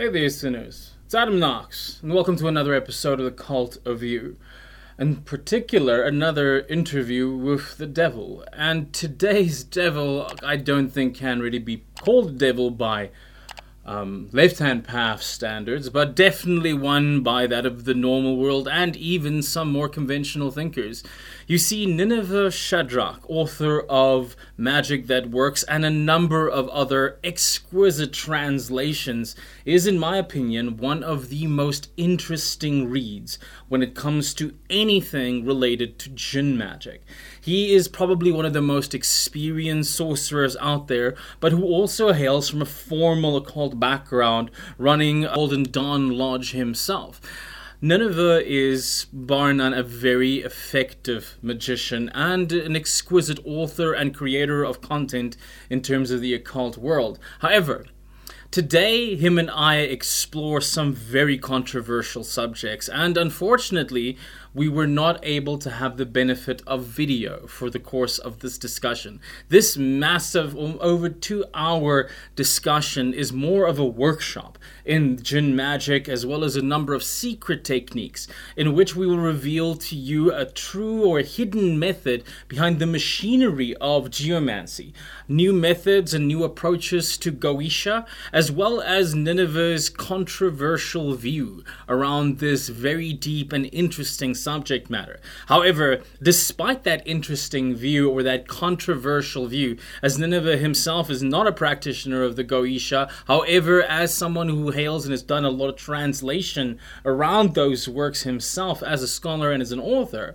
Hey there, sinners. It's Adam Knox, and welcome to another episode of The Cult of You. In particular, another interview with the devil. And today's devil, I don't think can really be called devil by um, left hand path standards, but definitely one by that of the normal world and even some more conventional thinkers. You see, Nineveh Shadrach, author of Magic That Works and a number of other exquisite translations, is, in my opinion, one of the most interesting reads when it comes to anything related to jinn magic. He is probably one of the most experienced sorcerers out there, but who also hails from a formal occult background, running Golden Dawn Lodge himself. Nineveh is, bar none, a very effective magician and an exquisite author and creator of content in terms of the occult world. However, Today, him and I explore some very controversial subjects, and unfortunately, we were not able to have the benefit of video for the course of this discussion. This massive, um, over two hour discussion is more of a workshop in Jinn magic as well as a number of secret techniques in which we will reveal to you a true or hidden method behind the machinery of geomancy, new methods and new approaches to Goetia, as well as Nineveh's controversial view around this very deep and interesting subject matter. However, despite that interesting view or that controversial view, as Nineveh himself is not a practitioner of the Goetia, however, as someone who hails and has done a lot of translation around those works himself as a scholar and as an author,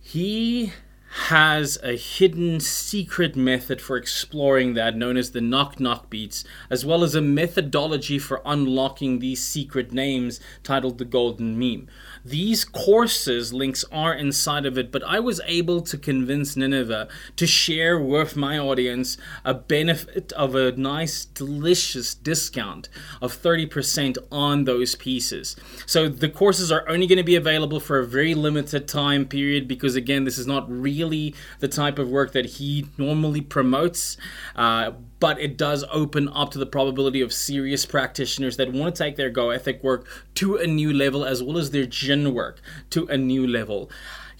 he has a hidden secret method for exploring that known as the knock knock beats, as well as a methodology for unlocking these secret names titled the Golden Meme. These courses links are inside of it, but I was able to convince Nineveh to share with my audience a benefit of a nice, delicious discount of 30% on those pieces. So the courses are only going to be available for a very limited time period because, again, this is not really the type of work that he normally promotes. Uh, but it does open up to the probability of serious practitioners that want to take their Goetic work to a new level as well as their Jinn work to a new level.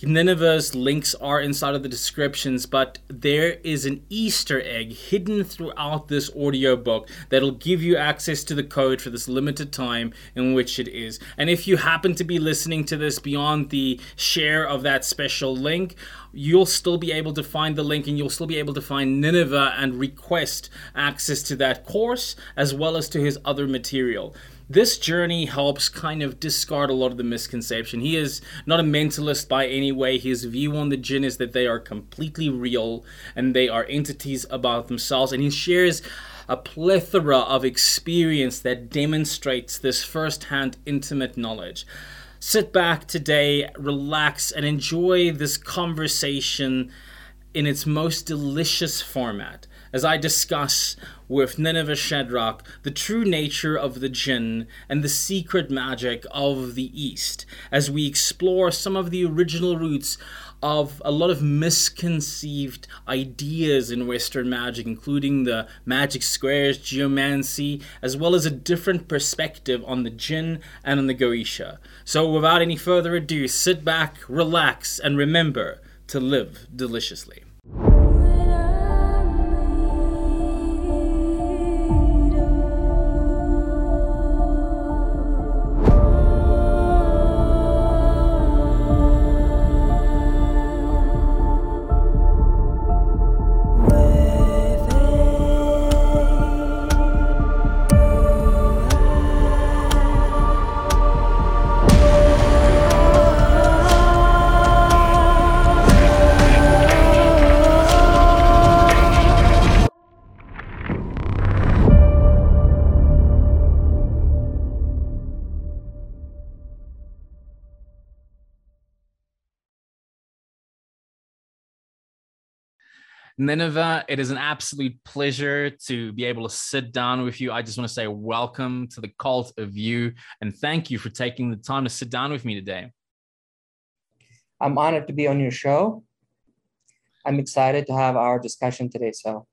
Nineveh's links are inside of the descriptions, but there is an Easter egg hidden throughout this audiobook that'll give you access to the code for this limited time in which it is. And if you happen to be listening to this beyond the share of that special link, you'll still be able to find the link and you'll still be able to find Nineveh and request access to that course as well as to his other material this journey helps kind of discard a lot of the misconception. He is not a mentalist by any way. His view on the jinn is that they are completely real and they are entities about themselves, and he shares a plethora of experience that demonstrates this first-hand intimate knowledge. Sit back today, relax, and enjoy this conversation in its most delicious format as I discuss with Nineveh Shadrach the true nature of the jinn and the secret magic of the East, as we explore some of the original roots of a lot of misconceived ideas in Western magic, including the magic squares, geomancy, as well as a different perspective on the jinn and on the Goetia. So, without any further ado, sit back, relax, and remember to live deliciously. Nineveh, it is an absolute pleasure to be able to sit down with you. I just want to say welcome to the cult of you and thank you for taking the time to sit down with me today. I'm honored to be on your show. I'm excited to have our discussion today. So,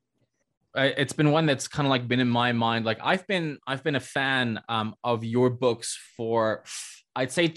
it's been one that's kind of like been in my mind. Like I've been I've been a fan um, of your books for I'd say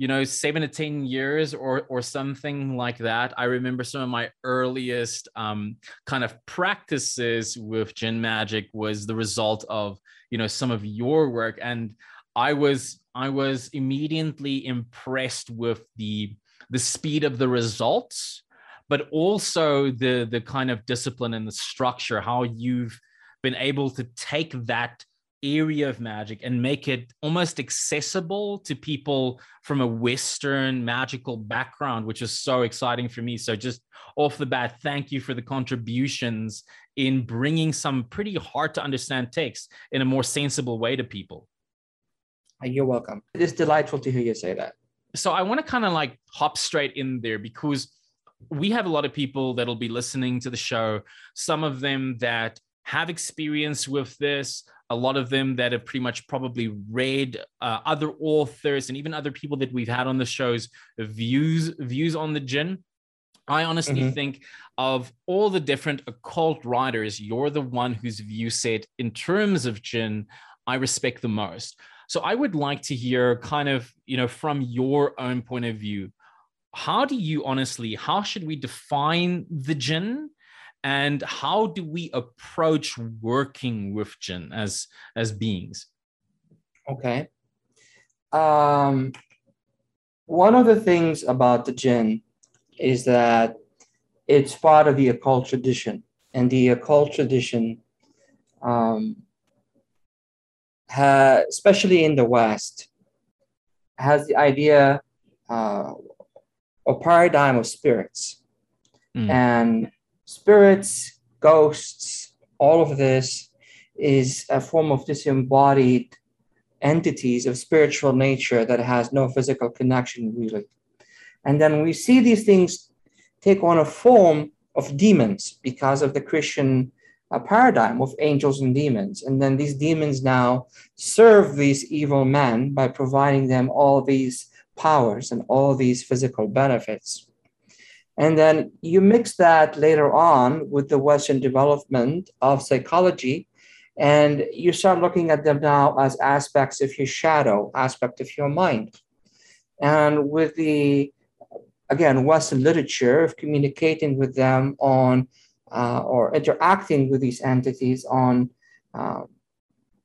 you know seven to ten years or or something like that. I remember some of my earliest um, kind of practices with jinn magic was the result of you know some of your work, and I was I was immediately impressed with the the speed of the results but also the the kind of discipline and the structure how you've been able to take that area of magic and make it almost accessible to people from a western magical background which is so exciting for me. So just off the bat thank you for the contributions in bringing some pretty hard to understand text in a more sensible way to people. Uh, you're welcome. It is delightful to hear you say that. So i want to kind of like hop straight in there because we have a lot of people that'll be listening to the show, some of them that have experience with this, a lot of them that have pretty much probably read uh, other authors and even other people that we've had on the shows views views on the jinn. I honestly mm-hmm. think of all the different occult writers, you're the one whose view set in terms of jinn I respect the most. So I would like to hear kind of, you know, from your own point of view, how do you honestly how should we define the jinn and how do we approach working with jinn as as beings okay um one of the things about the jinn is that it's part of the occult tradition and the occult tradition um, ha, especially in the west has the idea uh, a paradigm of spirits. Mm. And spirits, ghosts, all of this is a form of disembodied entities of spiritual nature that has no physical connection really. And then we see these things take on a form of demons because of the Christian uh, paradigm of angels and demons. And then these demons now serve these evil men by providing them all these powers and all these physical benefits. And then you mix that later on with the Western development of psychology, and you start looking at them now as aspects of your shadow, aspect of your mind. And with the, again, Western literature of communicating with them on uh, or interacting with these entities on uh,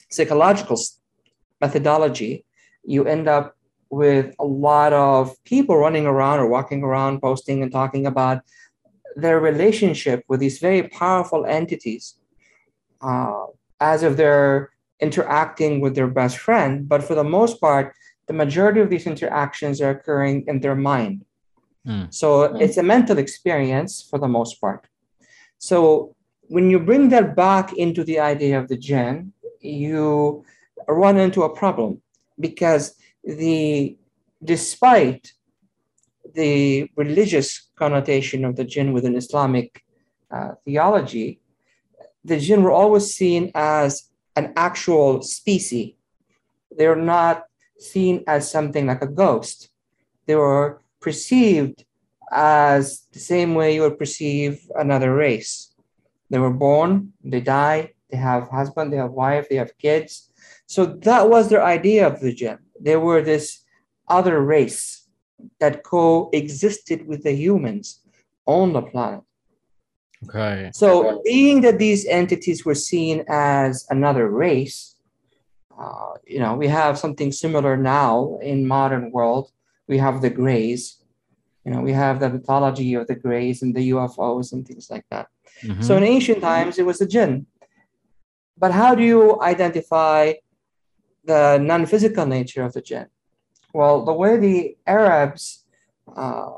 psychological methodology, you end up with a lot of people running around or walking around, posting and talking about their relationship with these very powerful entities uh, as if they're interacting with their best friend. But for the most part, the majority of these interactions are occurring in their mind. Mm. So mm. it's a mental experience for the most part. So when you bring that back into the idea of the jinn, you run into a problem because the despite the religious connotation of the jinn within Islamic uh, theology, the jinn were always seen as an actual species. They're not seen as something like a ghost. They were perceived as the same way you would perceive another race. They were born, they die, they have husband, they have wife, they have kids. So that was their idea of the jinn they were this other race that coexisted with the humans on the planet. Okay. So, being that these entities were seen as another race, uh, you know, we have something similar now in modern world. We have the Greys. You know, we have the mythology of the Greys and the UFOs and things like that. Mm-hmm. So, in ancient times, it was the jinn. But how do you identify the non-physical nature of the jinn? Well, the way the Arabs uh,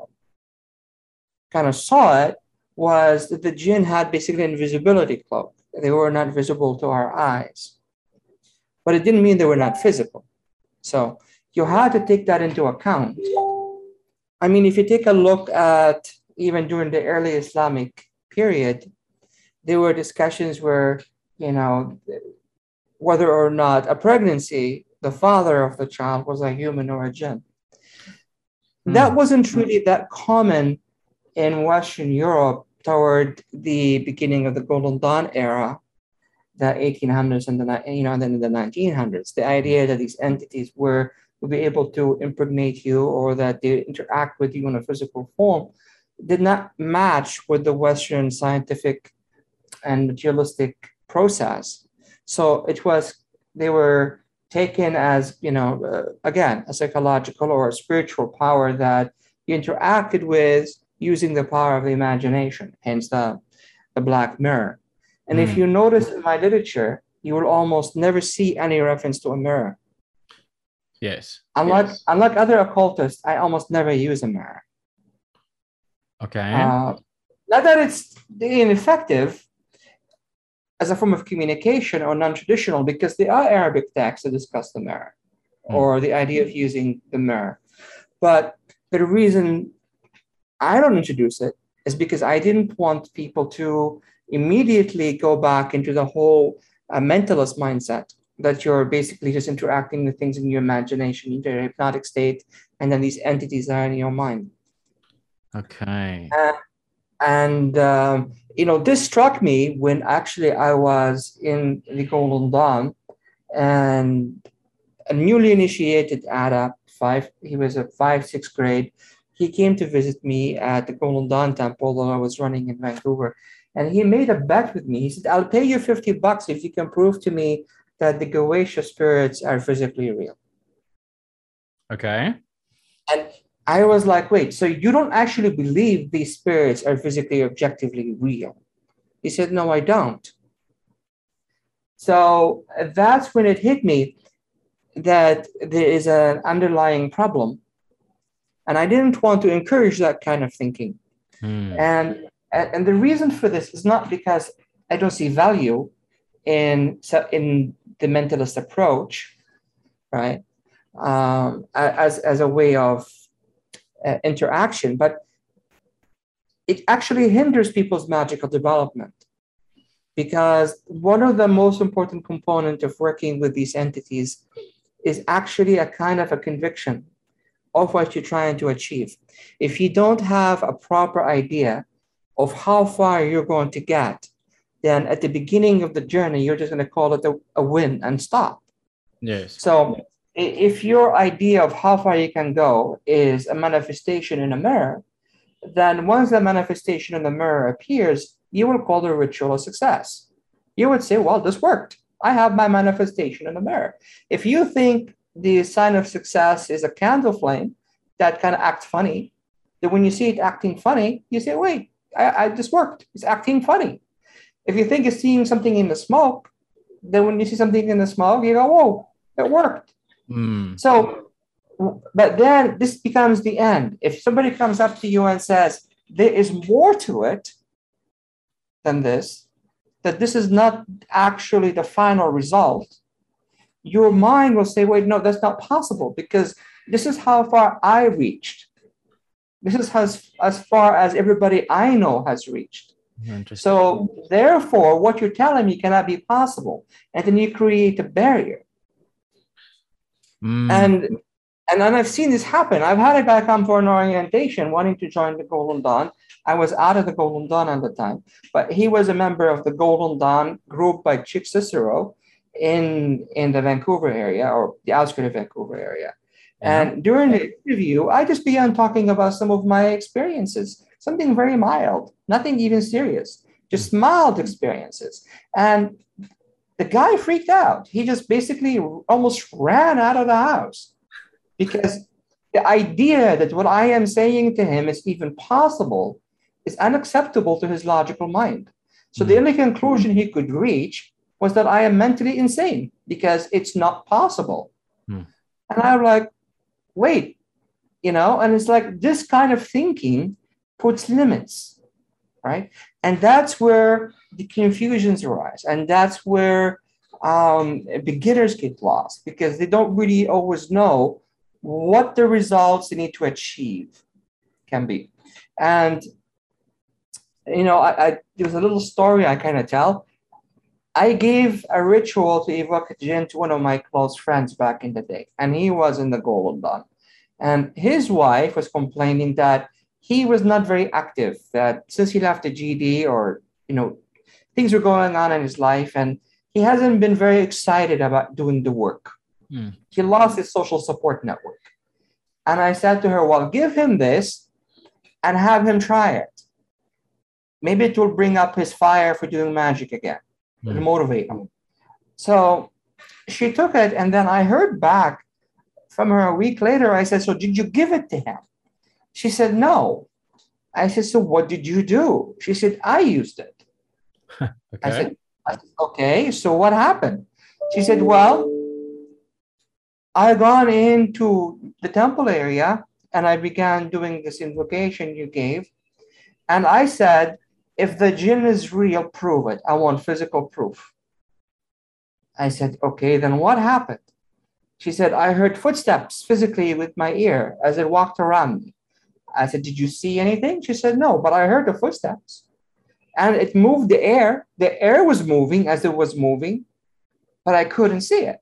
kind of saw it was that the jinn had basically an invisibility cloak. They were not visible to our eyes. But it didn't mean they were not physical. So you had to take that into account. I mean, if you take a look at even during the early Islamic period, there were discussions where, you know, whether or not a pregnancy, the father of the child was a human or a jinn. Mm. That wasn't really that common in Western Europe toward the beginning of the Golden Dawn era, the 1800s and the you know, then in the 1900s, the idea that these entities were would be able to impregnate you or that they interact with you in a physical form did not match with the Western scientific and materialistic process. So it was, they were taken as, you know, uh, again, a psychological or a spiritual power that you interacted with using the power of the imagination, hence the, the black mirror. And mm. if hmm. you notice in my literature, you will almost never see any reference to a mirror. Yes. Unlike yes. unlike other occultists, I almost never use a mirror. Okay. Uh, not that it's ineffective as a form of communication or non-traditional, because there are Arabic texts that discuss the mirror mm. or the idea of using the mirror. But the reason I don't introduce it is because I didn't want people to immediately go back into the whole uh, mentalist mindset that you're basically just interacting with things in your imagination, into your hypnotic state, and then these entities are in your mind. Okay. Uh, and um, you know, this struck me when actually I was in the Golden Dawn, and a newly initiated Ada, five, he was a five, sixth grade. He came to visit me at the Golden Dawn Temple that I was running in Vancouver. And he made a bet with me. He said, I'll pay you 50 bucks if you can prove to me that the Goetia spirits are physically real. Okay. And I was like, wait, so you don't actually believe these spirits are physically objectively real? He said, no, I don't. So that's when it hit me that there is an underlying problem. And I didn't want to encourage that kind of thinking. Hmm. And, and the reason for this is not because I don't see value in, in the mentalist approach, right? Um, as, as a way of uh, interaction, but it actually hinders people's magical development because one of the most important component of working with these entities is actually a kind of a conviction of what you're trying to achieve. If you don't have a proper idea of how far you're going to get, then at the beginning of the journey, you're just going to call it a, a win and stop. Yes. So if your idea of how far you can go is a manifestation in a mirror, then once the manifestation in the mirror appears, you will call the ritual a success. You would say, well, this worked. I have my manifestation in the mirror. If you think the sign of success is a candle flame that kind of acts funny, then when you see it acting funny, you say, wait, I, I this worked. It's acting funny. If you think it's seeing something in the smoke, then when you see something in the smoke, you go, whoa, it worked. Mm. So, but then this becomes the end. If somebody comes up to you and says, there is more to it than this, that this is not actually the final result, your mind will say, wait, no, that's not possible because this is how far I reached. This is as, as far as everybody I know has reached. So therefore, what you're telling me cannot be possible. And then you create a barrier. Mm. And and then I've seen this happen. I've had a guy come for an orientation wanting to join the Golden Dawn. I was out of the Golden Dawn at the time, but he was a member of the Golden Dawn group by Chic Cicero in, in the Vancouver area or the outskirts of Vancouver area. And during the interview, I just began talking about some of my experiences, something very mild, nothing even serious, just mild experiences. And the guy freaked out. He just basically almost ran out of the house because the idea that what I am saying to him is even possible is unacceptable to his logical mind. So the only conclusion he could reach was that I am mentally insane because it's not possible. Hmm. And I'm like, wait, you know, and it's like this kind of thinking puts limits, right? And that's where the confusions arise. And that's where um, beginners get lost because they don't really always know what the results they need to achieve can be. And, you know, I, I there's a little story I kind of tell. I gave a ritual to evoke jinn to one of my close friends back in the day, and he was in the Golden. And his wife was complaining that he was not very active. That since he left the GD or you know things were going on in his life, and he hasn't been very excited about doing the work. Mm. He lost his social support network. And I said to her, Well, give him this and have him try it. Maybe it will bring up his fire for doing magic again, mm. motivate him. So she took it, and then I heard back from her a week later. I said, So did you give it to him? She said, No. I said, So what did you do? She said, I used it. okay. I said, I said, Okay, so what happened? She said, Well, I gone into the temple area and I began doing this invocation you gave. And I said, if the jinn is real, prove it. I want physical proof. I said, okay, then what happened? She said, I heard footsteps physically with my ear as it walked around me. I said, Did you see anything? She said, No, but I heard the footsteps. And it moved the air. The air was moving as it was moving, but I couldn't see it.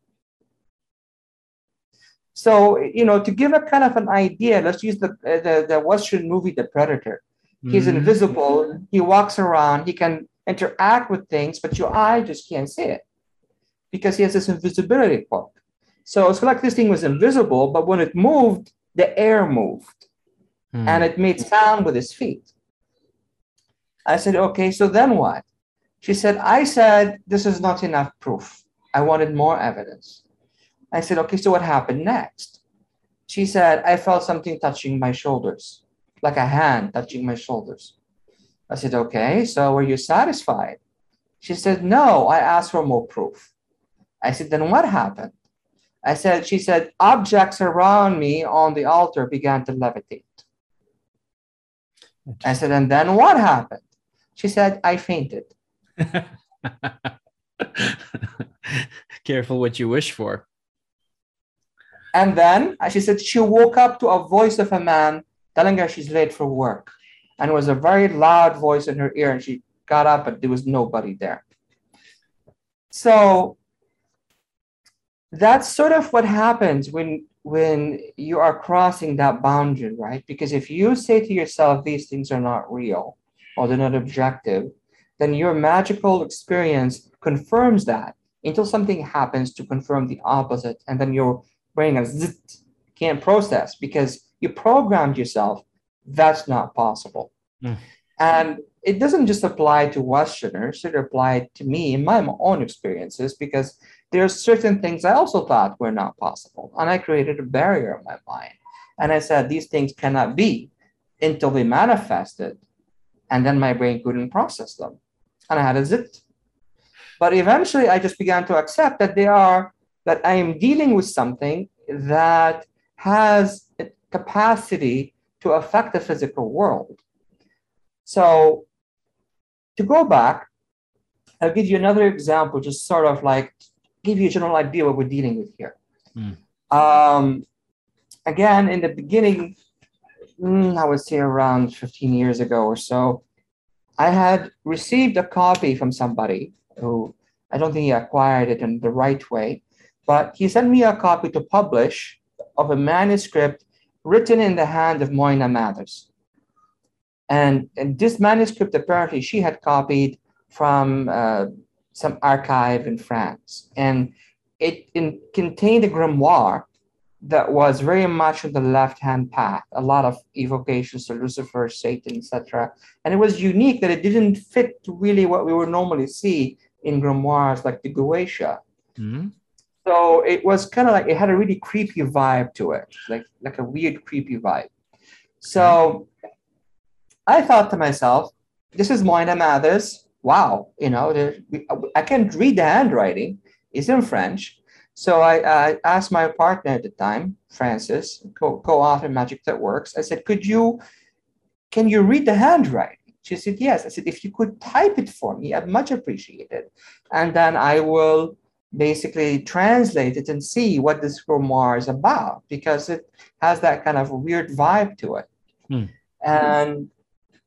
So, you know, to give a kind of an idea, let's use the, the, the Western movie, The Predator. He's mm-hmm. invisible. He walks around. He can interact with things, but your eye just can't see it because he has this invisibility cloak. So it's like this thing was invisible, but when it moved, the air moved mm. and it made sound with his feet. I said, okay, so then what? She said, I said, this is not enough proof. I wanted more evidence. I said, okay, so what happened next? She said, I felt something touching my shoulders, like a hand touching my shoulders. I said, okay, so were you satisfied? She said, no, I asked for more proof. I said, then what happened? I said, she said, objects around me on the altar began to levitate. I said, and then what happened? She said, I fainted. Careful what you wish for. And then she said she woke up to a voice of a man telling her she's late for work. And it was a very loud voice in her ear. And she got up, but there was nobody there. So that's sort of what happens when when you are crossing that boundary, right? Because if you say to yourself, these things are not real or they're not objective, then your magical experience confirms that until something happens to confirm the opposite. And then your brain goes, can't process because you programmed yourself. That's not possible. Mm. And it doesn't just apply to Westerners, it applied to me in my own experiences because there are certain things I also thought were not possible. And I created a barrier in my mind. And I said, these things cannot be until they manifested. And then my brain couldn't process them. And I had a zit. But eventually I just began to accept that they are that I am dealing with something that has capacity to affect the physical world. So, to go back, I'll give you another example, just sort of like give you a general idea what we're dealing with here. Mm. Um, again, in the beginning, mm, I would say around 15 years ago or so, I had received a copy from somebody who I don't think he acquired it in the right way, but he sent me a copy to publish of a manuscript written in the hand of Moina Mathers. And, and this manuscript, apparently, she had copied from uh, some archive in France. And it in, contained a grimoire that was very much on the left hand path, a lot of evocations to Lucifer, Satan, etc. And it was unique that it didn't fit really what we would normally see in grimoires like the Goetia. Mm-hmm. So it was kind of like it had a really creepy vibe to it, like like a weird creepy vibe. So I thought to myself, this is Moina Mathers. Wow, you know, I can't read the handwriting. It's in French. So I, I asked my partner at the time, Francis, co- co-author Magic That Works. I said, could you, can you read the handwriting? She said, yes. I said, if you could type it for me, I'd much appreciate it. And then I will basically translate it and see what this grimoire is about because it has that kind of weird vibe to it. Hmm. And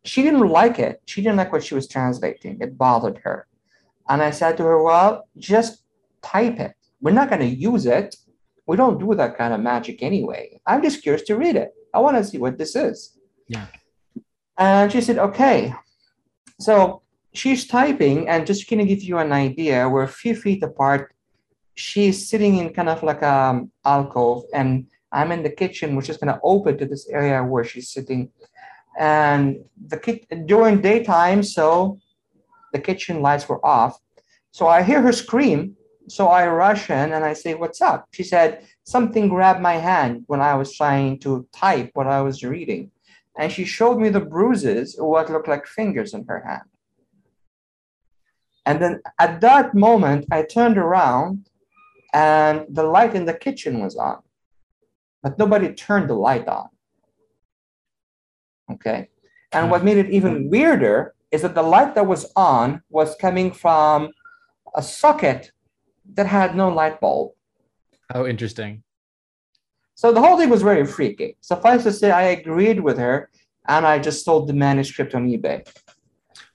she didn't like it. She didn't like what she was translating. It bothered her. And I said to her, Well, just type it. We're not going to use it. We don't do that kind of magic anyway. I'm just curious to read it. I want to see what this is. Yeah. And she said, okay. So she's typing, and just going to give you an idea, we're a few feet apart. She's sitting in kind of like a um, alcove, and I'm in the kitchen, which is going to open to this area where she's sitting. And the kit during daytime, so the kitchen lights were off. So I hear her scream. So I rush in and I say, What's up? She said, Something grabbed my hand when I was trying to type what I was reading. And she showed me the bruises, what looked like fingers in her hand. And then at that moment, I turned around and the light in the kitchen was on, but nobody turned the light on. Okay. And what made it even weirder is that the light that was on was coming from a socket that had no light bulb. Oh, interesting. So the whole thing was very freaky. Suffice to say, I agreed with her and I just sold the manuscript on eBay.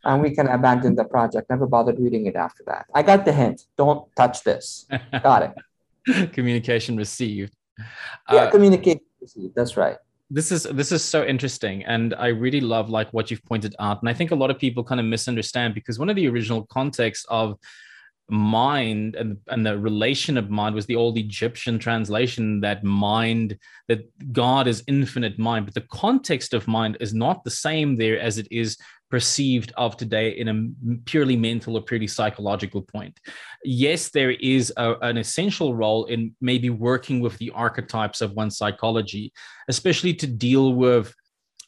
And we can abandon the project. Never bothered reading it after that. I got the hint. Don't touch this. got it. communication received. Yeah, uh, communication received. That's right this is this is so interesting and i really love like what you've pointed out and i think a lot of people kind of misunderstand because one of the original contexts of mind and, and the relation of mind was the old egyptian translation that mind that god is infinite mind but the context of mind is not the same there as it is perceived of today in a purely mental or purely psychological point. Yes, there is a, an essential role in maybe working with the archetypes of one's psychology, especially to deal with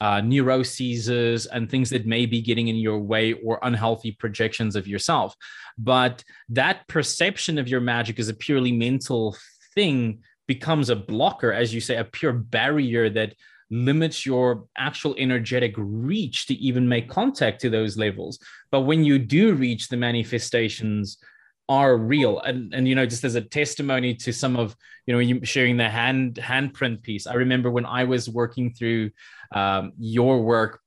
uh, neuroses and things that may be getting in your way or unhealthy projections of yourself. But that perception of your magic as a purely mental thing becomes a blocker, as you say, a pure barrier that limits your actual energetic reach to even make contact to those levels. But when you do reach the manifestations, are real and and you know just as a testimony to some of you know you sharing the hand handprint piece i remember when i was working through um, your work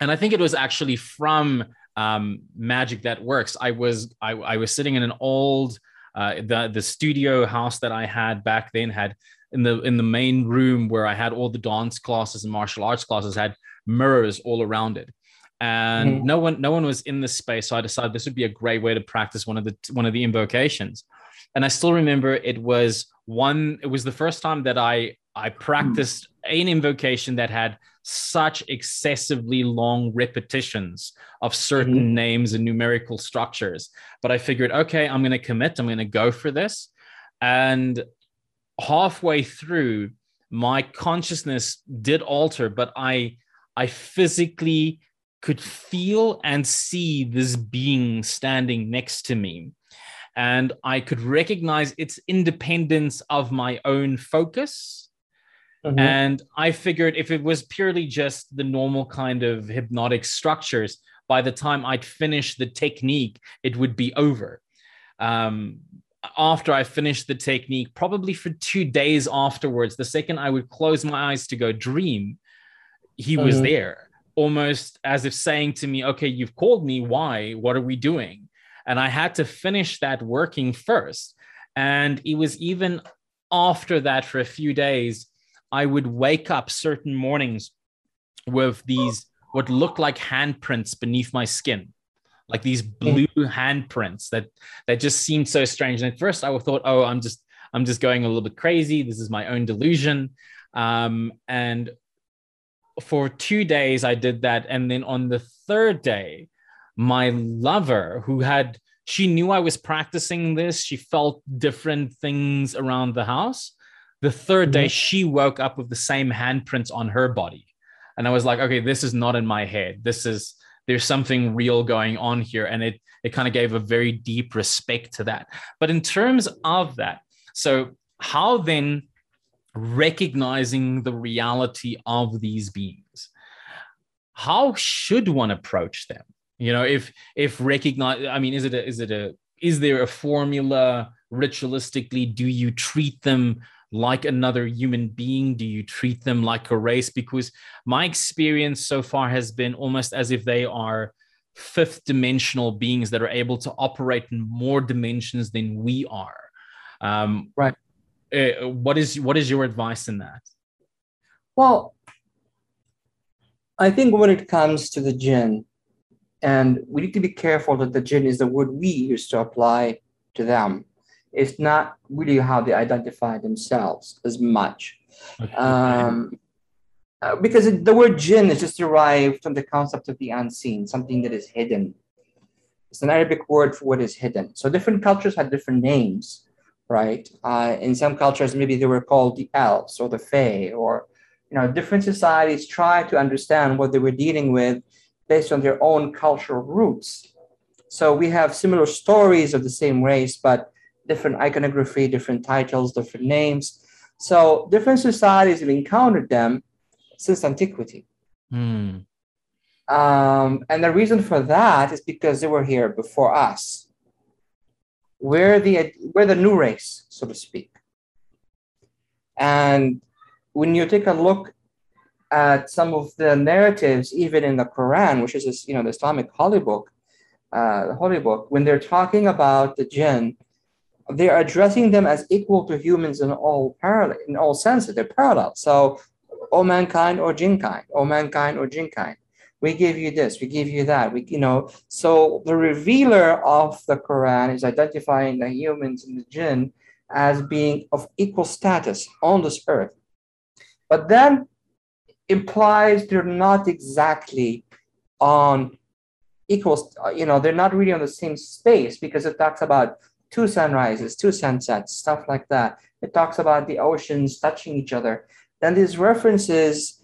and i think it was actually from um, magic that works i was I, I was sitting in an old uh, the the studio house that i had back then had in the in the main room where I had all the dance classes and martial arts classes had mirrors all around it. And mm-hmm. no one no one was in this space. So I decided this would be a great way to practice one of the one of the invocations. And I still remember it was one, it was the first time that I I practiced an invocation that had such excessively long repetitions of certain mm-hmm. names and numerical structures. But I figured, okay, I'm going to commit. I'm going to go for this. And halfway through, my consciousness did alter, but I I physically could feel and see this being standing next to me. And I could recognize its independence of my own focus. Mm-hmm. And I figured if it was purely just the normal kind of hypnotic structures, by the time I'd finish the technique, it would be over. Um, after I finished the technique, probably for two days afterwards, the second I would close my eyes to go dream, he was mm-hmm. there, almost as if saying to me, Okay, you've called me. Why? What are we doing? And I had to finish that working first. And it was even after that, for a few days, I would wake up certain mornings with these what looked like handprints beneath my skin like these blue handprints that that just seemed so strange. And at first, I thought, oh, I'm just I'm just going a little bit crazy. This is my own delusion. Um, and for two days, I did that, and then on the third day, my lover, who had she knew I was practicing this, she felt different things around the house. The 3rd day, mm-hmm. she woke up with the same handprints on her body. And I was like, okay, this is not in my head. This is there's something real going on here and it it kind of gave a very deep respect to that but in terms of that so how then recognizing the reality of these beings how should one approach them you know if if recognize i mean is it a, is it a is there a formula ritualistically do you treat them like another human being? Do you treat them like a race? Because my experience so far has been almost as if they are fifth dimensional beings that are able to operate in more dimensions than we are. Um, right. Uh, what is what is your advice in that? Well, I think when it comes to the jinn, and we need to be careful that the jinn is the word we use to apply to them. It's not really how they identify themselves as much. Okay. Um, uh, because it, the word jinn is just derived from the concept of the unseen, something that is hidden. It's an Arabic word for what is hidden. So different cultures had different names, right? Uh, in some cultures, maybe they were called the elves or the fae, or you know, different societies try to understand what they were dealing with based on their own cultural roots. So we have similar stories of the same race, but different iconography, different titles, different names. So different societies have encountered them since antiquity. Mm. Um, and the reason for that is because they were here before us. We're the, we're the new race, so to speak. And when you take a look at some of the narratives, even in the Quran, which is this, you know the Islamic holy book, uh, the holy book, when they're talking about the jinn, they're addressing them as equal to humans in all parallel in all senses. They're parallel. So O mankind or jinn kind, O mankind or jinn kind. We give you this, we give you that. We, you know, so the revealer of the Quran is identifying the humans and the jinn as being of equal status on this earth. But then implies they're not exactly on equals, you know, they're not really on the same space because it talks about two sunrises, two sunsets, stuff like that. It talks about the oceans touching each other. Then this references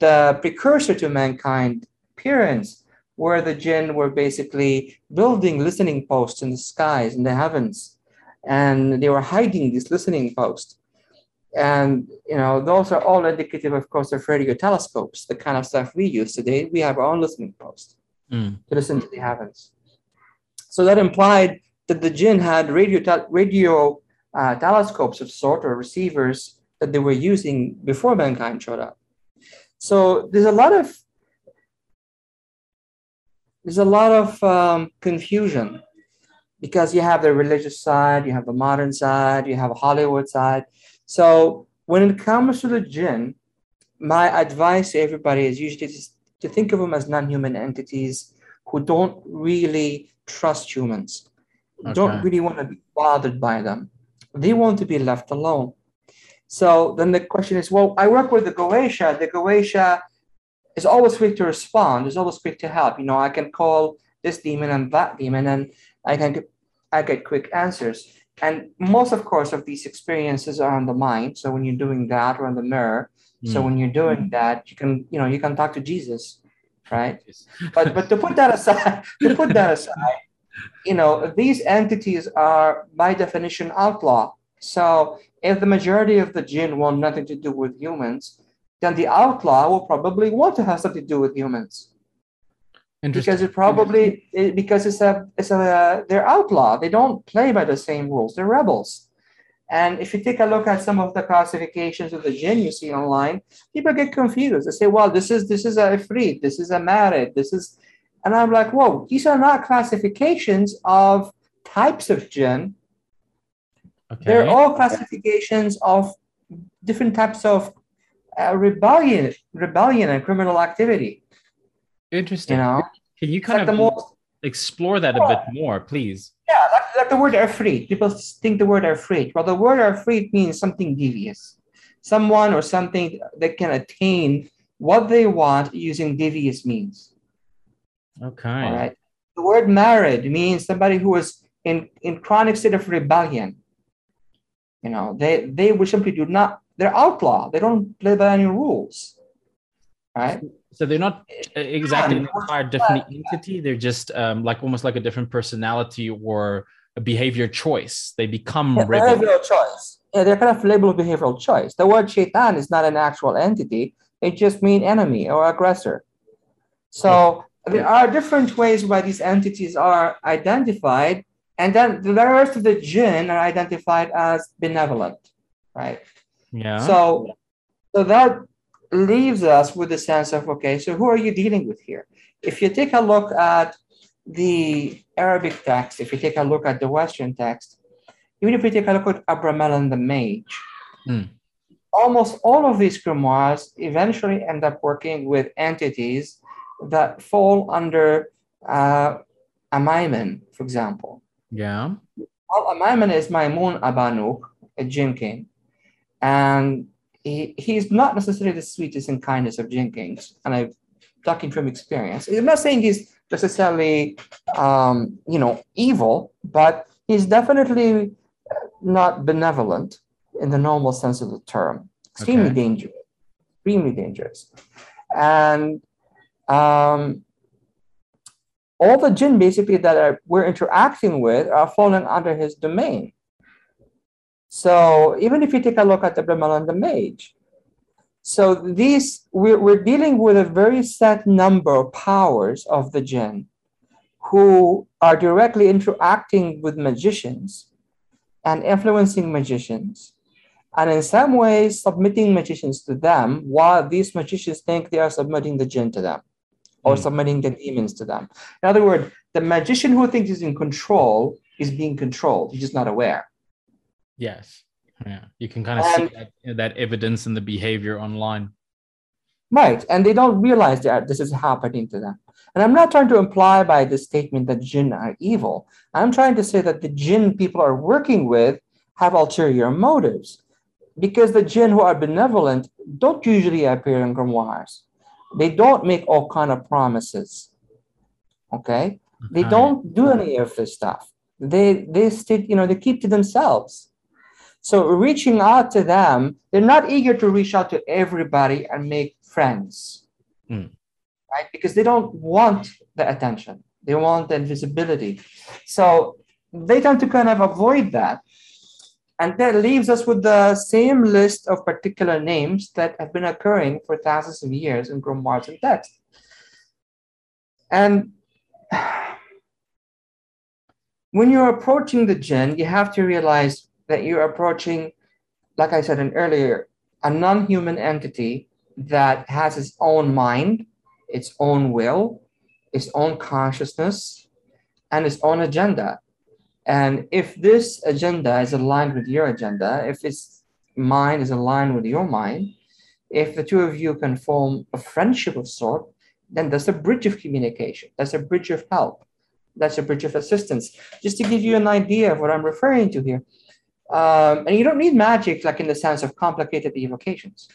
the precursor to mankind appearance, where the jinn were basically building listening posts in the skies, in the heavens, and they were hiding these listening posts. And you know, those are all indicative, of course, of radio telescopes, the kind of stuff we use today. We have our own listening post mm. to listen to the heavens. So that implied that the jinn had radio te- radio uh, telescopes of sort or receivers that they were using before mankind showed up. So there's a lot of there's a lot of um, confusion because you have the religious side, you have the modern side, you have a Hollywood side. So when it comes to the jinn, my advice to everybody is usually to think of them as non-human entities who don't really trust humans, okay. don't really want to be bothered by them. They want to be left alone. So then the question is, well, I work with the Goetia. The Goetia is always quick to respond, is always quick to help. You know, I can call this demon and that demon, and I can I get quick answers. And most, of course, of these experiences are on the mind. So when you're doing that, or on the mirror. Mm. So when you're doing that, you can, you know, you can talk to Jesus, right? but but to put that aside, to put that aside, you know, these entities are by definition outlaw. So if the majority of the jinn want nothing to do with humans, then the outlaw will probably want to have something to do with humans. Because it probably it, because it's a it's a they're outlaw. They don't play by the same rules. They're rebels. And if you take a look at some of the classifications of the jinn you see online, people get confused. They say, "Well, this is this is a ifrit, this is a marid, this is," and I'm like, "Whoa, these are not classifications of types of jinn. Okay. They're all classifications of different types of uh, rebellion, rebellion and criminal activity. Interesting. You know, can you kind like of most, explore that a bit more, please? Yeah, like, like the word ifrit. People think the word ifrit. Well, the word ifrit means something devious, someone or something that can attain what they want using devious means. Okay. All right. The word marid means somebody who is in, in chronic state of rebellion. You know, they they will simply do not. They're outlaw. They don't play by any rules, right? So they're not exactly an entire different entity. They're just um, like almost like a different personality or a behavior choice. They become yeah, behavioral choice. Yeah, they're kind of labeled behavioral choice. The word shaitan is not an actual entity. It just means enemy or aggressor. So there are different ways why these entities are identified and then the rest of the jinn are identified as benevolent, right? Yeah. So, so that leaves us with the sense of okay, so who are you dealing with here? If you take a look at the Arabic text, if you take a look at the Western text, even if you take a look at Abramelin the Mage, mm. almost all of these grimoires eventually end up working with entities that fall under uh, Amaiman, for example. Yeah. Well, Amaiman is Maimun Abanuk, a Jinn king. And he, he's not necessarily the sweetest and kindest of Jinn kings. And I'm talking from experience. I'm not saying he's necessarily, um, you know, evil, but he's definitely not benevolent in the normal sense of the term. Extremely okay. dangerous. Extremely dangerous. And um, all the jinn basically that are, we're interacting with are falling under his domain. So even if you take a look at Abramelin the Mage, so these we're, we're dealing with a very set number of powers of the jinn who are directly interacting with magicians and influencing magicians and in some ways submitting magicians to them while these magicians think they are submitting the jinn to them or mm. submitting the demons to them in other words the magician who thinks he's in control is being controlled he's just not aware yes. Yeah. You can kind of and, see that, that evidence in the behavior online. Right. And they don't realize that this is happening to them. And i'm not trying to imply by this statement that jinn are evil. I'm trying to say that the jinn people are working with have ulterior motives. Because the jinn who are benevolent don't usually appear in grimoires. They don't make all kind of promises. Okay? They don't do any of this stuff. They they stay you know they keep to themselves so reaching out to them, they're not eager to reach out to everybody and make friends, mm. right? Because they don't want the attention. They want the invisibility. So they tend to kind of avoid that. And that leaves us with the same list of particular names that have been occurring for thousands of years in grimoires and text. And when you're approaching the jinn, you have to realize that you're approaching, like I said in earlier, a non-human entity that has its own mind, its own will, its own consciousness, and its own agenda. And if this agenda is aligned with your agenda, if its mind is aligned with your mind, if the two of you can form a friendship of sort, then that's a bridge of communication. That's a bridge of help. That's a bridge of assistance. Just to give you an idea of what I'm referring to here, um, and you don't need magic like in the sense of complicated evocations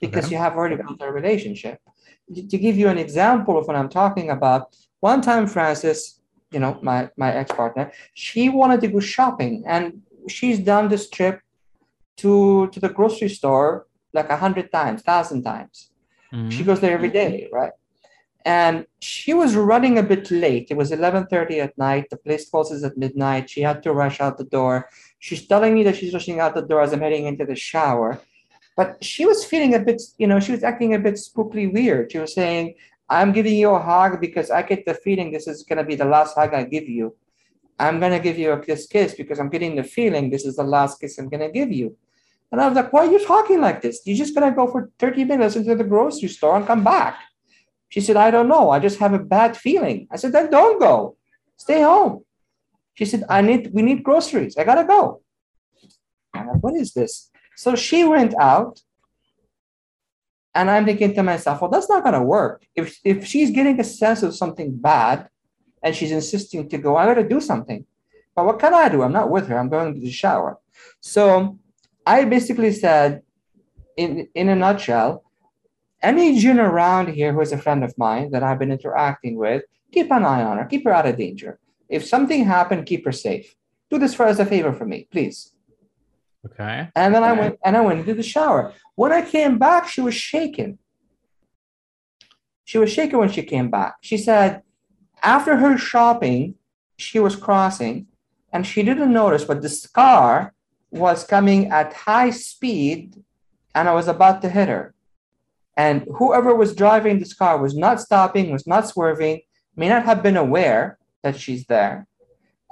because okay. you have already built a relationship. To give you an example of what I'm talking about, one time Frances, you know, my, my ex-partner, she wanted to go shopping and she's done this trip to, to the grocery store like a hundred times, thousand times. Mm-hmm. She goes there every day, right? and she was running a bit late it was 11.30 at night the place closes at midnight she had to rush out the door she's telling me that she's rushing out the door as i'm heading into the shower but she was feeling a bit you know she was acting a bit spookily weird she was saying i'm giving you a hug because i get the feeling this is going to be the last hug i give you i'm going to give you a kiss kiss because i'm getting the feeling this is the last kiss i'm going to give you and i was like why are you talking like this you're just going to go for 30 minutes into the grocery store and come back she said, I don't know. I just have a bad feeling. I said, then don't go. Stay home. She said, I need, we need groceries. I gotta go. I'm like, what is this? So she went out. And I'm thinking to myself, well, that's not gonna work. If if she's getting a sense of something bad and she's insisting to go, I gotta do something. But what can I do? I'm not with her. I'm going to the shower. So I basically said, in, in a nutshell, any Jinn around here who is a friend of mine that I've been interacting with, keep an eye on her, keep her out of danger. If something happened, keep her safe. Do this for as a favor for me, please. Okay. And then okay. I went and I went into the shower. When I came back, she was shaking. She was shaking when she came back. She said, after her shopping, she was crossing and she didn't notice, but the car was coming at high speed and I was about to hit her. And whoever was driving this car was not stopping, was not swerving, may not have been aware that she's there.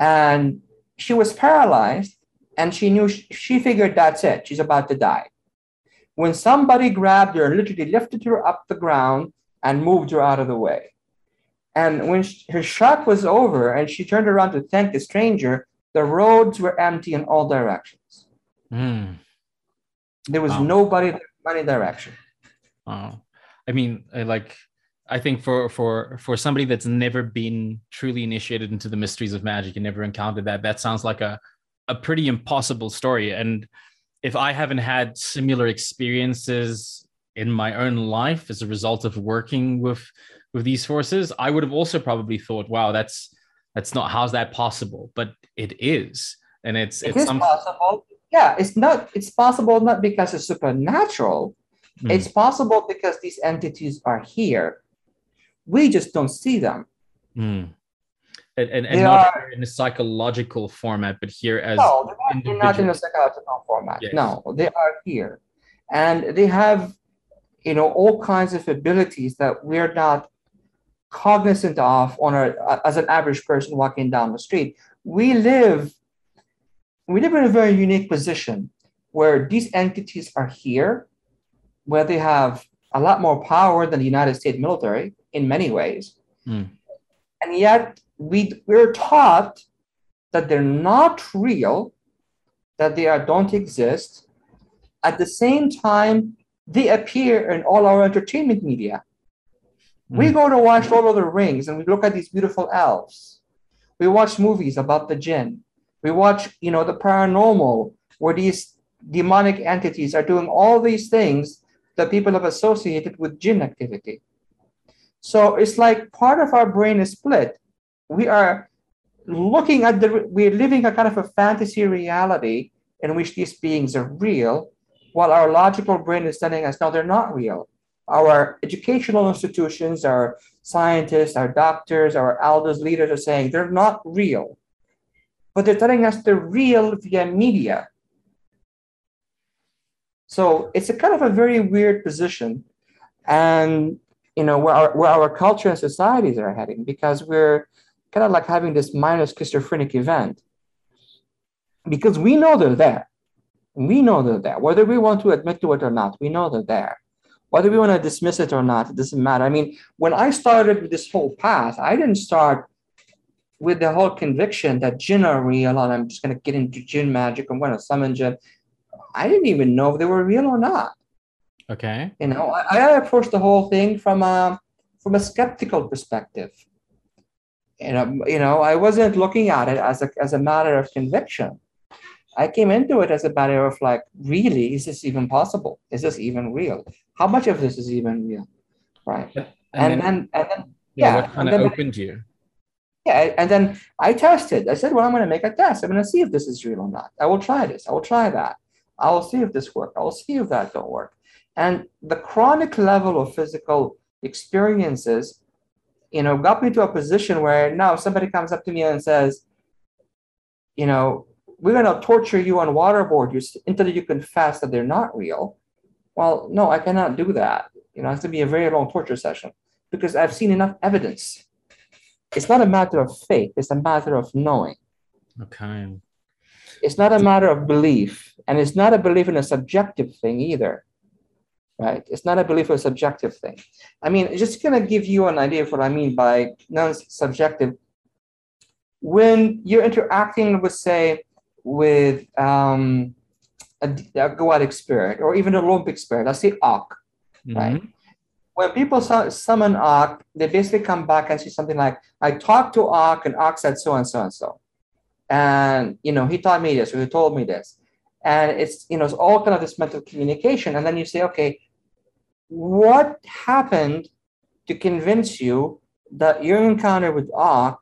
And she was paralyzed and she knew she figured that's it, she's about to die. When somebody grabbed her and literally lifted her up the ground and moved her out of the way. And when she, her shock was over and she turned around to thank the stranger, the roads were empty in all directions. Mm. There was wow. nobody in any direction. Oh, I mean, like, I think for for for somebody that's never been truly initiated into the mysteries of magic and never encountered that, that sounds like a a pretty impossible story. And if I haven't had similar experiences in my own life as a result of working with with these forces, I would have also probably thought, "Wow, that's that's not how's that possible?" But it is, and it's it it's is some... possible. Yeah, it's not. It's possible not because it's supernatural. Mm. It's possible because these entities are here. We just don't see them. Mm. And, and, and not are, in a psychological format, but here as no, they're not, not in a psychological format. Yes. No, they are here, and they have, you know, all kinds of abilities that we're not cognizant of on our as an average person walking down the street. We live, we live in a very unique position where these entities are here where they have a lot more power than the United States military in many ways. Mm. And yet we, we're taught that they're not real, that they are, don't exist. At the same time, they appear in all our entertainment media. Mm. We hmm. go to watch Lord of the Rings and we look at these beautiful elves. We watch movies about the jinn. We watch, you know, the paranormal, where these demonic entities are doing all these things that people have associated with jinn activity. So it's like part of our brain is split. We are looking at the, we're living a kind of a fantasy reality in which these beings are real, while our logical brain is telling us, no, they're not real. Our educational institutions, our scientists, our doctors, our elders, leaders are saying they're not real. But they're telling us they're real via media. So it's a kind of a very weird position. And you know where our, where our culture and societies are heading because we're kind of like having this minor schizophrenic event. Because we know they're there. We know they're there. Whether we want to admit to it or not we know they're there. Whether we want to dismiss it or not it doesn't matter. I mean when i started this whole path i didn't start with the whole conviction that jinn are real and i'm just going to get into jinn magic i'm going to summon jinn. I didn't even know if they were real or not. Okay. You know, I, I approached the whole thing from a from a skeptical perspective. You know, you know, I wasn't looking at it as a as a matter of conviction. I came into it as a matter of like, really, is this even possible? Is this even real? How much of this is even real? Right. And, and then, then, and then yeah, yeah what kind of opened you? Yeah, and then I tested. I said, well, I'm going to make a test. I'm going to see if this is real or not. I will try this. I will try that. I will see if this works. I will see if that don't work. And the chronic level of physical experiences, you know, got me to a position where now somebody comes up to me and says, you know, we're going to torture you and waterboard you until you confess that they're not real. Well, no, I cannot do that. You know, it's going to be a very long torture session because I've seen enough evidence. It's not a matter of faith, it's a matter of knowing. Okay. It's not a matter of belief, and it's not a belief in a subjective thing either. Right? It's not a belief in a subjective thing. I mean, just gonna give you an idea of what I mean by non-subjective. When you're interacting with, say, with um, a, a goetic spirit or even a Olympic spirit, let's say Och, mm-hmm. right? When people summon Och, they basically come back and say something like, I talked to Och and Och said so and so and so and you know he taught me this or he told me this and it's you know it's all kind of this mental communication and then you say okay what happened to convince you that your encounter with Och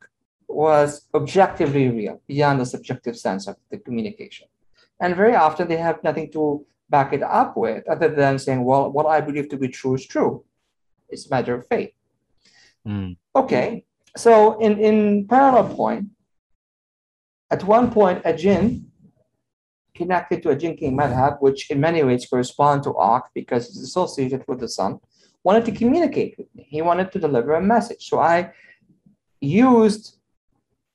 was objectively real beyond the subjective sense of the communication? And very often they have nothing to back it up with other than saying well what i believe to be true is true. It's a matter of faith. Mm. okay so in in parallel point at one point, a jinn connected to a jinn king madhab, which in many ways correspond to Och because it's associated with the sun, wanted to communicate with me. He wanted to deliver a message. So I used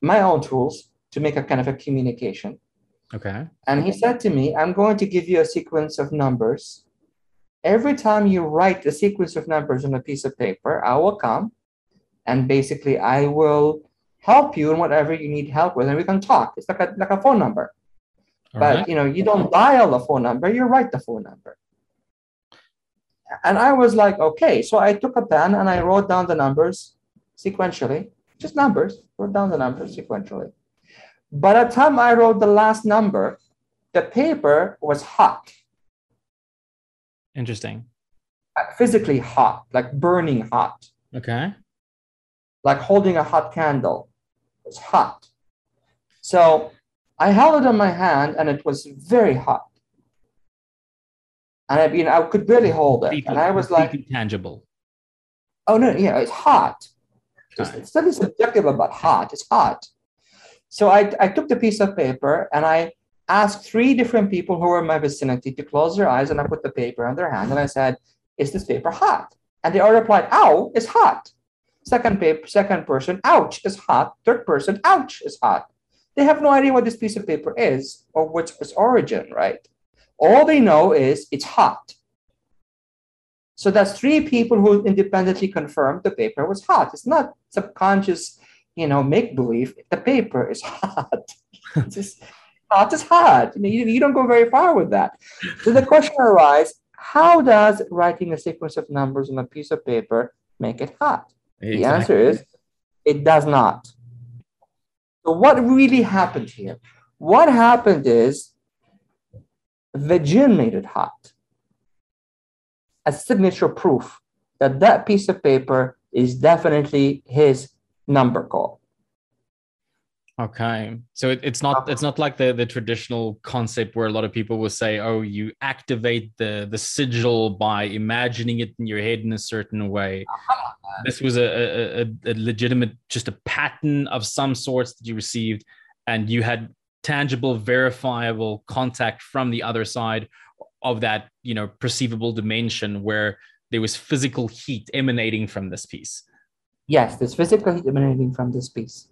my own tools to make a kind of a communication. Okay. And he said to me, I'm going to give you a sequence of numbers. Every time you write a sequence of numbers on a piece of paper, I will come and basically I will help you in whatever you need help with, and we can talk. It's like a like a phone number. All but right. you know, you don't dial the phone number, you write the phone number. And I was like, okay. So I took a pen and I wrote down the numbers sequentially, just numbers, wrote down the numbers sequentially. By the time I wrote the last number, the paper was hot. Interesting. Uh, physically hot, like burning hot. Okay. Like holding a hot candle. It's hot. So I held it in my hand and it was very hot. And I mean, I could barely hold it. and I was like, tangible. Oh, no, yeah, it's hot. It's, it's nothing subjective about hot. It's hot. So I, I took the piece of paper and I asked three different people who were in my vicinity to close their eyes and I put the paper on their hand and I said, Is this paper hot? And they all replied, Ow, it's hot. Second paper, second person, ouch, is hot. Third person, ouch, is hot. They have no idea what this piece of paper is or what's its origin, right? All they know is it's hot. So that's three people who independently confirmed the paper was hot. It's not subconscious you know, make believe, the paper is hot. it's just, hot is hot. You, know, you, you don't go very far with that. So the question arises, how does writing a sequence of numbers on a piece of paper make it hot? Exactly. The answer is it does not. So what really happened here? What happened is jinn made it hot. A signature proof that that piece of paper is definitely his number call. Okay, so it, it's not it's not like the the traditional concept where a lot of people will say, "Oh, you activate the the sigil by imagining it in your head in a certain way." Uh-huh. This was a, a, a legitimate, just a pattern of some sorts that you received, and you had tangible, verifiable contact from the other side of that, you know, perceivable dimension where there was physical heat emanating from this piece. Yes, there's physical heat emanating from this piece.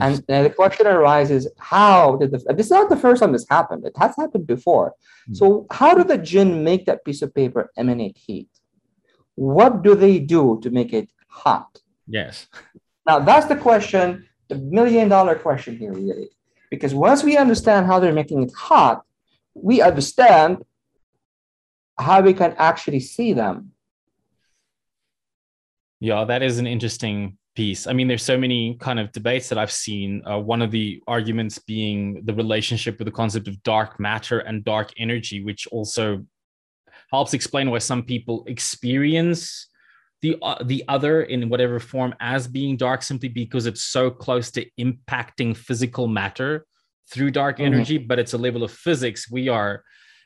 And uh, the question arises, how did the, this is not the first time this happened. It has happened before. Mm. So how did the jinn make that piece of paper emanate heat? What do they do to make it hot? Yes. Now that's the question, the million dollar question here, really. Because once we understand how they're making it hot, we understand how we can actually see them yeah, that is an interesting piece. I mean, there's so many kind of debates that I've seen. Uh, one of the arguments being the relationship with the concept of dark matter and dark energy, which also helps explain why some people experience the uh, the other in whatever form as being dark simply because it's so close to impacting physical matter through dark mm-hmm. energy but it's a level of physics we are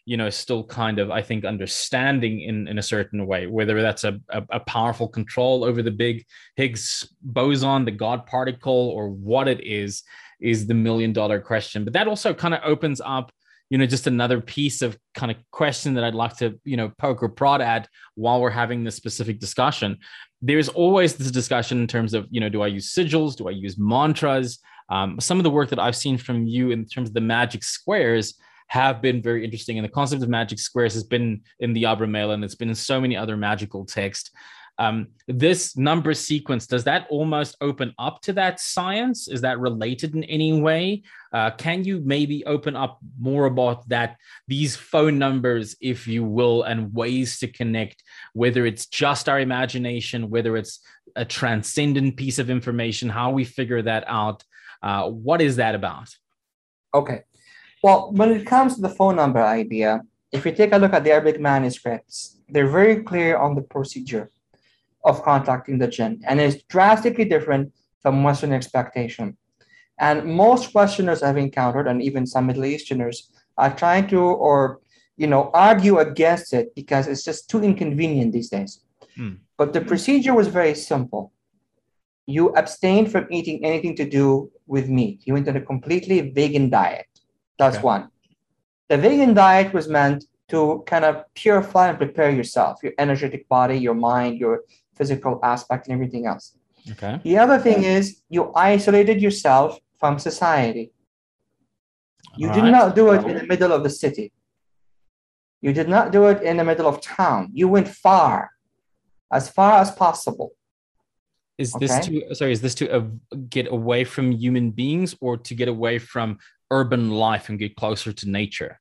you know still kind of i think understanding in in a certain way whether that's a, a, a, powerful control over the big higgs boson the god particle or what it is is the million dollar question. But that also kind of opens up you know just another piece of kind of question that i'd like to you know poke or prod at while we're having this specific discussion. There's always this discussion in terms of you know do i use sigils? Do i use mantras? Um, some of the work that i've seen from you in terms of the magic squares have been very interesting. And the concept of magic squares has been in the Abramelin and it's been in so many other magical texts. Um, this number sequence does that almost open up to that science? Is that related in any way? Uh, can you maybe open up more about that these phone numbers if you will and ways to connect whether it's just our imagination whether it's a transcendent piece of information how we figure that out? Uh, what is that about? Okay well, when it comes to the phone number idea, if you take a look at the Arabic manuscripts, they're very clear on the procedure of contacting the jinn, and it's drastically different from Western expectation. And most Westerners I've encountered, and even some Middle Easterners, are trying to or you know argue against it because it's just too inconvenient these days. Hmm. But the procedure was very simple. You abstained from eating anything to do with meat. You went on a completely vegan diet. That's okay. one. The vegan diet was meant to kind of purify and prepare yourself, your energetic body, your mind, your physical aspect, and everything else. Okay. The other thing is you isolated yourself from society. You All did right. not do it in the middle of the city. You did not do it in the middle of town. You went far, as far as possible. Is this okay. to sorry? Is this to uh, get away from human beings or to get away from urban life and get closer to nature.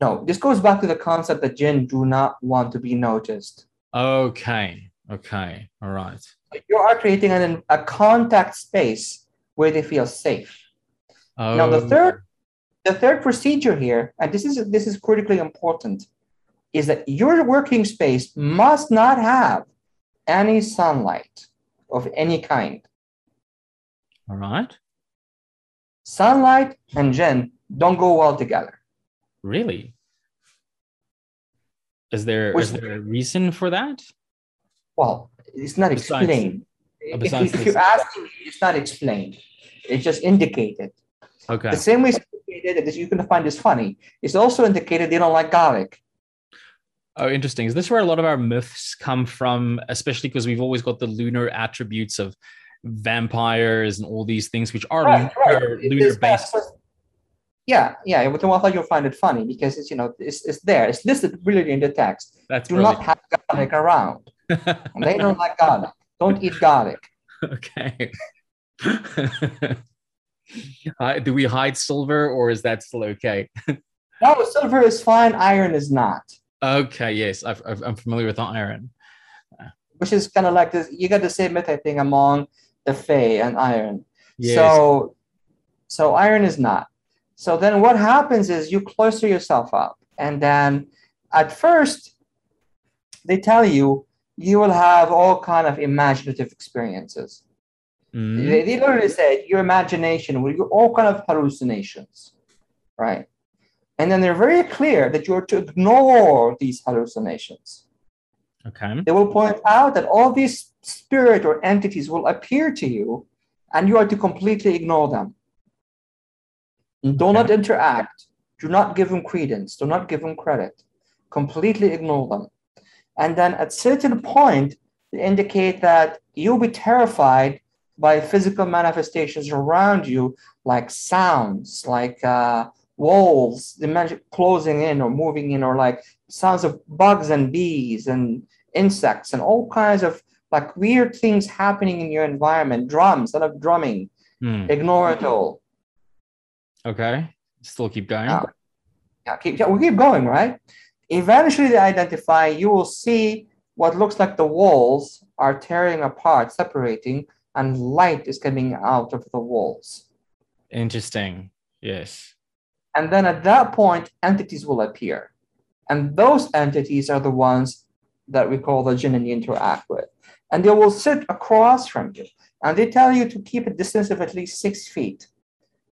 No, this goes back to the concept that jinn do not want to be noticed. Okay. Okay. All right. You are creating an, a contact space where they feel safe. Oh. Now the oh. third the third procedure here, and this is this is critically important, is that your working space must not have any sunlight of any kind. All right. Sunlight and jinn don't go well together. Really? Is there Which- is there a reason for that? Well, it's not Besides- explained. uh, If, if you're asking me, it's not explained. It's just indicated. Okay. The same way it's indicated that you're going to find this funny. It's also indicated they don't like garlic. Oh, interesting. Is this where a lot of our myths come from? Especially because we've always got the lunar attributes of vampires and all these things, which are lunar, It lunar is that- based. Yeah, yeah. But I thought you'll find it funny because it's you know it's, it's there. It's listed really in the text. That's Do brilliant. not have garlic around. They don't like garlic. Don't eat garlic. okay. Hi- Do we hide silver or is that still okay? No, silver is fine. Iron is not. Okay, yes, I've, I've, I'm familiar with iron. Which is kind of like this. You got the same myth, I think, among the Fae and iron. Yes. So, so iron is not. So then what happens is you cloister yourself up, and then at first they tell you you will have all kind of imaginative experiences. Mm, They, they literally said your imagination will you all kind of hallucinations, right? And then they're very clear that you're to ignore these hallucinations. Okay. They will point out that all these spirit or entities will appear to you, and you are to completely ignore them. Do not interact. Do not give them credence. Do not give them credit. Completely ignore them. And then at certain point, they indicate that you'll be terrified by physical manifestations around you, like sounds, like uh, walls, the magic closing in or moving in, or like sounds of bugs and bees and insects and all kinds of like weird things happening in your environment. Drums, instead of drumming, Hmm, ignore it all. Okay. Still keep going. Yeah. Yeah, keep, yeah, we keep going, right? Eventually, they identify. You will see what looks like the walls are tearing apart, separating, and light is coming out of the walls. Interesting. Yes. And then at that point, entities will appear. And those entities are the ones that we call the jinn and you interact with. And they will sit across from you. And they tell you to keep a distance of at least six feet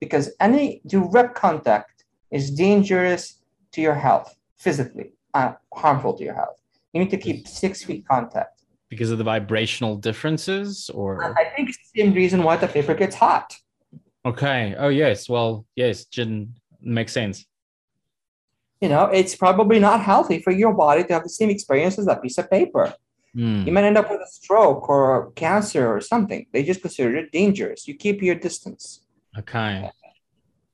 because any direct contact is dangerous to your health, physically, uh, harmful to your health. You need to keep six feet contact. Because of the vibrational differences or And I think it's the same reason why the paper gets hot. okay. Oh yes. Well, yes, Jin makes sense. You know, it's probably not healthy for your body to have the same experience as that piece of paper. Hmm, You might end up with a stroke or cancer or something. They just consider it dangerous. You keep your distance. Okay.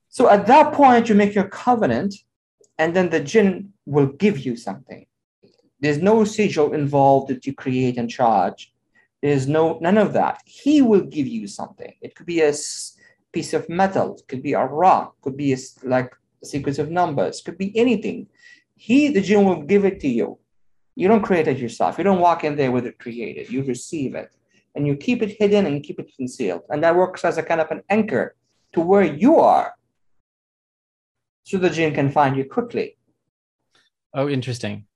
So at that point, you make your covenant, and then the jinn will give you something. There's no sigil involved that you create and charge. There's no none of that. He will give you something. It could be a piece of metal, could be a rock, could be a, like a sequence of numbers, could be anything. He, the jinn, will give it to you. You don't create it yourself. You don't walk in there with it created. You receive it, and you keep it hidden and keep it concealed, and that works as a kind of an anchor to where you are so the jinn can find you quickly. Oh, interesting.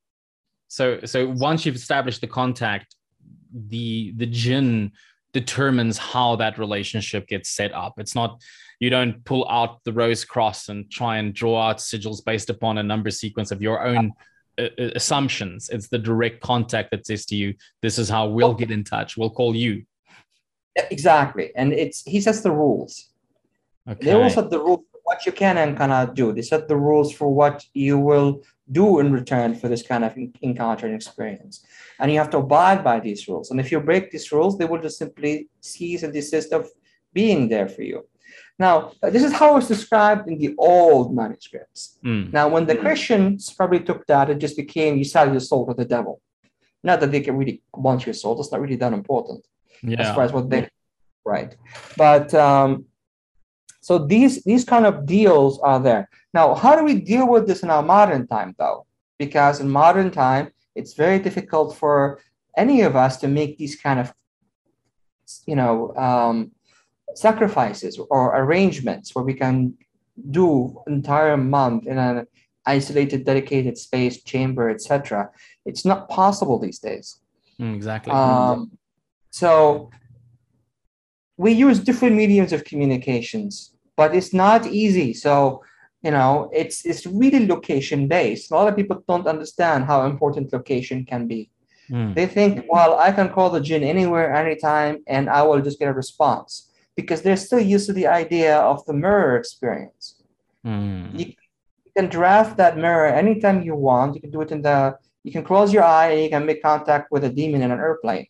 So so once you've established the contact, the the jinn determines how that relationship gets set up. It's not you don't pull out the rose cross and try and draw out sigils based upon a number sequence of your own uh, uh, assumptions. It's the direct contact that says to you, "This is how we'll get in touch. We'll call you." Exactly. And it's he sets the rules. Okay. They will set the rules for what you can and cannot do. They set the rules for what you will do in return for this kind of encounter and experience. And you have to abide by these rules. And if you break these rules, they will just simply cease and desist of being there for you. Now, uh, this is how it's described in the old manuscripts. Hmm, Now, when the Christians probably took that, it just became you sell your soul to the devil. Not that they can really want your soul, that's not really that important as far as what they right. But um, So these these kind of deals are there. Now, how do we deal with this in our modern time, though? Because in modern time, it's very difficult for any of us to make these kind of, you know, um, sacrifices or arrangements where we can do entire month in an isolated, dedicated space, chamber, etc. It's not possible these days. Mm, exactly. Um, so we use different mediums of communications, but it's not easy. So you know, it's it's really location based. A lot of people don't understand how important location can be. Mm. They think, well, I can call the jinn anywhere, anytime, and I will just get a response because they're still used to the idea of the mirror experience. Mm. You, you can draft that mirror anytime you want. You can do it in the you can close your eye and you can make contact with a demon in an airplane.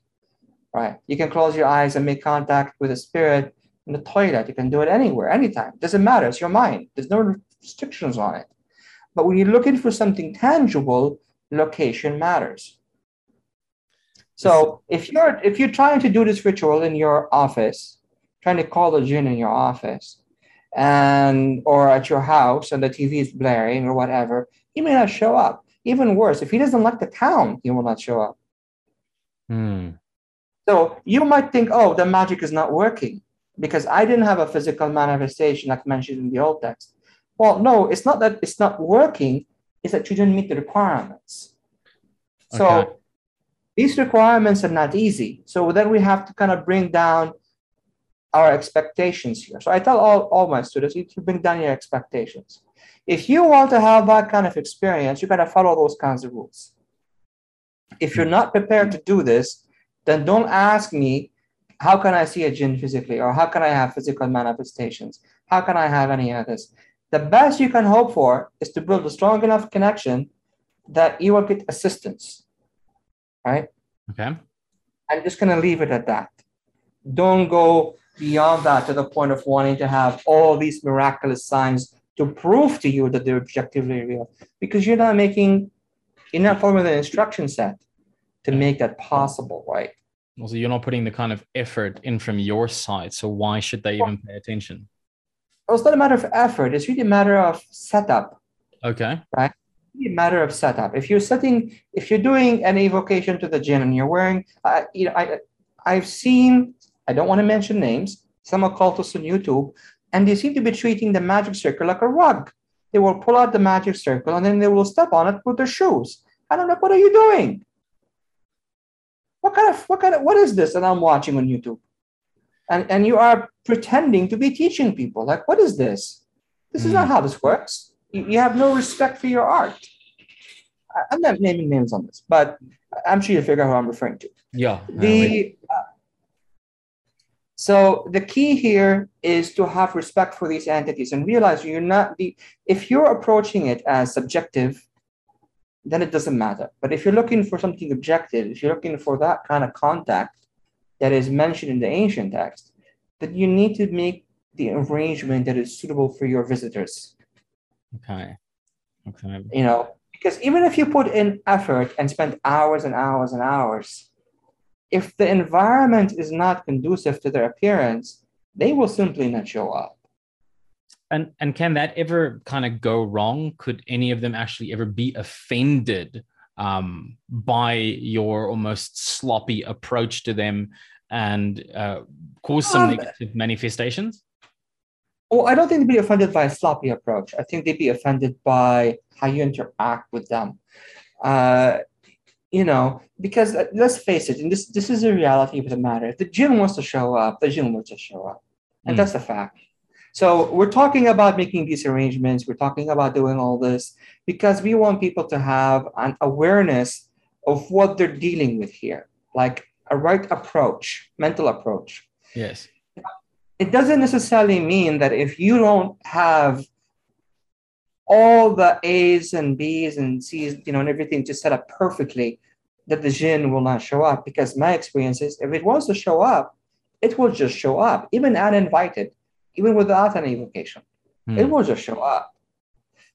Right. You can close your eyes and make contact with a spirit in the toilet. You can do it anywhere, anytime. Doesn't matter. It's your mind. There's no restrictions on it. But when you're looking for something tangible, location matters. So if you're if you're trying to do this ritual in your office, trying to call the jinn in your office, and or at your house and the TV is blaring or whatever, he may not show up. Even worse, if he doesn't like the town, he will not show up. Hmm. So you might think, oh, the magic is not working because I didn't have a physical manifestation like mentioned in the old text. Well, no, it's not that it's not working, it's that you didn't meet the requirements. So okay. these requirements are not easy. So then we have to kind of bring down our expectations here. So I tell all, all my students, you bring down your expectations. If you want to have that kind of experience, you got to follow those kinds of rules. If you're hmm. not prepared to do this, then don't ask me, how can I see a jinn physically? Or how can I have physical manifestations? How can I have any of this? The best you can hope for is to build a strong enough connection that you will get assistance. Right? Okay. I'm just going to leave it at that. Don't go beyond that to the point of wanting to have all these miraculous signs to prove to you that they're objectively real because you're not making, you're not following the instruction set to make that possible, right? Also, you're not putting the kind of effort in from your side. So why should they even pay attention? Well, it's not a matter of effort. It's really a matter of setup. Okay. Right? A matter of setup. If you're setting, if you're doing an evocation to the jinn and you're wearing, uh, you know, I, I've seen, I don't want to mention names, some occultists on YouTube, and they seem to be treating the magic circle like a rug. They will pull out the magic circle and then they will step on it with their shoes. I don't know, what are you doing? What kind of what kind of what is this that I'm watching on YouTube? And and you are pretending to be teaching people. Like, what is this? This mm. is not hmm. how this works. You, you, have no respect for your art. I, am not naming names on this, but I'm sure you figure out who I'm referring to. Yeah. The uh, so the key here is to have respect for these entities and realize you're not the if you're approaching it as subjective then it doesn't matter. But if you're looking for something objective, if you're looking for that kind of contact that is mentioned in the ancient text, then you need to make the arrangement that is suitable for your visitors. Okay. Okay. You know, because even if you put in effort and spend hours and hours and hours, if the environment is not conducive to their appearance, they will simply not show up. And and can that ever kind of go wrong? Could any of them actually ever be offended um, by your almost sloppy approach to them and uh, cause some um, negative manifestations? Well, I don't think they'd be offended by a sloppy approach. I think they'd be offended by how you interact with them. Uh, you know, because uh, let's face it, and this this is a reality of the matter. If the jinn wants to show up, the jinn wants to show up, and mm. that's a fact. So we're talking about making these arrangements. We're talking about doing all this because we want people to have an awareness of what they're dealing with here, like a right approach, mental approach. Yes. It doesn't necessarily mean that if you don't have all the A's and B's and C's, you know, and everything just set up perfectly, that the jinn will not show up. Because my experience is if it wants to show up, it will just show up, even uninvited even without an invocation. It hmm. will just show up.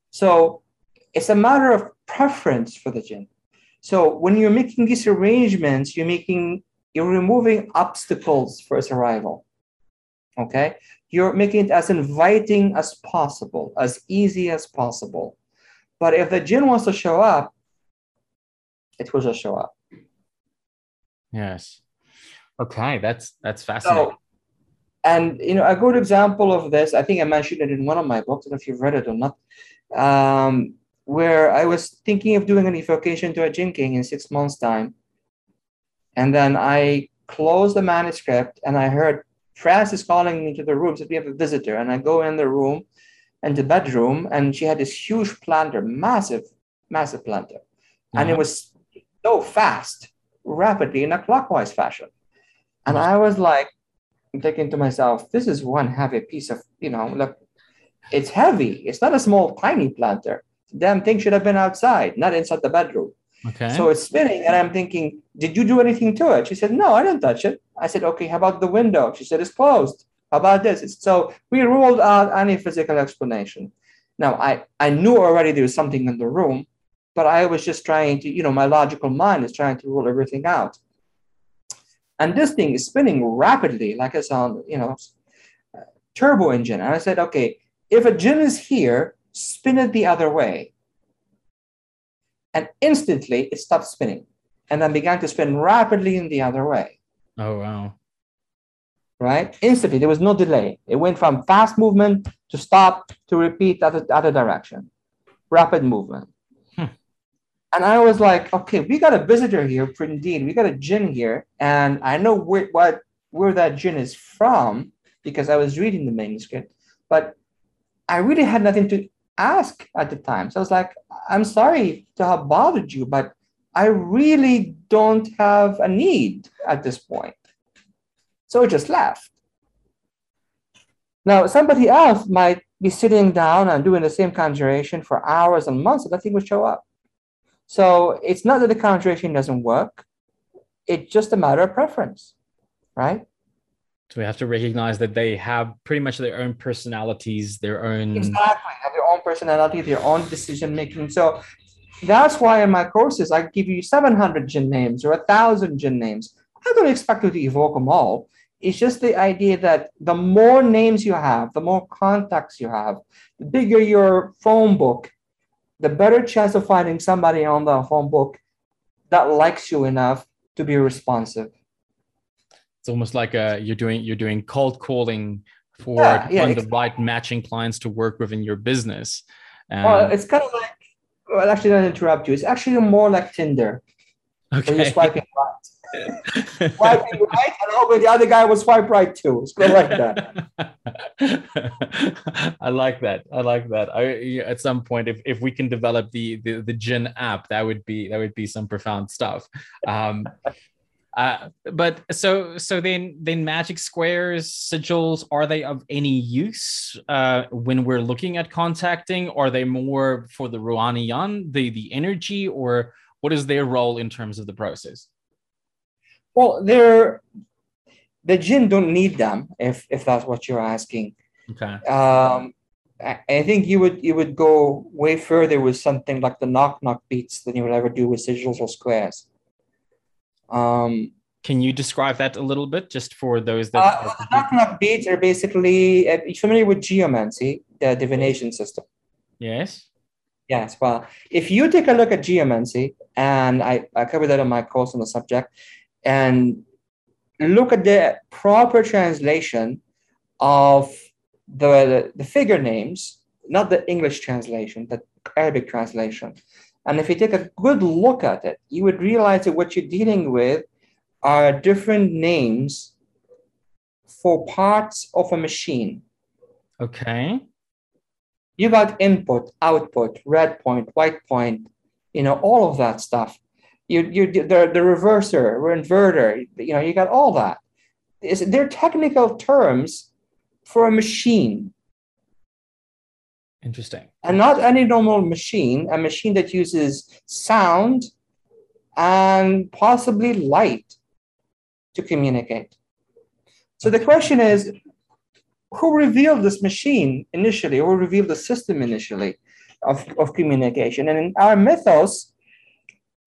So it's a matter of preference for the jinn. So when you're making these arrangements, you're making you're removing obstacles for its arrival. Okay. You're making it as inviting as possible, as easy as possible. But if the jinn wants to show up, it will just show up. Yes. Okay, that's that's fascinating. So, and you know, a good example of this, I think I mentioned it in one of my books. I don't know if you've read it or not. Um, where I was thinking of doing an evocation to a Jinn King in six months' time. And then I closed the manuscript and I heard Frances calling me to the room, said, We have a visitor. And I go in the room and the bedroom, and she had this huge planter, massive, massive planter. Mm-hmm. And it mm-hmm. was so fast, rapidly in a clockwise fashion. And I was like, thinking to myself, this is one heavy piece of, you know, look, it's heavy. It's not a small, tiny planter. Damn thing should have been outside, not inside the bedroom. Okay. So it's spinning, and I'm thinking, did you do anything to it? She said, no, I didn't touch it. I said, okay, how about the window? She said, it's closed. How about this? It's, so we ruled out any physical explanation. Now, I, I knew already there was something in the room, but I was just trying to, you know, my logical mind is trying to rule everything out. And this thing is spinning rapidly, like it's on, you know, turbo engine. And I said, okay, if a jinn is here, spin it the other way. And instantly it stopped spinning and then began to spin rapidly in the other way. Oh, wow. Right? Instantly, there was no delay. It went from fast movement to stop to repeat the other, other direction. Rapid movement. And I was like, okay, we got a visitor here, indeed. We got a jinn here. And I know where, what, where that jinn is from because I was reading the manuscript. But I really had nothing to ask at the time. So I was like, I'm sorry to have bothered you, but I really don't have a need at this point. So I just left. Now, somebody else might be sitting down and doing the same conjuration for hours and months, and nothing would show up. So it's not that the conjuration doesn't work, it's just a matter of preference, right? So we have to recognize that they have pretty much their own personalities, their own exactly have their own personality, their own decision making. So that's why in my courses I give you 700 jinn names or a thousand jinn names. I don't expect you to evoke them all. It's just the idea that the more names you have, the more contacts you have, the bigger your phone book, the better chance of finding somebody on the phone book that likes you enough to be responsive it's almost like uh, you're doing you're doing cold calling for yeah, yeah, exactly. the right matching clients to work within your business. Um, well, it's kind of like well, actually, don't interrupt you. It's actually more like Tinder. Okay. You're swiping right. Swiping right, and hoping the other guy was swipe right too. It's like that. I like that. I like that. I at some point, if, if we can develop the, the the Jinn app, that would be that would be some profound stuff. Um, uh, but so so then then magic squares sigils are they of any use uh, when we're looking at contacting? Are they more for the Ruhaniyan, the the energy, or what is their role in terms of the process? Well, they're the jinn don't need them if if that's what you're asking. Okay. Um, I think you would you would go way further with something like the knock knock beats than you would ever do with sigils or squares. Um, Can you describe that a little bit, just for those that? Uh, the knock knock beads are basically. Uh, you familiar with geomancy, the divination system? Yes. Yes. Well, if you take a look at geomancy, and I, I cover that in my course on the subject, and look at the proper translation of the, the, figure names, not the English translation, the Arabic translation. And if you take a good look at it, you would realize that what you're dealing with are different names for parts of a machine. Okay. You got input, output, red point, white point, you know, all of that stuff. You, you the, the reverser, or inverter, you know, you got all that. Is they're technical terms for a machine. Interesting. And not any normal machine, a machine that uses sound and possibly light to communicate. So the question is who revealed this machine initially, or revealed the system initially of, of communication? And in our mythos,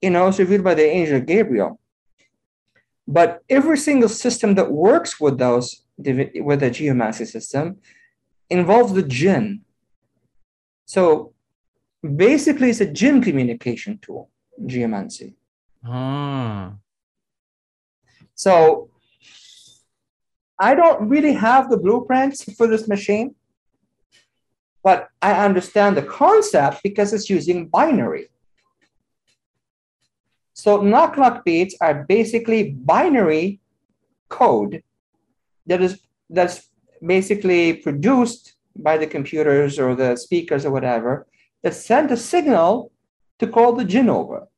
you know, it's revealed by the angel Gabriel. But every single system that works with those with the geomancy system involves the jinn. So basically, it's a jinn communication tool, geomancy. Ah. So I don't really have the blueprints for this machine, but I understand the concept because it's using binary. So knock knock beats are basically binary code that is that's basically produced by the computers or the speakers or whatever that send a signal to call the jinn over.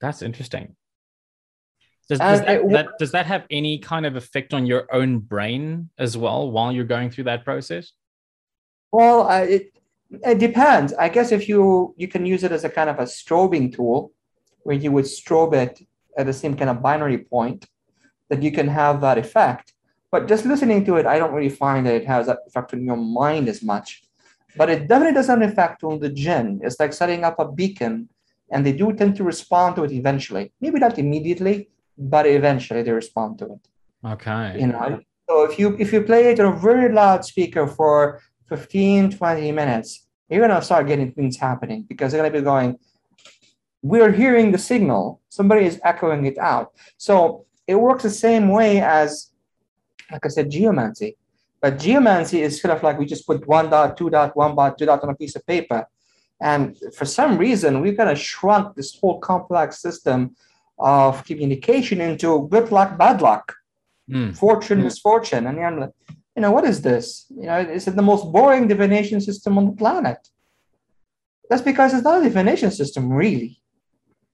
That's interesting. Does, does that, it, that, does that have any kind of effect on your own brain as well while you're going through that process? Well, uh, it it depends. I guess if you you can use it as a kind of a strobing tool, where you would strobe it at the same kind of binary point, that you can have that effect. But just listening to it, I don't really find that it has that effect on your mind as much. But it definitely does have an effect on the jinn. It's like setting up a beacon, and they do tend to respond to it eventually. Maybe not immediately, but eventually they respond to it. Okay. You know, so if you if you play it on a very loud speaker for 15, 20 minutes, you're gonna start getting things happening because they're gonna be going, we're hearing the signal, somebody is echoing it out. So it works the same way as, like I said, geomancy. But geomancy is sort of like we just put one dot, two dot, one dot, two dot on a piece of paper. And for some reason, we've kind of shrunk this whole complex system of communication into good luck, bad luck, mm. fortune, mm. misfortune. And I'm like, you know, what is this? You know, it's the most boring divination system on the planet. That's because it's not a divination system, really.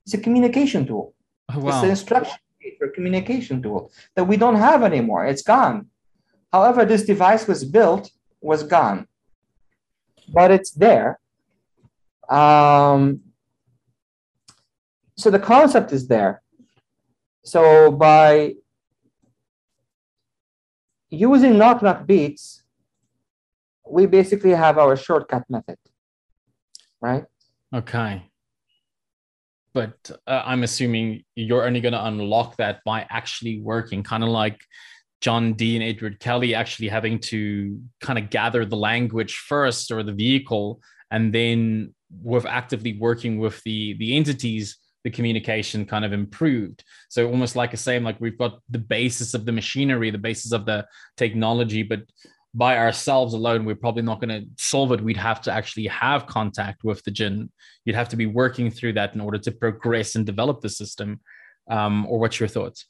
It's a communication tool. Oh, wow. It's an instruction for communication tool that we don't have anymore. It's gone. However, this device was built, was gone, but it's there. Um, so the concept is there. So by using knock knock beats, we basically have our shortcut method, right? Okay. But uh, I'm assuming you're only going to unlock that by actually working, kind of like John Dee and Edward Kelly actually having to kind of gather the language first or the vehicle, and then with actively working with the the entities the communication kind of improved. So almost like a same, like we've got the basis of the machinery, the basis of the technology, but by ourselves alone, we're probably not going to solve it. We'd have to actually have contact with the jinn. You'd have to be working through that in order to progress and develop the system. Um, or what's your thoughts?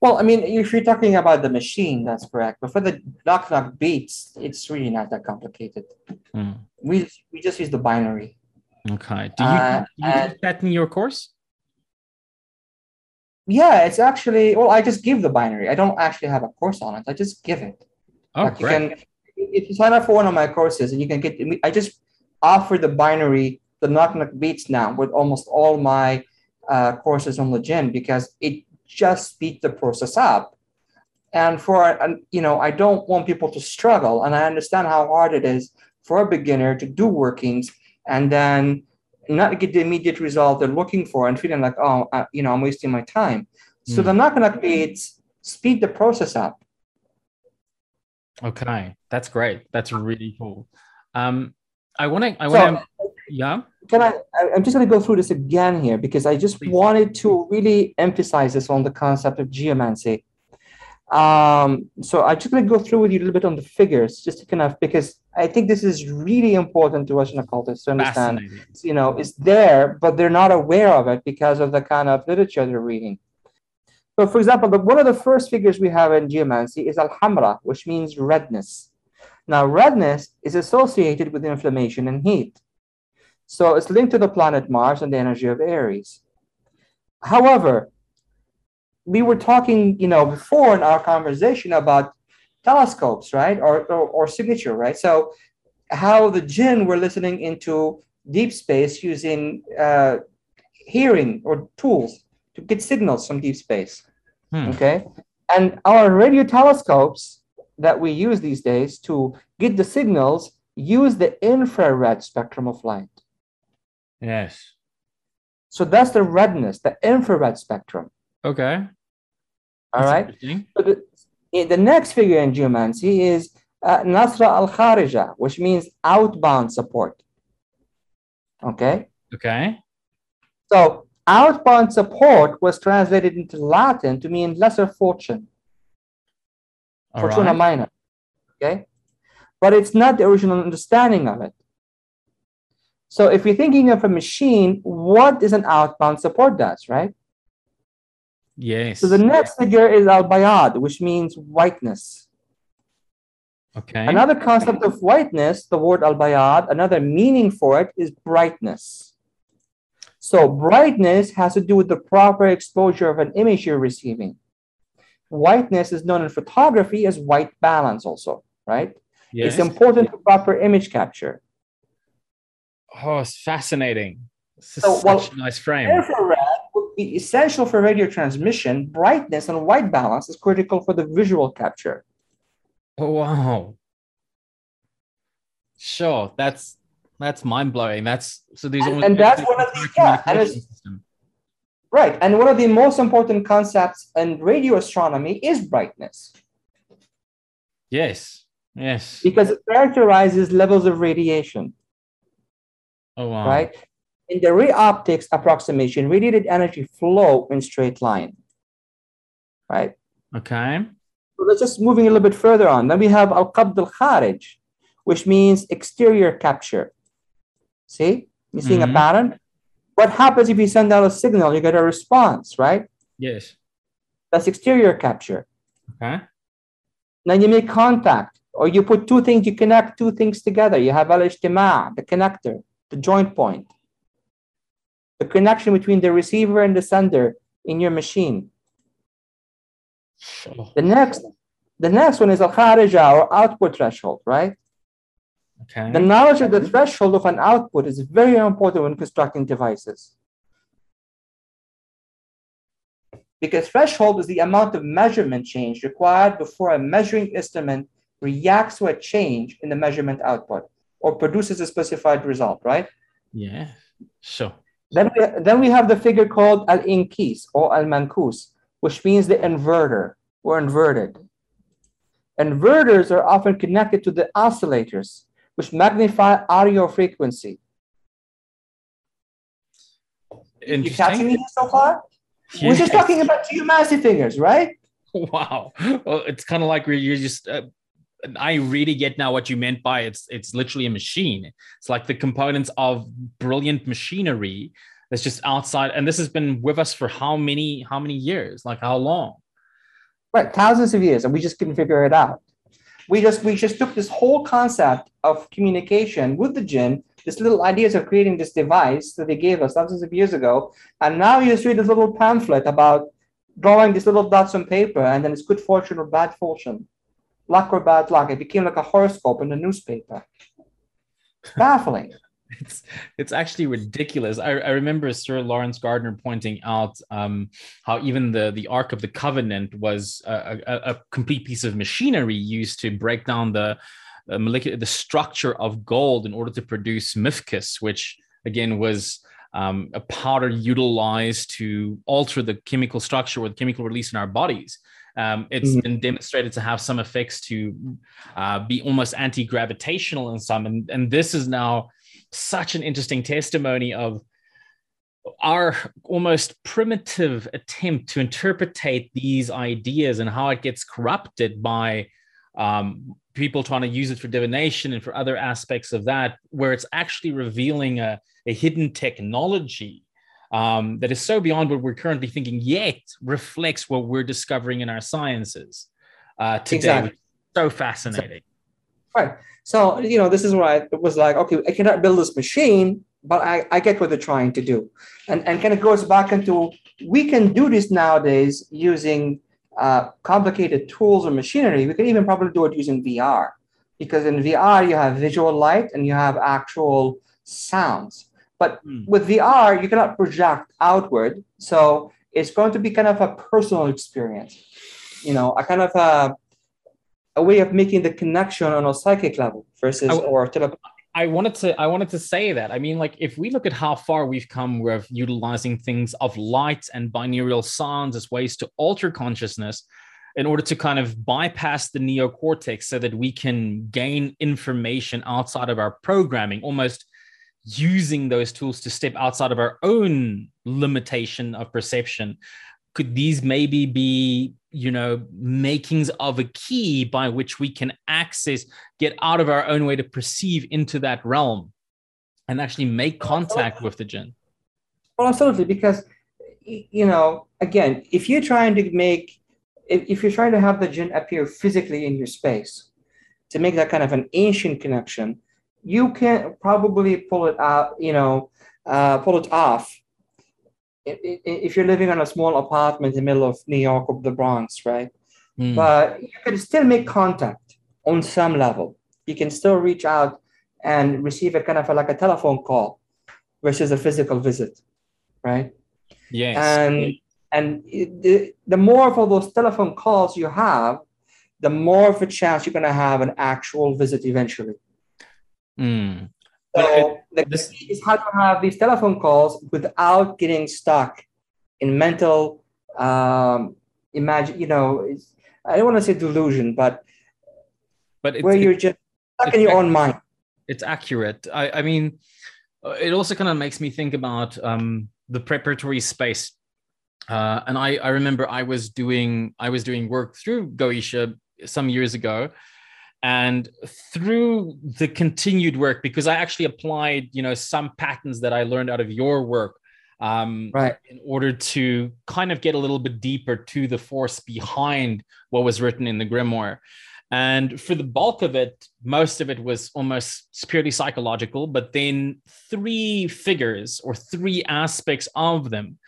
Well, I mean, if you're talking about the machine, that's correct. But for the knock knock beats, it's really not that complicated. Mm. We we just use the binary. Okay. Do you, uh, do you uh, that in your course? Yeah, it's actually well, I just give the binary. I don't actually have a course on it. I just give it. Oh, like great. You can, if you sign up for one of my courses, and you can get, I just offer the binary, the knock knock beats now with almost all my uh, courses on the jinn because it just speeds the process up. And for you know, I don't want people to struggle, and I understand how hard it is for a beginner to do workings and then not get the immediate result they're looking for and feeling like, oh, I, you know, I'm wasting my time. So mm. the knock knock beats speed the process up. Okay, that's great. That's really cool. Um, I want to, I want to, so, yeah. Can I? I'm just going to go through this again here because I just Please. wanted to really emphasize this on the concept of geomancy. Um, so I'm just going to go through with you a little bit on the figures, just to kind of because I think this is really important to Russian occultists to understand. You know, it's there, but they're not aware of it because of the kind of literature they're reading. So, for example, the, one of the first figures we have in geomancy is al-hamra, which means redness. Now, redness is associated with inflammation and heat. So it's linked to the planet Mars and the energy of Aries. However, we were talking, you know, before in our conversation about telescopes, right, or, or, or signature, right? So how the jinn were listening into deep space using uh, hearing or tools to get signals from deep space. Hmm. Okay, and our radio telescopes that we use these days to get the signals use the infrared spectrum of light. Yes. So that's the redness, the infrared spectrum. Okay. All right. So the, the next figure in geomancy is uh, Nasra al Kharija, which means outbound support. Okay. Okay. So outbound support was translated into Latin to mean lesser fortune. All Fortuna right. minor. Okay. But it's not the original understanding of it. So if you're thinking of a machine, what is an outbound support does, right? Yes. So the next figure is al bayad, which means whiteness. okay. Another concept of whiteness, the word al bayad, another meaning for it is brightness. So brightness has to do with the proper exposure of an image you're receiving. Whiteness is known in photography as white balance, also, right? yes. It's important for proper image capture. Oh, it's fascinating. This is So, such well, a nice frame. Infrared essential for radio transmission. Brightness and white balance is critical for the visual capture. Oh, wow. Sure, that's that's mind blowing. That's so these And- and that's one of the- yeah, and it's- system. Right. And one of the most important concepts in radio astronomy is brightness Yes, yes. because it characterizes levels of radiation, Oh wow. right? In the ray optics approximation, radiated energy flow in straight line, right? Okay. So let's just moving a little bit further on. Then we have al qabd al kharij, which means exterior capture. See, you seeing Mhm. a pattern? What happens if you send out a signal? You get a response, right? Yes. That's exterior capture. Okay. Then you make contact, or you put two things, you connect two things together. You have al ijtima, the connector, the joint point, the connection between the receiver and the sender in your machine. The next, the next one is al kharija or output threshold, right? Okay. The knowledge of the threshold of an output is very important when constructing devices. Because threshold is the amount of measurement change required before a measuring instrument reacts to a change in the measurement output or produces a specified result, right? yeah. Sure. Then we, then we have the figure called al-inkis or al-mankus, which means the inverter or inverted. Inverters are often connected to the oscillators, which magnify audio frequency. You catching me so far? We're just talking about geomancy figures, right? Wow. Well, it's kind of like you're just. Uh, I really get now what you meant by it's. It's literally a machine. It's like the components of brilliant machinery that's just outside, and this has been with us for how many how many years? Like how long? Right, thousands of years, and we just couldn't figure it out. We just we just took this whole concept of communication with the jinn, this little ideas of creating this device that they gave us thousands of years ago, and now you just read this little pamphlet about drawing these little dots on paper, and then it's good fortune or bad fortune, luck or bad luck. It became like a horoscope in the newspaper. It's baffling. it's it's actually ridiculous. I, I remember Sir Laurence Gardner pointing out um, how even the the Ark of the Covenant was a, a, a complete piece of machinery used to break down the uh, molecular the structure of gold in order to produce mfkzt, which again was um, a powder utilized to alter the chemical structure or the chemical release in our bodies. Um, it's Mhm. been demonstrated to have some effects to uh, be almost anti-gravitational in some, and, and this is now such an interesting testimony of our almost primitive attempt to interpretate these ideas and how it gets corrupted by um, people trying to use it for divination and for other aspects of that, where it's actually revealing a, a hidden technology um, that is so beyond what we're currently thinking, yet reflects what we're discovering in our sciences uh, today. Exactly. which is So fascinating. Right. So, you know, this is why it was like, okay, I cannot build this machine, but I, I get what they're trying to do. And, and kind of goes back into we can do this nowadays using uh, complicated tools or machinery. We can even probably do it using VR because in VR, you have visual light and you have actual sounds. But Hmm. with VR, you cannot project outward. So it's going to be kind of a personal experience, you know, a kind of a, a way of making the connection on a psychic level versus I- or telepathic I wanted to I wanted to say that. I mean, like if we look at how far we've come with utilizing things of light and binaural sounds as ways to alter consciousness in order to kind of bypass the neocortex so that we can gain information outside of our programming, almost using those tools to step outside of our own limitation of perception. Could these maybe be you know makings of a key by which we can access get out of our own way to perceive into that realm and actually make contact with the jinn well absolutely because you know again if you're trying to make if, you're trying to have the jinn appear physically in your space to make that kind of an ancient connection you can probably pull it out you know uh, pull it off if you're living on a small apartment in the middle of New York or the Bronx, right? Mm. But you can still make contact on some level. You can still reach out and receive a kind of a, like a telephone call versus a physical visit, right? Yes. And and the, the more of all those telephone calls you have, the more of a chance you're going to have an actual visit eventually. Mm. So the this, key is how to have these telephone calls without getting stuck in mental um, imagine. You know, I don't want to say delusion, but but where you're just stuck in your own mind. It's accurate. I, I mean, uh, it also kind of makes me think about um, the preparatory space. Uh, and I, I remember I was doing I was doing work through Goetia some years ago, and through the continued work because i actually applied you know some patterns that i learned out of your work um, right. in order to kind of get a little bit deeper to the force behind what was written in the grimoire. And for the bulk of it most of it was almost purely psychological but then three figures or three aspects of them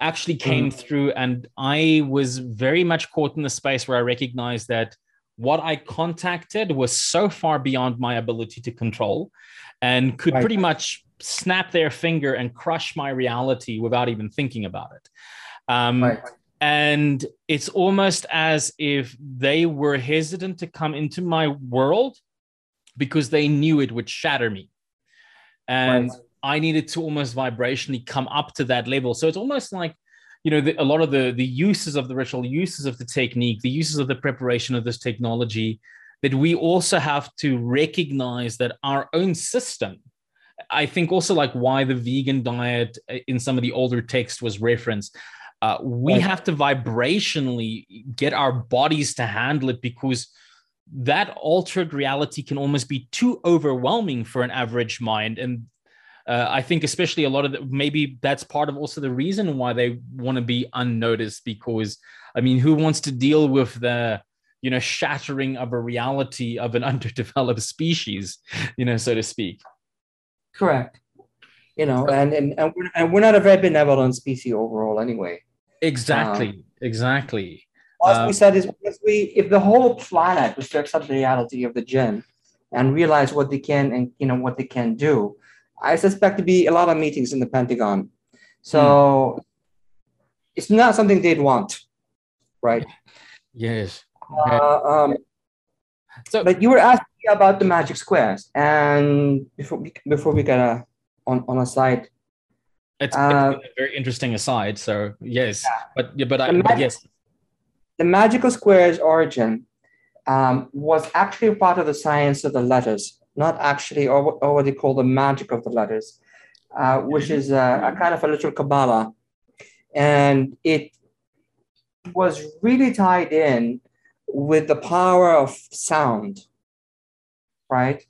actually came mm. through. And i was very much caught in the space where i recognized that what I contacted was so far beyond my ability to control and could right. pretty much snap their finger and crush my reality without even thinking about it. Um, right. And it's almost as if they were hesitant to come into my world because they knew it would shatter me. And right. I needed to almost vibrationally come up to that level. So it's almost like you know, the, a lot of the the uses of the ritual, uses of the technique, the uses of the preparation of this technology, that we also have to recognize that our own system. I think also like why the vegan diet uh, in some of the older text was referenced. Uh, we right. have to vibrationally get our bodies to handle it because that altered reality can almost be too overwhelming for an average mind and uh, I think especially a lot of the, maybe that's part of also the reason why they want to be unnoticed because I mean, who wants to deal with the you know shattering of a reality of an underdeveloped species, you know, so to speak. Correct. You know, and and and we're, and we're not a very benevolent species overall, anyway. Exactly. Um, exactly. As we uh, said, is we if the whole planet was to accept the reality of the jinn and realize what they can and you know what they can do, I suspect to be a lot of meetings in the Pentagon. So hmm. it's not something they'd want, right? Yes. Okay. Uh, um, so, but you were asking about the magic squares, and before we, before we get a, on on a side, it's, uh, a very interesting aside. So yes, yeah. but yeah, but, I, magic, but yes, the magical squares origin um, was actually part of the science of the letters not actually, or, or what they call the magic of the letters, uh, which is a, a, kind of a little Kabbalah. And it was really tied in with the power of sound, right?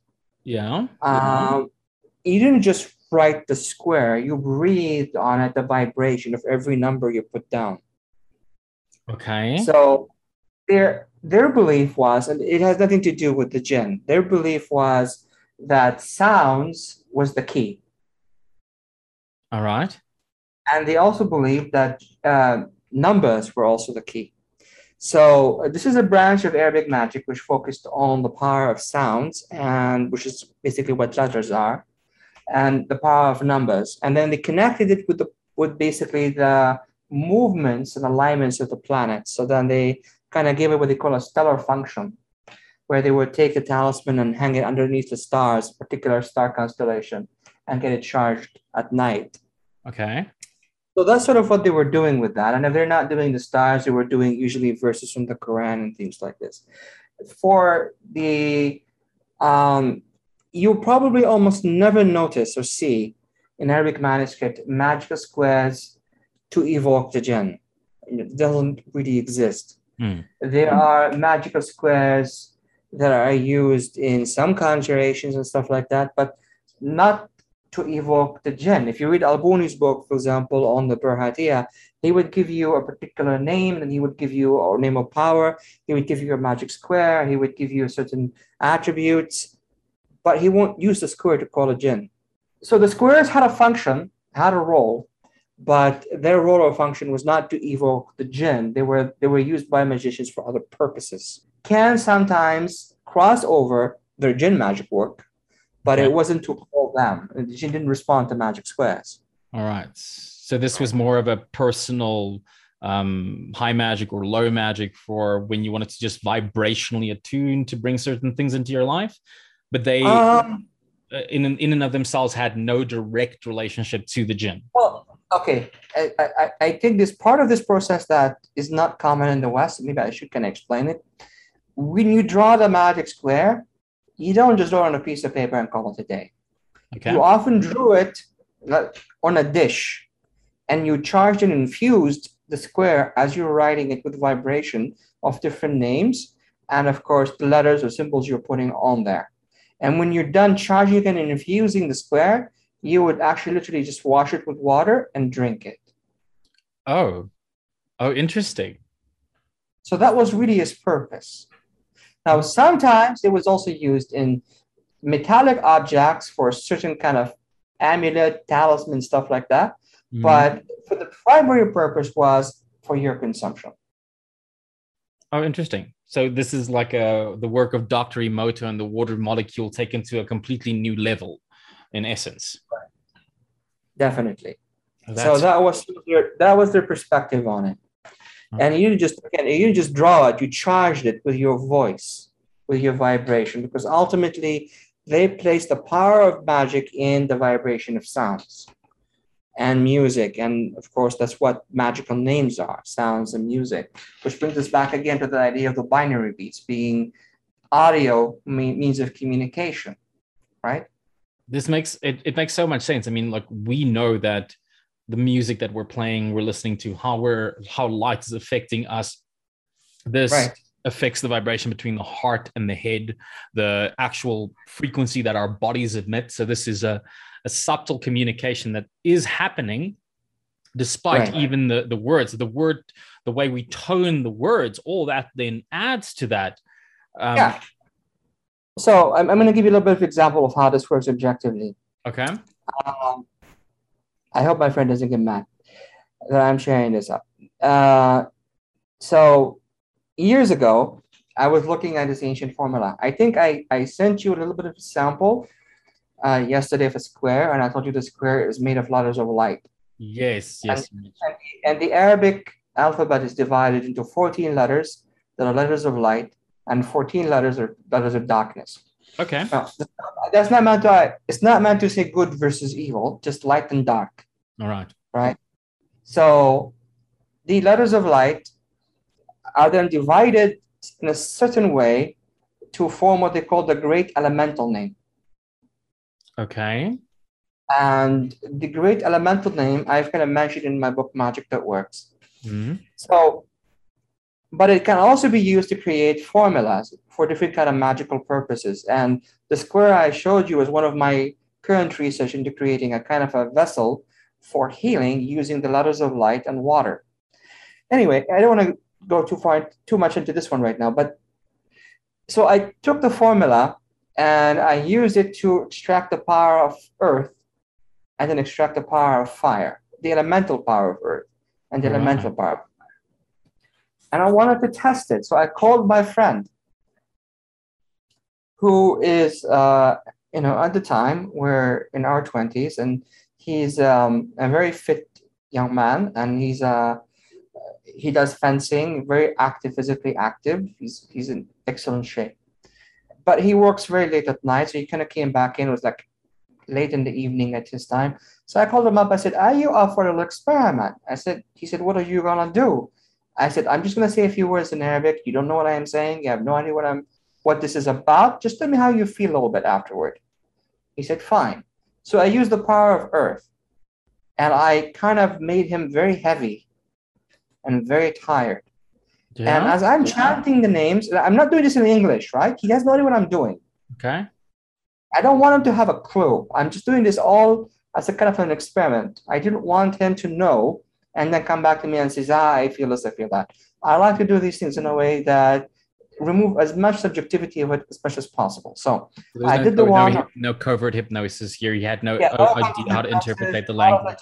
Yeah. Um, you didn't just write the square, you breathed on it the vibration of every number you put down. Okay. So there their belief was, and it has nothing to do with the jinn, their belief was that sounds was the key. All right. And they also believed that uh, numbers were also the key. So uh, this is a branch of Arabic magic which focused on the power of sounds, and which is basically what letters are, and the power of numbers. And then they connected it with the with basically the movements and alignments of the planets. So then they kind of gave it what they call a stellar function, where they would take the talisman and hang it underneath the stars, particular star constellation, and get it charged at night. Okay. So that's sort of what they were doing with that. And if they're not doing the stars, they were doing usually verses from the Quran and things like this. For the, um, you probably almost never notice or see in Arabic manuscript magical squares to evoke the jinn. It doesn't really exist. Mm. There are magical squares that are used in some conjurations and stuff like that, but not to evoke the jinn. If you read Al-Buni's book, for example, on the Burhatiya, he would give you a particular name and he would give you a name of power. He would give you a magic square. He would give you certain attributes, but he won't use the square to call a jinn. So the squares had a function, had a role, but their role or function was not to evoke the jinn. They were they were used by magicians for other purposes. Can sometimes cross over their jinn magic work, but it wasn't to call them. The jinn didn't respond to magic squares. All right. So this was more of a personal um, high magic or low magic for when you wanted to just vibrationally attune to bring certain things into your life, but they. Um, uh, in in and of themselves had no direct relationship to the jinn. Well, okay, I, I, I think this part of this process that is not common in the West. Maybe I should can explain it. When you draw the magic square, you don't just draw on a piece of paper and call it a day. Okay. You often drew it on a dish, and you charged and infused the square as you're writing it with vibration of different names, and of course the letters or symbols you're putting on there. And when you're done charging and infusing the square, you would actually literally just wash it with water and drink it. Oh, oh, interesting. So that was really its purpose. Now, sometimes it was also used in metallic objects for certain kind of amulet, talisman, stuff like that. Mm. But for the primary purpose was for your consumption. Oh, interesting. So this is like a the work of Dr. Emoto and the water molecule taken to a completely new level, in essence. Definitely. Oh, so that was their, that was their perspective on it. Okay. And you just again, you just draw it, you charged it with your voice, with your vibration, because ultimately they place the power of magic in the vibration of sounds and music. And of course, that's what magical names are sounds and music, which brings us back again to the idea of the binary beats being audio means of communication, right? This makes it, it makes so much sense. I mean, like we know that the music that we're playing, we're listening to, how we're how light is affecting us. This right. affects the vibration between the heart and the head, the actual frequency that our bodies emit. So this is a a subtle communication that is happening despite right. even the, the words the word the way we tone the words all that then adds to that um, yeah so i'm, I'm going to give you a little bit of example of how this works objectively okay um, i hope my friend doesn't get mad that i'm sharing this up uh, so years ago i was looking at this ancient formula i think i i sent you a little bit of a sample uh, yesterday of a square, and I told you the square is made of letters of light. Yes, yes. And, and, and, the Arabic alphabet is divided into 14 letters that are letters of light, and 14 letters are letters of darkness. Okay. Now, that's not meant to. It's not meant to say good versus evil, just light and dark. All right. Right. So, the letters of light are then divided in a certain way to form what they call the great elemental name. Okay. And the great elemental name I've kind of mentioned in my book Magic That Works. Mm-hmm. So, but it can also be used to create formulas for different kind of magical purposes. And the square I showed you is one of my current research into creating a kind of a vessel for healing using the letters of light and water. Anyway, I don't want to go too far too much into this one right now, but so I took the formula and I use it to extract the power of earth and then extract the power of fire, the elemental power of earth and the mm-hmm. elemental power. And I wanted to test it. So I called my friend who is, uh, you know, at the time we're in our 20s and he's um, a very fit young man and he's uh, he does fencing, very active, physically active. He's, he's in excellent shape. but he works very late at night, so he kind of came back in. It was like late in the evening at his time. So I called him up. I said, "Are you up for a little experiment?" I said. He said, "What are you gonna do?" I said, "I'm just gonna say a few words in Arabic. You don't know what I am saying. You have no idea what I'm what this is about. Just tell me how you feel a little bit afterward." He said, "Fine." So I used the power of earth, and I kind of made him very heavy and very tired. Yeah. And as I'm chanting the names, I'm not doing this in English, right? He has no idea what I'm doing. Okay. I don't want him to have a clue. I'm just doing this all as a kind of an experiment. I didn't want him to know and then come back to me and says, ah, I feel this, I feel that. I like to do these things in a way that remove as much subjectivity of it as much as possible. So, so I no, did the no, one. No, no, covert hypnosis here. You had no yeah, idea how to interpret the language.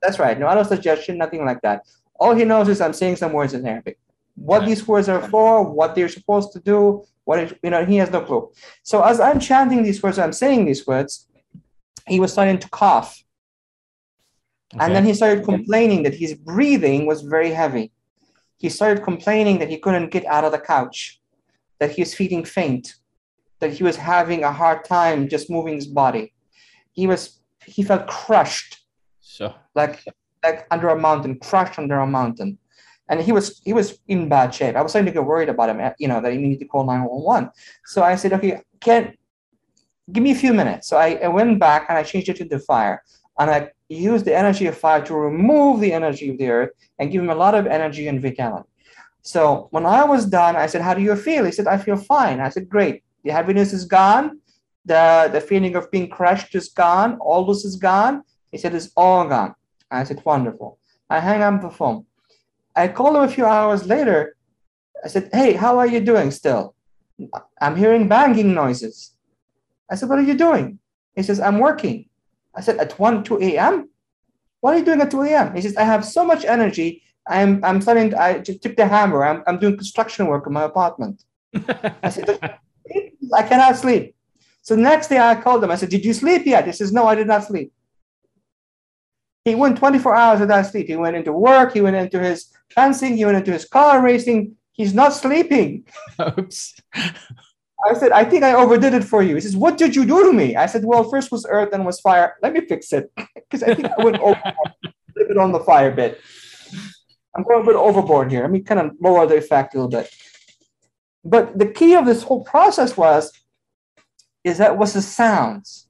That's right. No auto suggestion, nothing like that. All he knows is I'm saying some words in Arabic. What these words are for, what they're supposed to do, what is, you know, he has no clue. So as I'm chanting these words, I'm saying these words, he was starting to cough. Okay. And then he started complaining that his breathing was very heavy. He started complaining that he couldn't get out of the couch, that he was feeling faint, that he was having a hard time just moving his body. He was he felt crushed. So like like under a mountain, crushed under a mountain and he was he was in bad shape. I was starting to get worried about him, uh, you know, that he needed to call 911. So I said, okay, can give me a few minutes. So I, I went back and I changed it to the fire. And I used the energy of fire to remove the energy of the earth and give him a lot of energy and vitality. So when I was done, I said, How do you feel? He said, I feel fine. I said, Great. The heaviness is gone. The, the feeling of being crushed is gone. All this is gone. He said, It's all gone. I said, Wonderful. I hang up the phone. I called him a few hours later. I said, Hey, how are you doing still? I'm hearing banging noises. I said, What are you doing? He says, I'm working. I said, At 1, 2 a.m.? What are you doing at 2 a.m.? He says, I have so much energy. I'm, I'm starting, to, I just took the hammer. I'm, I'm doing construction work in my apartment. I said, I cannot sleep. So the next day I called him. I said, Did you sleep yet? He says, No, I did not sleep. He went 24 hours without sleep. He went into work. He went into his fencing. He went into his car racing. He's not sleeping. Oops. I said, I think I overdid it for you. He says, What did you do to me? I said, Well, first was earth, then was fire. Let me fix it. Because I think I went over a little bit on the fire bit. I'm going a bit overboard here. Let me kind of lower the effect a little bit. But the key of this whole process was, is that was the sounds,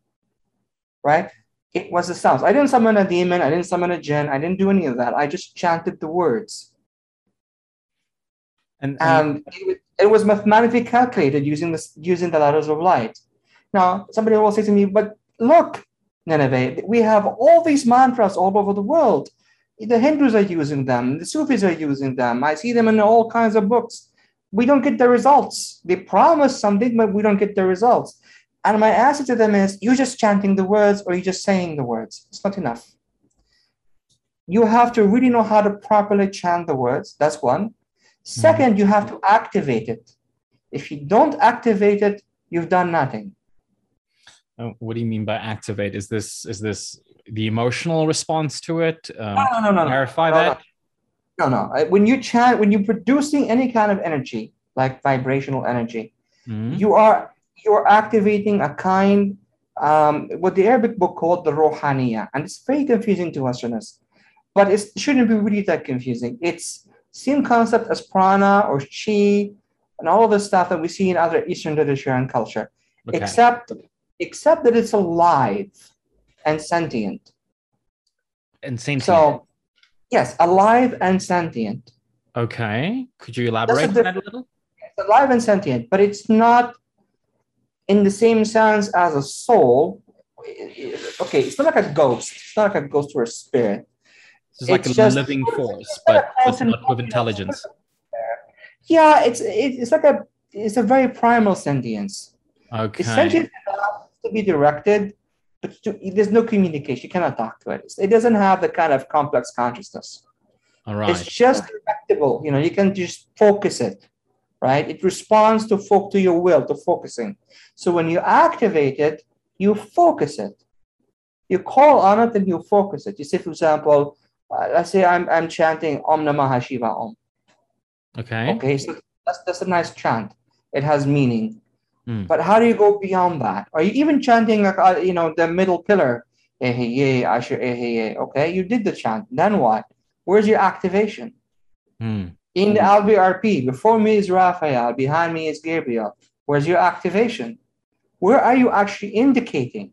right? it was the sounds. I didn't summon a demon. I didn't summon a jinn. I didn't do any of that. I just chanted the words. And, and it, it, was mathematically calculated using the, using the letters of light. Now, somebody will say to me, but look, Nineveh, we have all these mantras all over the world. The Hindus are using them. The Sufis are using them. I see them in all kinds of books. We don't get the results. They promise something, but we don't get the results. And my answer to them is you're just chanting the words or you're just saying the words. It's not enough. You have to really know how to properly chant the words. That's one. Second, you have to activate it. If you don't activate it, you've done nothing. Uh, what do you mean by activate? Is this is this the emotional response to it? Um, no, no, no, no. Clarify no, that. No, no. When you chant, when you're producing any kind of energy, like vibrational energy, mm-hmm. you are you're activating a kind, um, what the Arabic book called the Rohaniya. And it's very confusing to Westerners, but it shouldn't be really that confusing. It's same concept as prana or chi and all of the stuff that we see in other Eastern literature and culture, okay. except, except that it's alive and sentient. And sentient. So, yes, alive and sentient. Okay. Could you elaborate on that a little? It's alive and sentient, but it's not in the same sense as a soul. Okay, it's not like a ghost. It's not like a ghost or a spirit. It's, like a just, living force, but, but not with intelligence. Yeah, it's it's like a it's a very primal sentience. Okay. It's sentient enough to be directed, but to, there's no communication. You cannot talk to it. It doesn't have the kind of complex consciousness. All right. It's just directable. You know, you can just focus it right? It responds to fo- to your will, to focusing. So when you activate it, you focus it. You call on it and you focus it. You say, for example, uh, let's say I'm, I'm chanting Om Namah Shiva Om. Okay. Okay, so that's, that's a nice chant. It has meaning. Mm. But how do you go beyond that? Are you even chanting, uh, you know, the middle pillar? Eheye, Asher Eheye. Okay, you did the chant. Then what? Where's your activation? Mm. In the LBRP, before me is Raphael, behind me is Gabriel. Where's your activation? Where are you actually indicating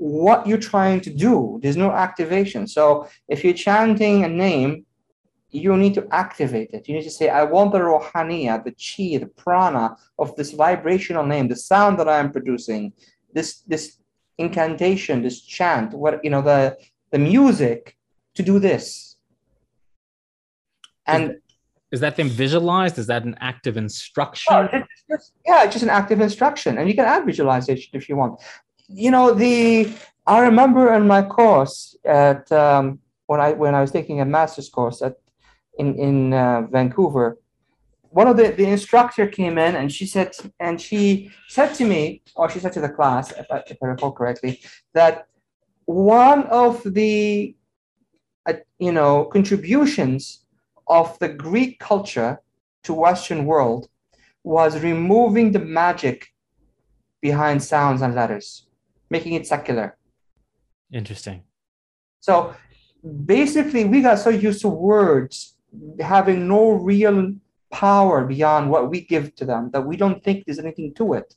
what you're trying to do? There's no activation. So if you're chanting a name, you need to activate it. You need to say, I want the rohaniya, the chi, the prana of this vibrational name, the sound that I am producing, this this incantation, this chant, what you know, the the music to do this. And is that then visualized? Is that an active instruction? Oh, it's just, yeah, it's just an active instruction. And you can add visualization if you want. You know, the I remember in my course at um, when I when I was taking a master's course at in in uh, Vancouver, one of the the instructor came in and she said and she said to me, or she said to the class, if I, if I recall correctly, that one of the uh, you know contributions of the Greek culture to Western world was removing the magic behind sounds and letters, making it secular. Interesting. So basically, we got so used to words having no real power beyond what we give to them, that we don't think there's anything to it.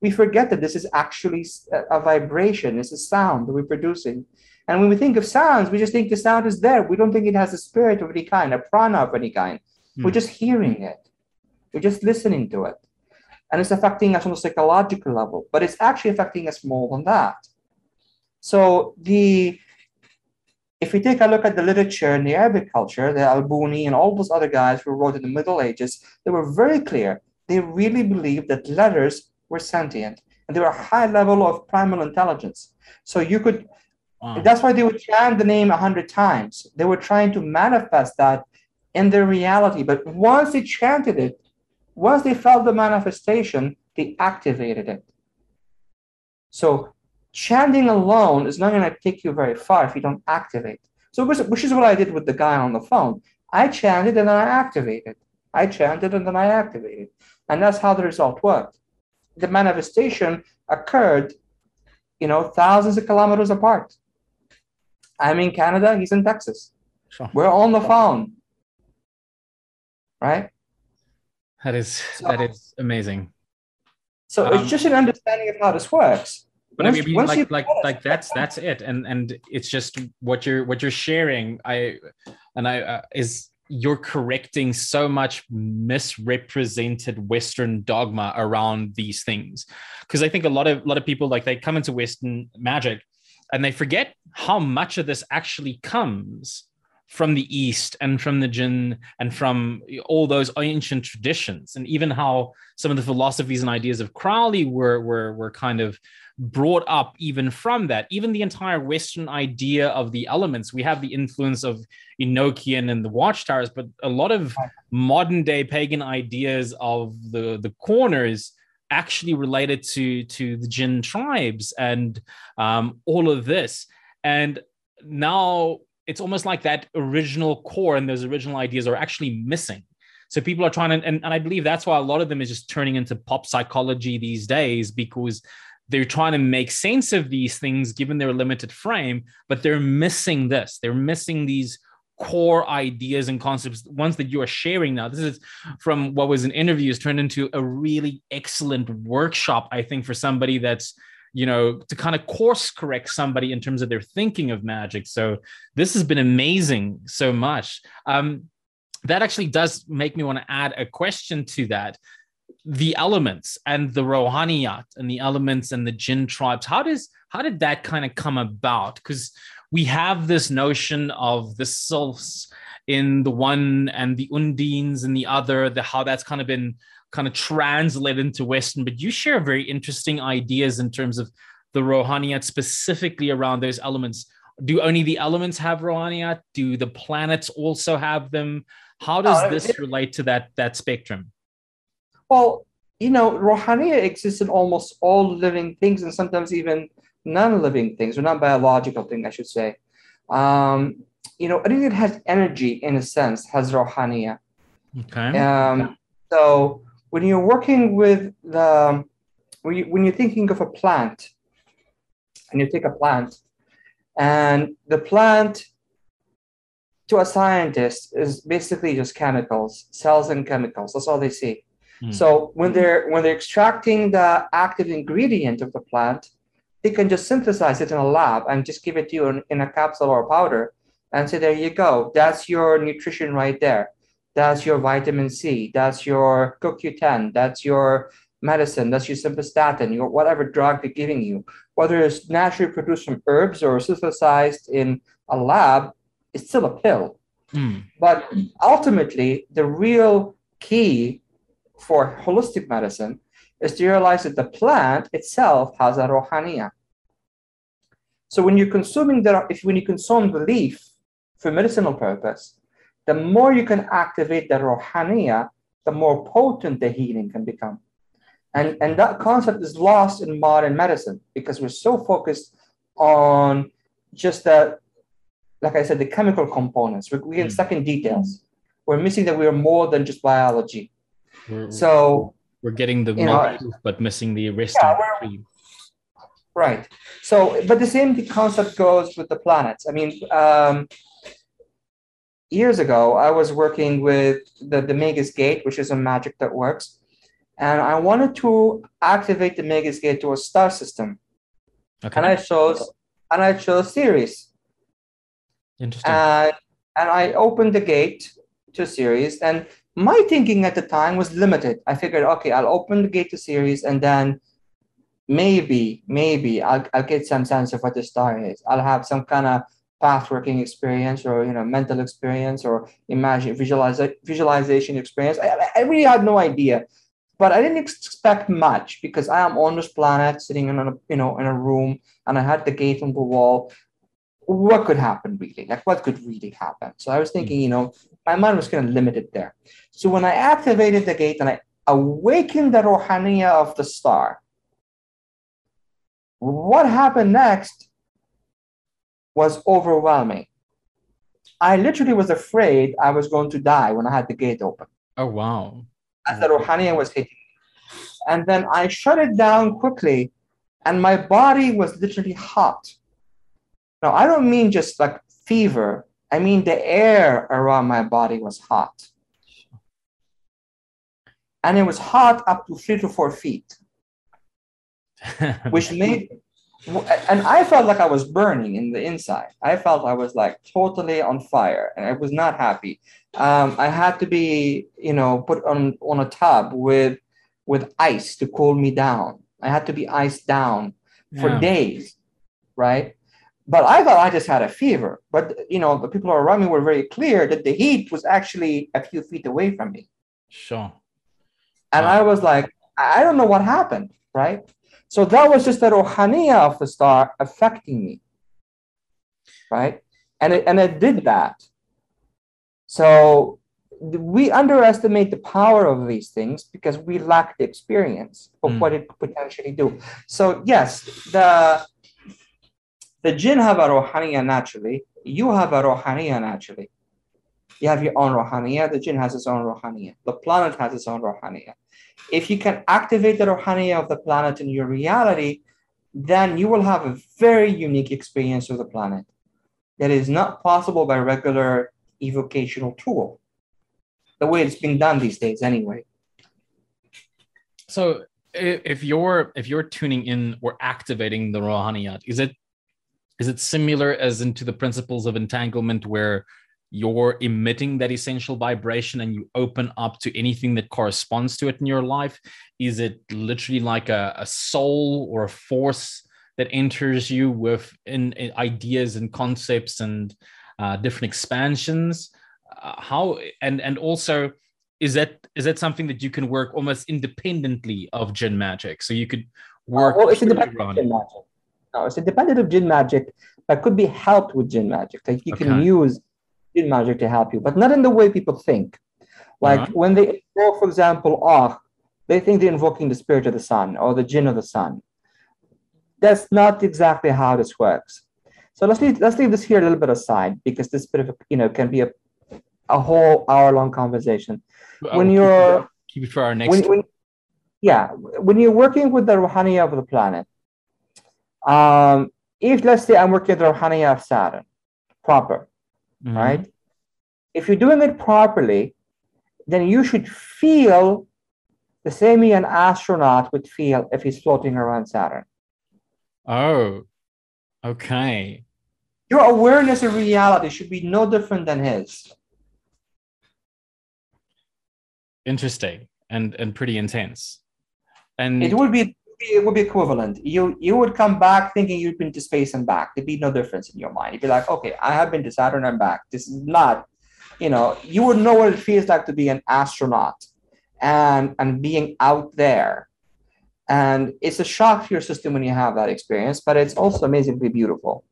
We forget that this is actually a vibration, it's a sound that we're producing. And when we think of sounds, we just think the sound is there. We don't think it has a spirit of any kind, a prana of any kind. Mm. We're just hearing it, we're just listening to it. And it's affecting us on a psychological level, but it's actually affecting us more than that. So the if we take a look at the literature in the Arabic culture, the Al-Buni and all those other guys who wrote in the Middle Ages, they were very clear. They really believed that letters were sentient and they were a high level of primal intelligence. So you could, wow. that's why they would chant the name a hundred times. They were trying to manifest that in their reality. But once they chanted it, once they felt the manifestation, they activated it. So chanting alone is not going to take you very far if you don't activate. So, which is what I did with the guy on the phone. I chanted and then I activated. I chanted and then I activated. And that's how the result worked. The manifestation occurred, you know, thousands of kilometers apart. I'm in Canada, he's in Texas. Sure. We're on the phone. Right? That is so, that is amazing. So um, it's just an understanding of how this works but once, I mean, like, like, like that's that's it, and and it's just what you're what you're sharing. I and I uh, is you're correcting so much misrepresented Western dogma around these things, because I think a lot of a lot of people like they come into Western magic, and they forget how much of this actually comes from the east and from the jinn and from all those ancient traditions and even how some of the philosophies and ideas of crowley were were, were kind of brought up even from that. Even the entire Western idea of the elements, we have the influence of Enochian and the Watchtowers, but a lot of modern day pagan ideas of the, the corners actually related to, to the Jinn tribes and um, all of this. And now it's almost like that original core and those original ideas are actually missing. So people are trying to, and, and I believe that's why a lot of them is just turning into pop psychology these days because they're trying to make sense of these things given their limited frame, but they're missing this. They're missing these core ideas and concepts, ones that you are sharing now. This is from what was an interview, has turned into a really excellent workshop, I think, for somebody that's you know to kind of course correct somebody in terms of their thinking of magic. So this has been amazing so much. Um, that actually does make me want to add a question to that. The elements and the rohaniyat and the elements and the jinn tribes how does how did that kind of come about? Because we have this notion of the sylphs in the one and the undines in the other the how that's kind of been kind of translated into western but you share very interesting ideas in terms of the rohaniyat specifically around those elements do only the elements have rohaniyat do the planets also have them how does this relate to that that spectrum well, you know, Rohaniya exists in almost all living things and sometimes even non-living things or non-biological things, I should say. Um, you know, anything that has energy in a sense has Rohaniya. Okay. Um, so when you're working with the when, you, when you're thinking of a plant and you take a plant and the plant to a scientist is basically just chemicals cells and chemicals that's all they see. Mm. so when they're when they're extracting the active ingredient of the plant they can just synthesize it in a lab and just give it to you in, in a capsule or a powder and say there you go. That's your nutrition right there that's your vitamin c that's your coq10 that's your medicine, that's your simvastatin, your whatever drug they're giving you, whether it's naturally produced from herbs or synthesized in a lab, it's still a pill. Mm. But ultimately, the real key for holistic medicine is to realize that the plant itself has a rohaniya. So when you're consuming the, if when you consume the leaf for medicinal purpose, the more you can activate the rohaniya, the more potent the healing can become. And, and that concept is lost in modern medicine because we're so focused on just the, like I said, the chemical components. We're, mm. stuck in details. We're missing that we're more than just biology. We're, so we're getting the molecules, but missing the rest yeah, of the Right. So, but the same concept goes with the planets. I mean, um, years ago, I was working with the, the Magus Gate, which is a magic that works and I wanted to activate the Magus Gate to a star system. Okay. And I chose and I chose Sirius. Interesting. And, and I opened the gate to Sirius, and my thinking at the time was limited. I figured, okay, I'll open the gate to Sirius, and then maybe, maybe I'll, I'll get some sense of what the star is. I'll have some kind of path working experience or you know mental experience or imagine visualiza- visualization experience. I, I really had no idea but I didn't expect much because I am on this planet sitting in a you know in a room and I had the gate on the wall. What could happen really? Like what could really happen? So I was hmm. thinking, you know, my mind was kind of limited there. So when I activated the gate and I awakened the Rohaniya of the star, what happened next was overwhelming. I literally was afraid I was going to die when I had the gate open. Oh wow as the Rohaniya was hitting And then I shut it down quickly, and my body was literally hot. Now, I don't mean just like fever, I mean the air around my body was hot. And it was hot up to three to four feet, which made and I felt like I was burning in the inside. I felt I was like totally on fire, and I was not happy. Um, I had to be, you know, put on on a tub with with ice to cool me down. I had to be iced down for yeah. days, right? But I thought I just had a fever. But you know, the people around me were very clear that the heat was actually a few feet away from me. Sure. And wow. I was like, I don't know what happened, right? So that was just the rohaniya of the star affecting me, right? And it, and it did that. So we underestimate the power of these things because we lack the experience of mm. what it could potentially do. So yes, the the jinn have a rohaniya naturally. You have a rohaniya naturally. You have your own rohaniya. The jinn has its own rohaniya. The planet has its own rohaniya if you can activate the rohaniya of the planet in your reality, then you will have a very unique experience of the planet that is not possible by regular evocational tool. The way it's being done these days, anyway. So, if you're if you're tuning in or activating the rohaniyat, is it is it similar as into the principles of entanglement, where you're emitting that essential vibration and you open up to anything that corresponds to it in your life? Is it literally like a, a soul or a force that enters you with in, in ideas and concepts and uh, different expansions? Uh, how and and also is that is that something that you can work almost independently of jinn magic? So you could work. well, it's independent of jinn magic. No, it's independent of jinn magic, but could be helped with jinn magic. Like you okay. can use jinn magic to help you, but not in the way people think. Like uh-huh. when they invoke, for example, Ah, they think they're invoking the spirit of the sun or the jinn of the sun. That's not exactly how this works. So let's leave, let's leave this here a little bit aside because this bit of you know can be a a whole hour long conversation. When you're keep it for our next. When, when, yeah, when you're working with the Ruhaniya of the planet, um, if let's say I'm working with the Ruhaniya of Saturn, proper, mm-hmm. right? If you're doing it properly, then you should feel the same way an astronaut would feel if he's floating around Saturn. Oh, okay. Your awareness of reality should be no different than his. Interesting and and pretty intense. And it would be it would be equivalent. You you would come back thinking you've been to space and back. There'd be no difference in your mind. You'd be like, okay, I have been to Saturn and back. This is not, you know, you would know what it feels like to be an astronaut and and being out there. And it's a shock to your system when you have that experience, but it's also amazingly beautiful.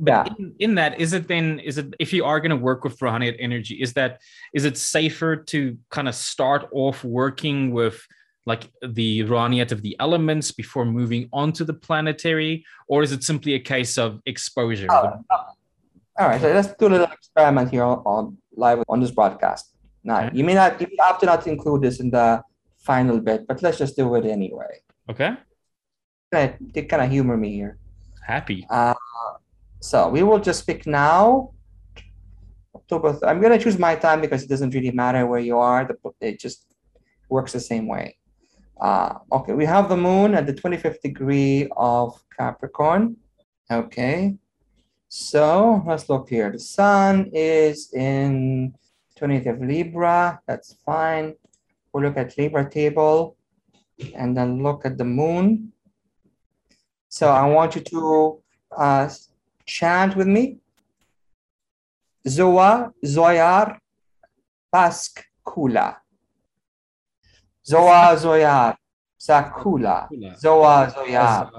But yeah. in, in that, is it then, is it, if you are going to work with Rohaniyat energy, is that, is it safer to kind of start off working with like the Rohaniyat of the elements before moving on to the planetary? Or is it simply a case of exposure? Oh, all right, so let's do a little experiment here on, on live on this broadcast. Now, okay. you may not, you have to not include this in the final bit, but let's just do it anyway. Okay. They kind of humor me here. Happy. Uh, so we will just pick now. October. Th- I'm gonna choose my time because it doesn't really matter where you are. The, it just works the same way. Uh, okay, we have the moon at the 25th degree of Capricorn. Okay, so let's look here. The sun is in 20th of Libra. That's fine. We'll look at Libra table and then look at the moon. So I want you to uh, chant with me. Zoa, Zoyar, Pask, Kula. Zoa, Zoyar, Sakula. Zoa, Zoyar,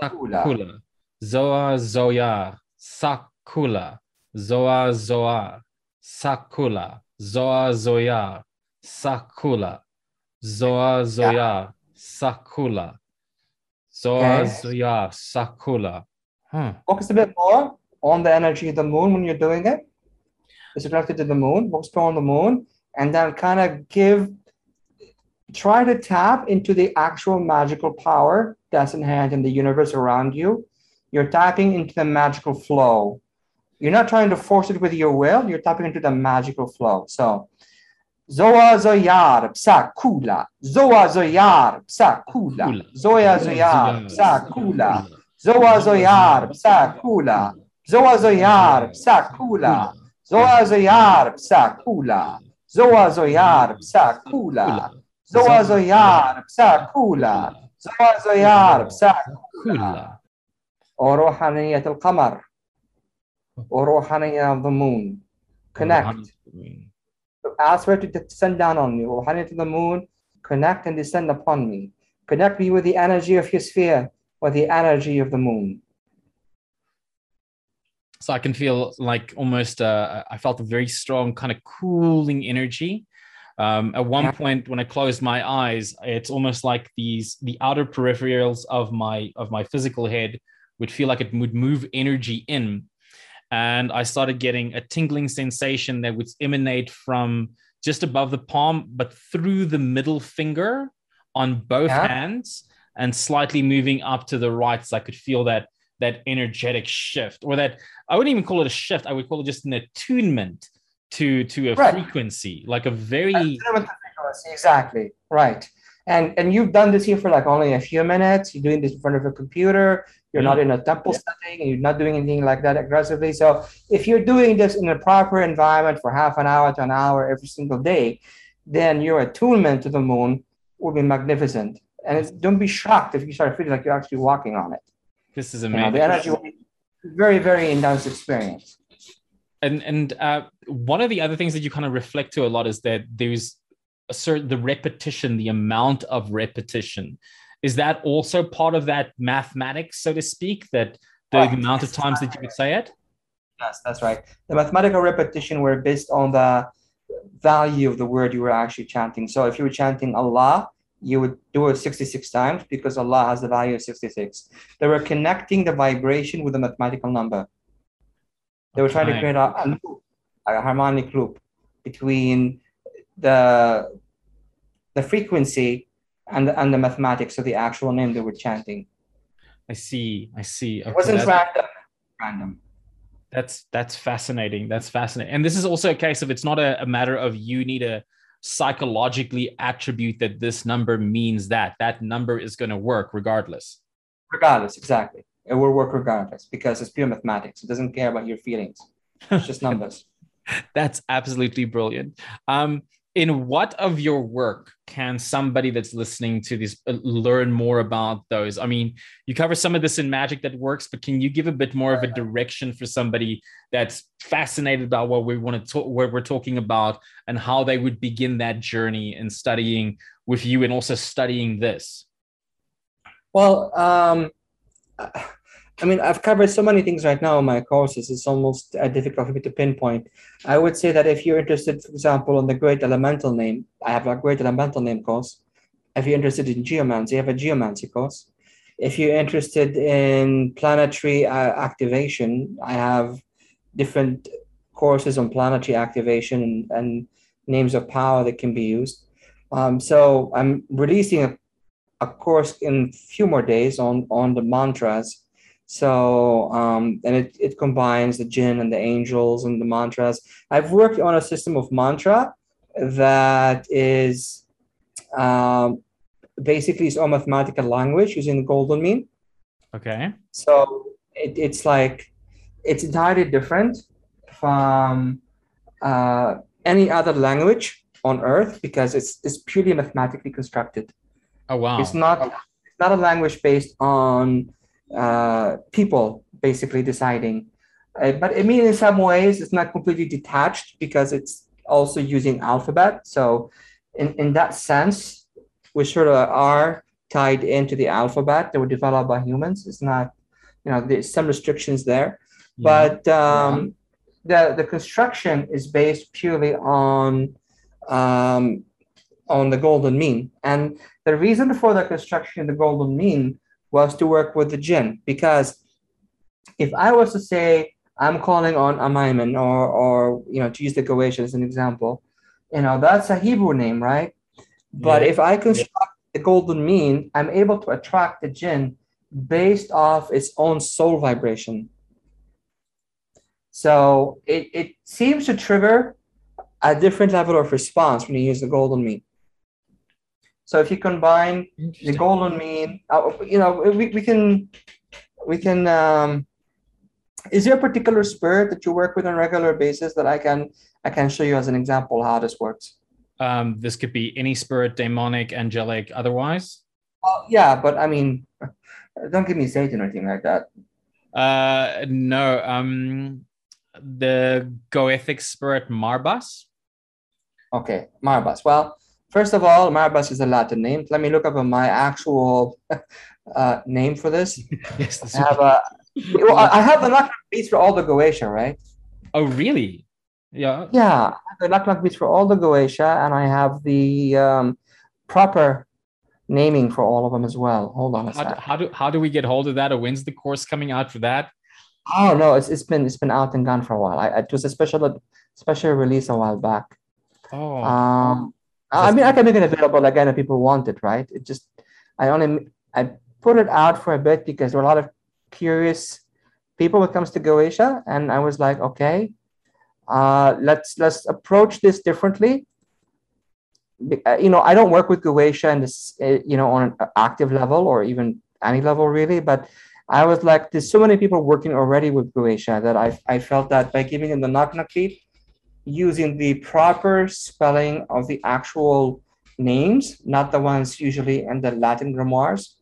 Sakula. Zoa, Zoyar, Sakula. Zoa, Zoar, Sakula. Zoa, Zoyar, Sakula. Zoa, Zoyar, Sakula. Zoa, Zoyar, Sakula. Hmm. Focus a bit more on the energy of the moon when you're doing it. It's connected to the moon. Focus more on the moon, and then kind of give, try to tap into the actual magical power that's inherent in the universe around you. You're tapping into the magical flow. You're not trying to force it with your will. You're tapping into the magical flow. So, Zoa Zoyar Psa Kula. Zoa Zoyar Psa Kula. Zoya Zoyar Psa Kula. Zoa Zoyar, Psakula. Zoa Zoyar, Psakula. Zoa Zoyar, Psakula. Zoa Zoyar, Psakula. Zoa Zoyar, Psakula. Zoa Zoyar, Psakula. وروحانية القمر وروحانية of the moon connect ask for it to descend down on me روحانية of the moon connect and descend upon me connect me with the energy of your sphere or the energy of the moon. So I can feel like almost, uh, I felt a very strong kind of cooling energy. Um, at one yeah. point, when I closed my eyes, it's almost like these the outer peripherals of my of my physical head would feel like it would move energy in, and I started getting a tingling sensation that would emanate from just above the palm, but through the middle finger on both yeah. hands and slightly moving up to the right so i could feel that that energetic shift or that i wouldn't even call it a shift i would call it just an attunement to to a right. frequency like a very exactly right and and you've done this here for like only a few minutes you're doing this in front of a computer you're yeah. not mm-hmm. in a temple yeah. setting you're not doing anything like that aggressively so if you're doing this in a proper environment for half an hour to an hour every single day then your attunement to the moon will be magnificent and don't be shocked if you start feeling like you're actually walking on it. This is amazing. You know, the energy will be very, very intense experience. And and uh, one of the other things that you kind of reflect to a lot is that there's a certain the repetition, the amount of repetition. Is that also part of that mathematics, so to speak? That the right. amount of times that you would say it? Yes, that's right. The mathematical repetition were based on the value of the word you were actually chanting. So if you were chanting Allah, you would do it 66 times because Allah has the value of 66. They were connecting the vibration with a mathematical number. They were trying to create a, a, loop, a harmonic loop between the the frequency and the, and the mathematics of the actual name they were chanting. I see. I see. Okay, it wasn't random. Random. That's that's fascinating. That's fascinating. And this is also a case of it's not a, a matter of you need a psychologically attribute that this number means that that number is going to work regardless. Regardless, exactly. It will work regardless because it's pure mathematics. It doesn't care about your feelings. It's just numbers. That's absolutely brilliant. Um, in what of your work can somebody that's listening to this uh, learn more about those i mean you cover some of this in magic that works but can you give a bit more of a direction for somebody that's fascinated about what we want to talk what we're talking about and how they would begin that journey in studying with you and also studying this well um I mean, I've covered so many things right now in my courses, it's almost uh, difficult for me to pinpoint. I would say that if you're interested, for example, in the great elemental name, I have a great elemental name course. If you're interested in geomancy, I have a geomancy course. If you're interested in planetary uh, activation, I have different courses on planetary activation and, and names of power that can be used. Um, so I'm releasing a, a course in a few more days on, on the mantras so, um, and it, it combines the jinn and the angels and the mantras. I've worked on a system of mantra that is um, basically its own mathematical language using the golden mean. Okay. So it, it's like, it's entirely different from uh, any other language on earth because it's, it's purely mathematically constructed. Oh, wow. It's not, it's not a language based on uh, people basically deciding. Uh, but I mean, in some ways, it's not completely detached because it's also using alphabet. So, in, in that sense, we sort of are tied into the alphabet that were developed by humans. It's not, you know, there's some restrictions there, yeah. but um, yeah. the the construction is based purely on um, on the golden mean. And the reason for the construction of the golden mean was to work with the jinn because if I was to say I'm calling on Amaiman or or you know to use the Goetia as an example, you know that's a Hebrew name, right? But yeah. if I construct yeah. the golden mean, I'm able to attract the jinn based off its own soul vibration. So it, it seems to trigger a different level of response when you use the golden mean. So if you combine the golden mean, uh, you know, we, we can, we can, um, is there a particular spirit that you work with on a regular basis that I can, I can show you as an example how this works? Um, this could be any spirit, demonic, angelic, otherwise. Well, yeah, but I mean, don't give me Satan or anything like that. Uh, no. Um, the Goetic spirit Marbas. Okay, Marbas. Well, First of all, Marbas is a Latin name. Let me look up my actual uh, name for this. yes, I have a. Well, I have the Nak beats for all the Goetia, right? Oh, really? Yeah. Yeah, the Nak beats for all the Goetia, and I have the um, proper naming for all of them as well. Hold on a how, how do how do we get hold of that? Or when's the course coming out for that? Oh no, it's, it's been it's been out and gone for a while. I, it was a special special release a while back. Oh. Um, I mean, I can make it available again if people want it, right? It just, I only, I put it out for a bit because there are a lot of curious people when it comes to Goetia, and I was like, okay, uh, let's let's approach this differently. Uh, you know, I don't work with Goetia and this, uh, you know, on an active level or even any level really, but I was like, there's so many people working already with Goetia that I I felt that by giving them the knock knock beat, using the proper spelling of the actual names, not the ones usually in the Latin grimoires,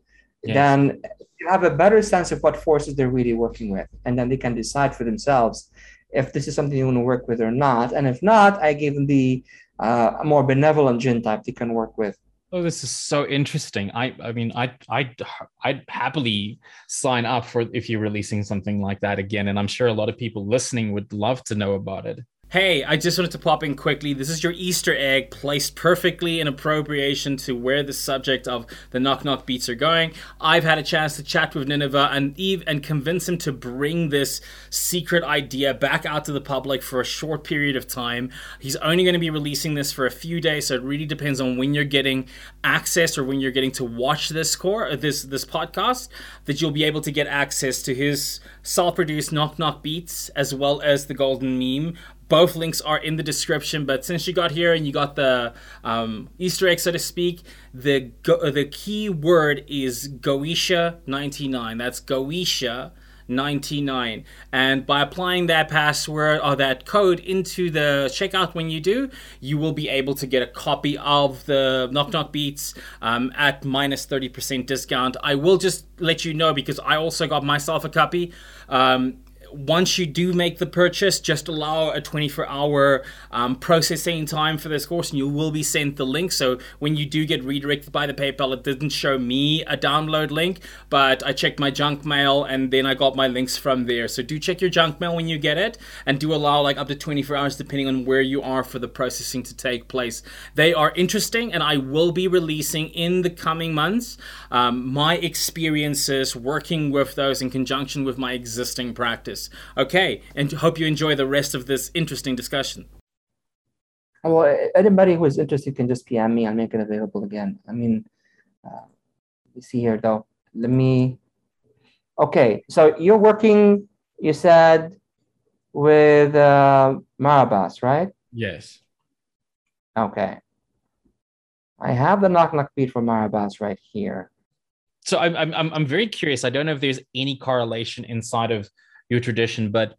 yes. then you have a better sense of what forces they're really working with. And then they can decide for themselves if this is something you want to work with or not. And if not, I give them the uh, more benevolent jinn type they can work with. Oh, this is so interesting. I, I mean, I, I, I'd happily sign up for if you're releasing something like that again, and I'm sure a lot of people listening would love to know about it. Hey, I just wanted to pop in quickly. This is your Easter egg placed perfectly in appropriation to where the subject of the knock knock beats are going. I've had a chance to chat with Nineveh and Eve and convince him to bring this secret idea back out to the public for a short period of time. He's only going to be releasing this for a few days, so it really depends on when you're getting access or when you're getting to watch this core uh, this this podcast that you'll be able to get access to his self-produced knock knock beats as well as the golden mean both links are in the description. But since you got here and you got the um, Easter egg, so to speak, the go- the key word is Goisha99. That's Goisha. 99 and by applying that password or that code into the checkout when you do you will be able to get a copy of the knock knock beats um, at minus 30% discount i will just let you know because i also got myself a copy um, once you do make the purchase, just allow a 24 hour um, processing time for this course and you will be sent the link. So when you do get redirected by the PayPal, it didn't show me a download link, but I checked my junk mail and then I got my links from there. So do check your junk mail when you get it and do allow like up to 24 hours depending on where you are for the processing to take place. They are interesting and I will be releasing in the coming months um, my experiences working with those in conjunction with my existing practice. Okay, and hope you enjoy the rest of this interesting discussion. Well, anybody who is interested can just PM me. I'll make it available again. I mean, uh, you see here though. Let me. Okay, so you're working. You said with uh, Marabas, right? Yes. Okay. I have the knock knock beat for Marabas right here. So I'm I'm I'm very curious. I don't know if there's any correlation inside of your tradition. But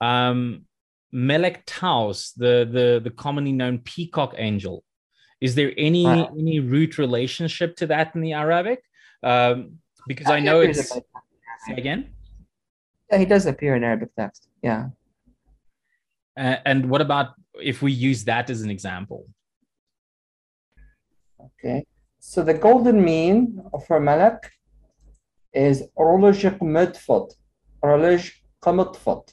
um, Melek Taos, the, the the commonly known peacock angel, is there any uh, any root relationship to that in the Arabic? Um, because I know it's say again. Yeah, he does appear in Arabic text. Yeah. Uh, and what about if we use that as an example? Okay. So the golden mean for Malak is Rolojik Midfoot. Roloj Qamatfat.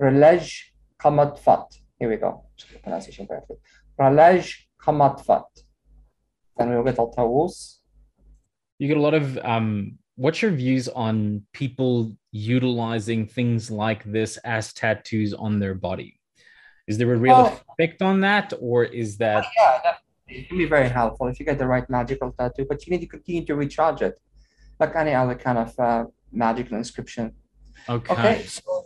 Ralaj Qamatfat. Here we go. Pronunciation correctly. Ralaj Qamatfat. Then we'll get Al Tawus. You get a lot of um what's your views on people utilizing things like this as tattoos on their body? Is there a real well, effect on that, or is that? yeah, definitely. It can be very helpful if you get the right magical tattoo, but you need to continue to recharge it, like any other kind of uh, magical inscription. Okay. Okay. So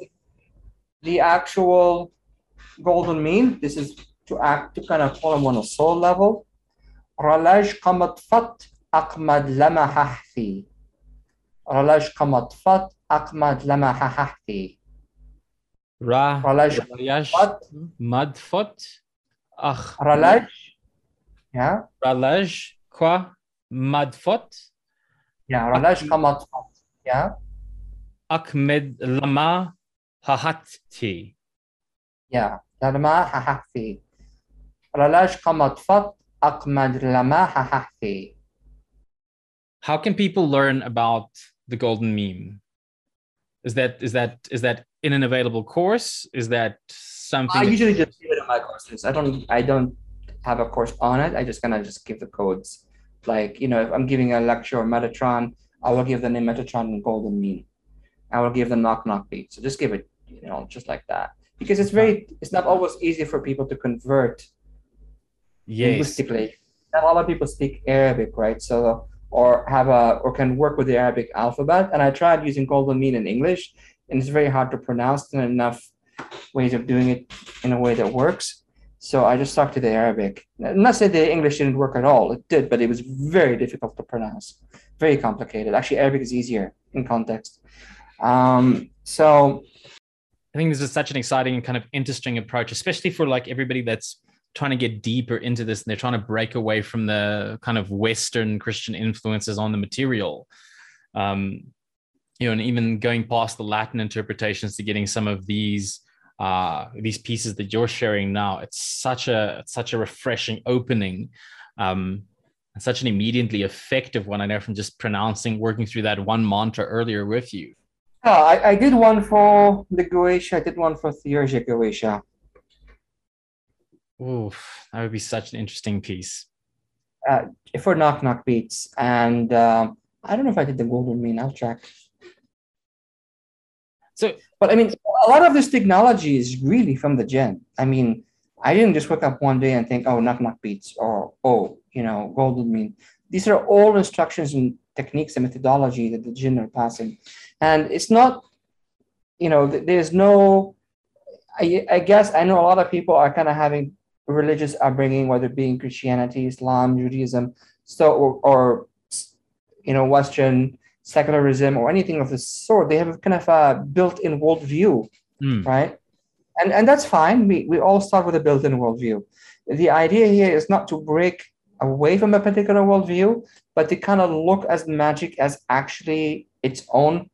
the actual golden mean, this is to act to kind of follow on a soul level. Ralaj qamat fat akmad lama hahthi. Ralaj qamat fat akmad lama hahthi. Ra Ralaj fat madfot ach. Ralaj. Yeah. Ralaj qua madfot. Yeah. Ralaj qamat fat. Yeah. Ahmed Lama Hahati. Yeah, Lama Hahati. Ralash Kamatfat Ahmed Lama Hahati. How can people learn about the golden mean? Is that is that is that in an available course? Is that something? I usually just give it in my courses. I don't I don't have a course on it. I just kind of just give the codes. Like you know, if I'm giving a lecture on Metatron, I will give the name Metatron and golden mean. I will give them knock knock beat. So just give it, you know, just like that. Because it's very it's not always easy for people to convert yes. linguistically. Not a lot of people speak Arabic, right? So or have a or can work with the Arabic alphabet. And I tried using Golden Mean in English, and it's very hard to pronounce and enough ways of doing it in a way that works. So I just stuck to the Arabic. Not say the English didn't work at all. It did, but it was very difficult to pronounce. Very complicated. Actually, Arabic is easier in context. Um, so I think this is such an exciting and kind of interesting approach, especially for like everybody that's trying to get deeper into this and they're trying to break away from the kind of Western Christian influences on the material. Um, you know, and even going past the Latin interpretations to getting some of these uh, these pieces that you're sharing now. It's such a it's such a refreshing opening. Um, and such an immediately effective one. I know from just pronouncing, working through that one mantra earlier with you. Yeah, I, I did one for the Goetia. I did one for Theurgia Goetia. Oof, that would be such an interesting piece. Uh, for knock knock beats, and um, I don't know if I did the golden mean. I'll check. So, but I mean, a lot of this technology is really from the jinn. I mean, I didn't just wake up one day and think, oh, knock knock beats, or oh, you know, golden mean. These are all instructions and techniques and methodology that the jinn are passing, and it's not, you know, there's no. I, I guess I know a lot of people are kind of having religious upbringing, whether it being Christianity, Islam, Judaism, so or, or you know Western secularism or anything of the sort. They have a kind of a built-in worldview, mm. right? And and that's fine. We we all start with a built-in worldview. The idea here is not to break away from a particular worldview, but to kind of look as magic as actually its own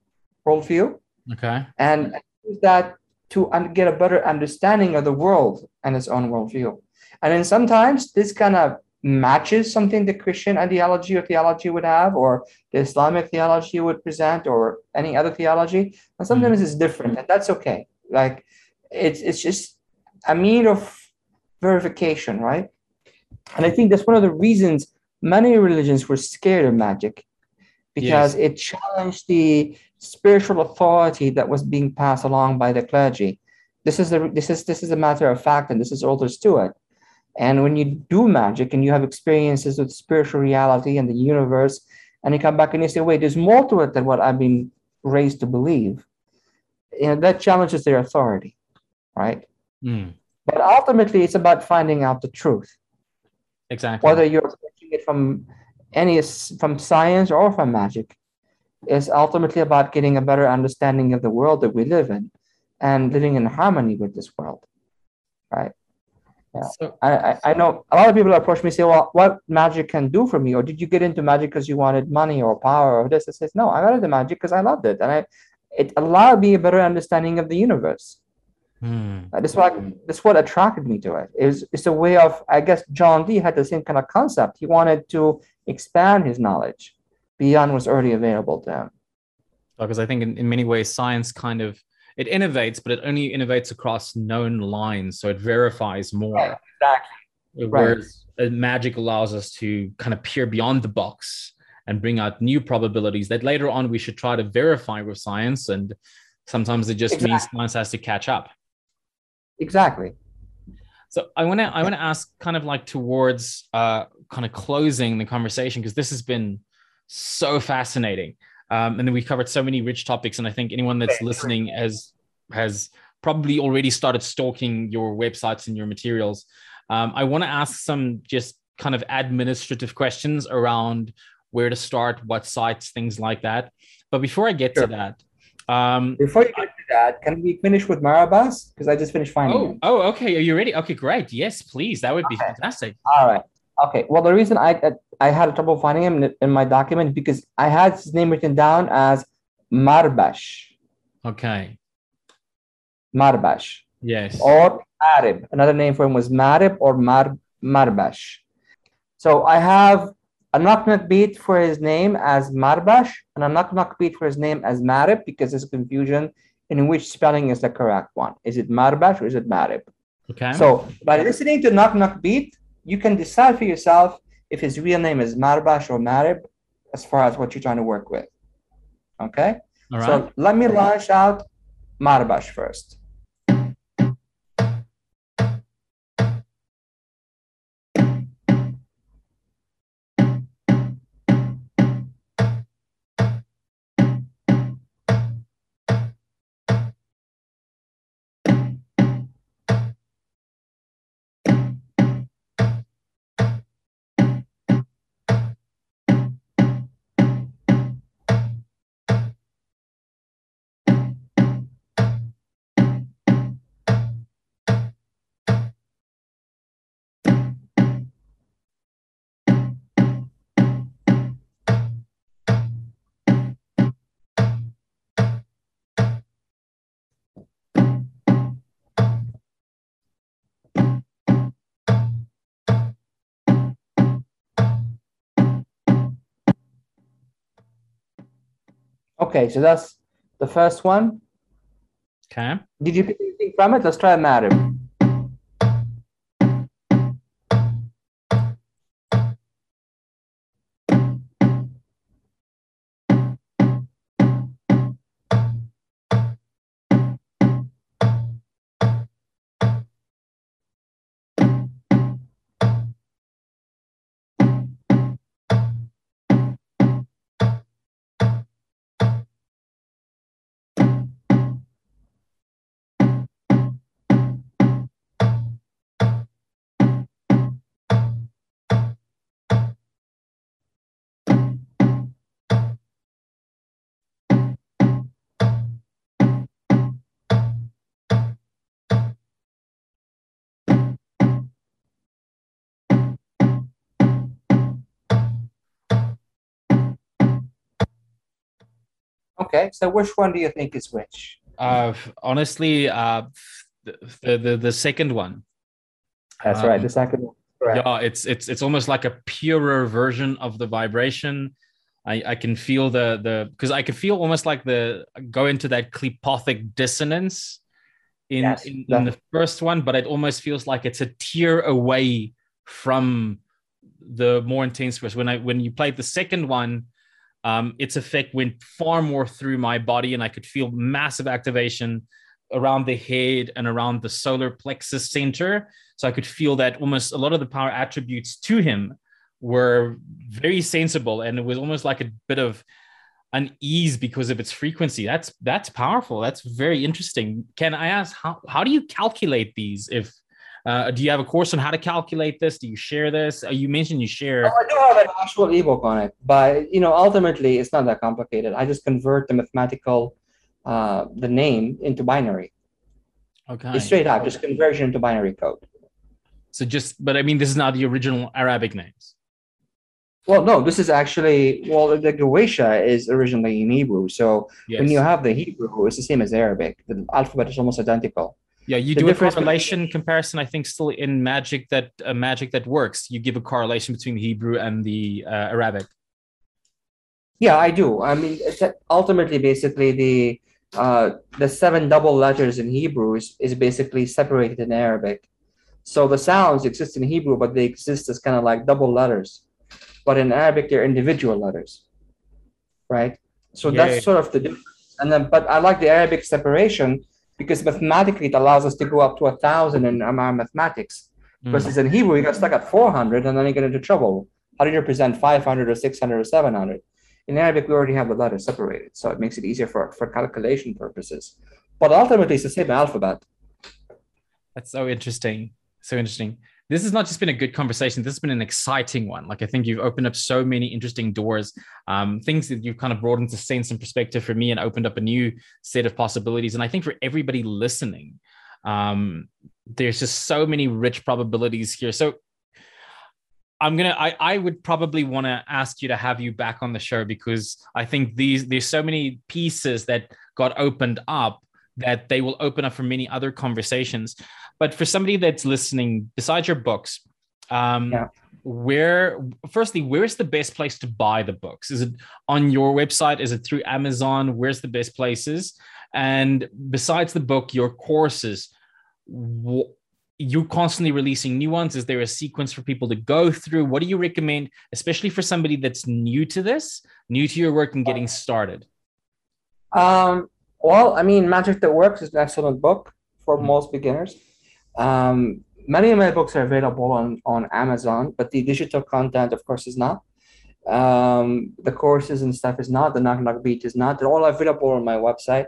worldview. Okay. And use that to get a better understanding of the world and its own worldview. And then sometimes this kind of matches something the Christian ideology or theology would have, or the Islamic theology would present, or any other theology. And sometimes mm-hmm. it's different, and that's okay. Like it's it's just a mean of verification, right? And I think that's one of the reasons many religions were scared of magic because yes. it challenged the spiritual authority that was being passed along by the clergy. This is a this is this is a matter of fact, and this is all there's to it. And when you do magic and you have experiences with spiritual reality and the universe, and you come back and you say, "Wait, there's more to it than what I've been raised to believe," you know that challenges their authority, right? Mm. But ultimately, it's about finding out the truth. Exactly. Whether you're it from any from science or from magic, is ultimately about getting a better understanding of the world that we live in and living in harmony with this world. Right. Yeah. So I, I know a lot of people approach me and say, Well, what magic can do for me? Or did you get into magic because you wanted money or power or this? I says, No, I got into magic because I loved it. And I it allowed me a better understanding of the universe. Hmm. That's what that's what attracted me to it. Is it's a way of I guess John Dee had the same kind of concept. He wanted to expand his knowledge beyond what's already available to him. Because I think in, in many ways science kind of it innovates, but it only innovates across known lines, so it verifies more. Right, exactly. Whereas right. magic allows us to kind of peer beyond the box and bring out new probabilities that later on we should try to verify with science, and sometimes it just exactly. means science has to catch up. Exactly. So I want to I want to ask kind of like towards uh, kind of closing the conversation because this has been so fascinating. Um, and then we covered so many rich topics, and I think anyone that's listening has has probably already started stalking your websites and your materials. Um, I want to ask some just kind of administrative questions around where to start, what sites, things like that. But before I get sure. to that, um, before you get that, can we finish with Marabas? Because I just finished finding oh, Oh, okay. Are you ready? Okay, great. Yes, please. That would be okay. fantastic. All right. Okay. Well, the reason I I had trouble finding him in my document because I had his name written down as Marbash. Okay. Marbash. Yes. Or Marib. Another name for him was Marib or Mar Marbash. So I have a knock knock beat for his name as Marbash and a knock knock beat for his name as Marib because there's confusion in which spelling is the correct one. Is it Marbash or is it Marib? Okay. So by listening to knock knock beat, you can decide for yourself if his real name is Marbash or Marib as far as what you're trying to work with. Okay? All right. So let me launch out Marbash first. Okay, so that's the first one. Okay. Did you pick anything from it? Let's try a Marib. Okay, so which one do you think is which? Uh, honestly, uh, the, the the second one. That's um, right, the second one. Correct. Yeah, it's it's it's almost like a purer version of the vibration. I, I can feel the the because I can feel almost like the go into that qliphothic dissonance in, yes, in, in the first one, but it almost feels like it's a tier away from the more intense verse. When I when you played the second one, um, its effect went far more through my body, and I could feel massive activation around the head and around the solar plexus center. So I could feel that almost a lot of the power attributes to him were very sensible, and it was almost like a bit of unease because of its frequency. That's that's powerful. That's very interesting. Can I ask how how do you calculate these? If uh, do you have a course on how to calculate this? Do you share this? Uh, you mentioned you share. Oh, I do have an actual ebook on it, but you know, ultimately, it's not that complicated. I just convert the mathematical, uh, the name into binary. Okay. It's straight up, just conversion into binary code. So just, but I mean, this is not the original Arabic names. Well, no, this is actually well, the Goetia is originally in Hebrew. So yes. when you have the Hebrew, it's the same as Arabic. The alphabet is almost identical. Yeah, you the do a correlation comparison. I think still in Magic that uh, Magic that works. You give a correlation between the Hebrew and the uh, Arabic. Yeah, I do. I mean, ultimately, basically, the uh, the seven double letters in Hebrew is, is basically separated in Arabic. So the sounds exist in Hebrew, but they exist as kind of like double letters. But in Arabic, they're individual letters, right? So yeah. that's sort of the difference. And then, but I like the Arabic separation because mathematically it allows us to go up to a thousand in our mathematics. Mm. Versus in Hebrew, you got stuck at 400 and then you get into trouble. How do you represent 500 or 600 or 700? In Arabic, we already have the letters separated, so it makes it easier for, for calculation purposes. But ultimately, it's the same alphabet. That's so interesting. So interesting this has not just been a good conversation. This has been an exciting one. Like I think you've opened up so many interesting doors, um, things that you've kind of brought into sense and perspective for me, and opened up a new set of possibilities. And I think for everybody listening, um, there's just so many rich probabilities here. So I'm gonna. I, I would probably want to ask you to have you back on the show because I think these there's so many pieces that got opened up that they will open up for many other conversations. But for somebody that's listening, besides your books, um, yeah. where firstly, where's the best place to buy the books? Is it on your website? Is it through Amazon? Where's the best places? And besides the book, your courses. Wh- you're constantly releasing new ones is there a sequence for people to go through what do you recommend especially for somebody that's new to this new to your work and getting started um, well i mean magic that works is an excellent book for mm-hmm. most beginners um, many of my books are available on, on Amazon, but the digital content, of course, is not. Um, the courses and stuff is not. The Knock Knock Beat is not. They're all available on my website.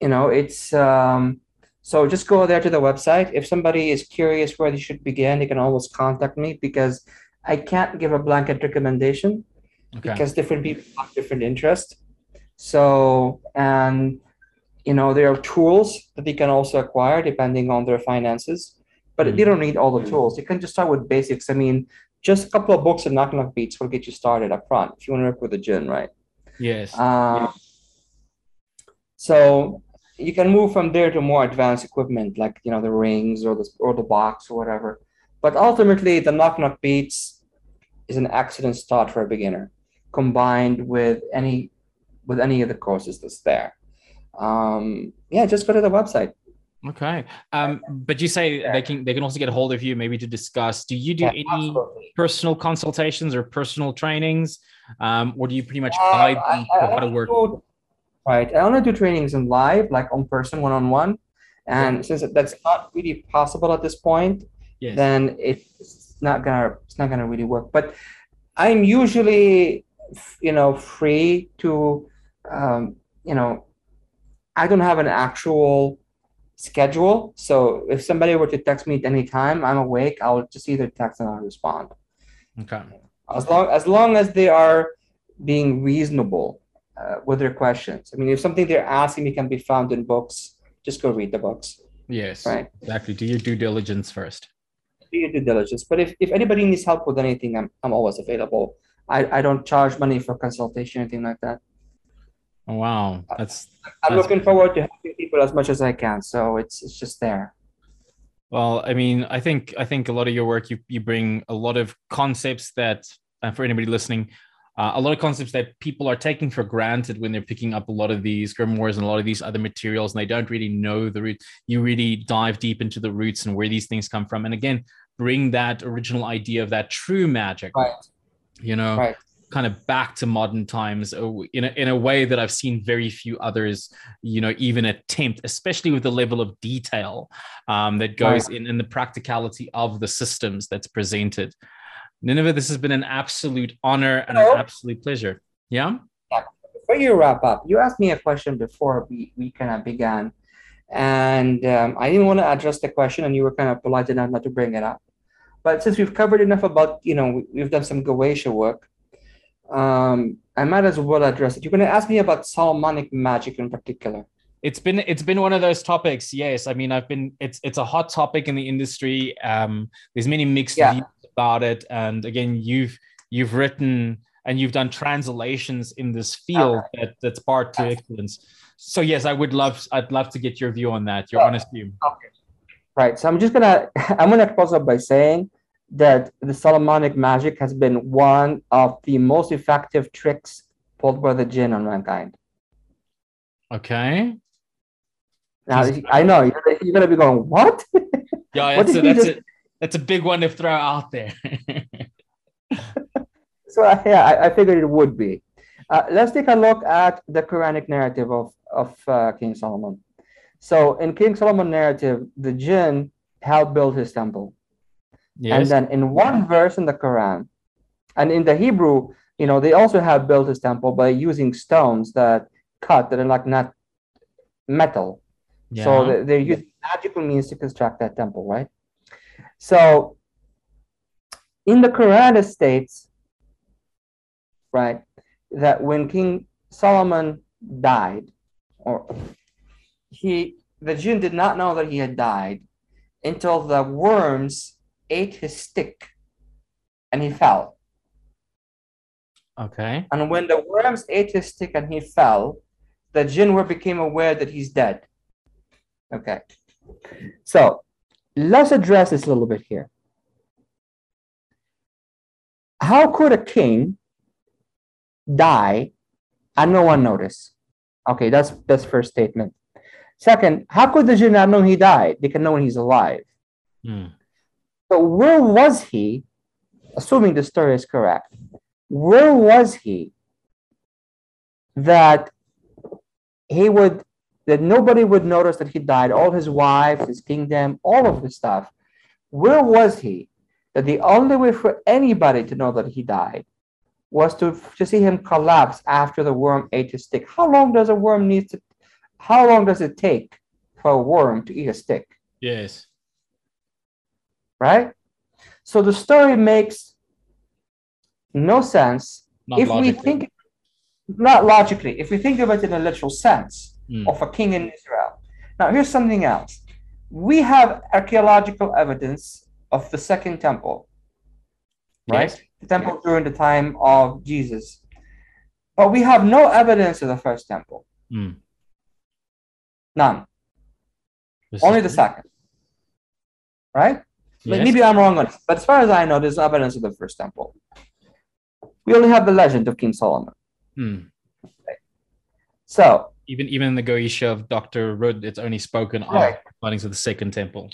You know, it's um, so just go there to the website. If somebody is curious where they should begin, they can always contact me because I can't give a blanket recommendation okay. because different people have different interests. So, and you know there are tools that they can also acquire depending on their finances but mm-hmm. they don't need all the tools. You can just start with basics. I mean just a couple of books and knock knock beats will get you started up front if you want to work with a jinn right? Yes. Um, so you can move from there to more advanced equipment like you know the rings or the or the box or whatever. But ultimately the knock knock beats is an excellent start for a beginner combined with any with any of the courses that's there um, yeah, just go to the website. Okay. Um, but you say yeah. they can they can also get a hold of you maybe to discuss. Do you do yeah, any absolutely. personal consultations or personal trainings? Um, or do you pretty much guide uh, them how to work? Do, right. I only do trainings in live, like on person, one on one. And yeah. since that's not really possible at this point, yes. then it's not gonna it's not gonna really work. But I'm usually you know free to um, you know I don't have an actual schedule. So if somebody were to text me at any time, I'm awake. I'll just either text and I'll respond. Okay. As long as long as they are being reasonable uh, with their questions. I mean, if something they're asking me can be found in books, just go read the books. Yes. Right. Exactly. Do your due diligence first. Do your due diligence. But if, if anybody needs help with anything, I'm I'm always available. I, I don't charge money for consultation, anything like that. Oh, wow, that's. I'm that's looking forward to helping people as much as I can. So it's it's just there. Well, I mean, I think I think a lot of your work you you bring a lot of concepts that, and for anybody listening, uh, a lot of concepts that people are taking for granted when they're picking up a lot of these grimoires and a lot of these other materials, and they don't really know the root. You really dive deep into the roots and where these things come from, and again, bring that original idea of that true magic. Right. You know, Right. Kind of back to modern times uh, in a, in a way that I've seen very few others, you know, even attempt, especially with the level of detail um, that goes in in the practicality of the systems that's presented. Nineveh, this has been an absolute honor and an absolute pleasure. Yeah. Before you wrap up, you asked me a question before we, we kind of began, and um, I didn't want to address the question, and you were kind of polite enough not to bring it up. But since we've covered enough about, you know, we, we've done some Goetia work, um, I might as well address it. You're going to ask me about Solomonic magic in particular. It's been it's been one of those topics. Yes, I mean I've been it's it's a hot topic in the industry. Um, there's many mixed Yeah. views about it, and again you've you've written and you've done translations in this field that that's part to excellence. So yes, I would love I'd love to get your view on that. Your Yeah. honest view. Right. So I'm just gonna I'm gonna close up by saying that the Solomonic magic has been one of the most effective tricks pulled by the jinn on mankind. Okay. Now I know you're, you're gonna be going, what? Yeah, that's a, that's just- a that's a big one to throw out there. So uh, yeah, I, I figured it would be. Uh, let's take a look at the Quranic narrative of of uh, King Solomon. So in King Solomon narrative, the jinn helped build his temple. And then in one verse in the Quran, and in the Hebrew, you know, they also have built his temple by using stones that cut that are like not metal. yeah. So they- they're using magical means to construct that temple, right? So in the Quran, it states, right, that when King Solomon died, or he, the jinn did not know that he had died until the worms ate his stick and he fell. okay. And when the worms ate his stick and he fell, the jinn were became aware that he's dead. Okay. So let's address this a little bit here. How could a king die and no one notice? Okay, that's that's first statement. Second, how could the jinn not know he died? They can know when he's alive. Hmm. So where was he, assuming the story is correct, where was he that he would that nobody would notice that he died, all his wives, his kingdom, all of this stuff. Where was he that the only way for anybody to know that he died was to, to see him collapse after the worm ate his stick? How long does a worm need to how long does it take for a worm to eat a stick? Yes. Right? So the story makes no sense Not if logically. we think, not logically, if we think of it in a literal sense Hmm. of a king in Israel. Now, here's something else. We have archaeological evidence of the second temple, right? Yes. The temple during the time of Jesus. But we have no evidence of the first temple. Hmm. None. This Only the second. Right? Yes. Maybe I'm wrong on it, but as far as I know, there's no evidence of the first temple. We only have the legend of King Solomon. Hmm. So, Even even in the Goetia of Dr. Rudd, it's only spoken Right. of findings of the second temple.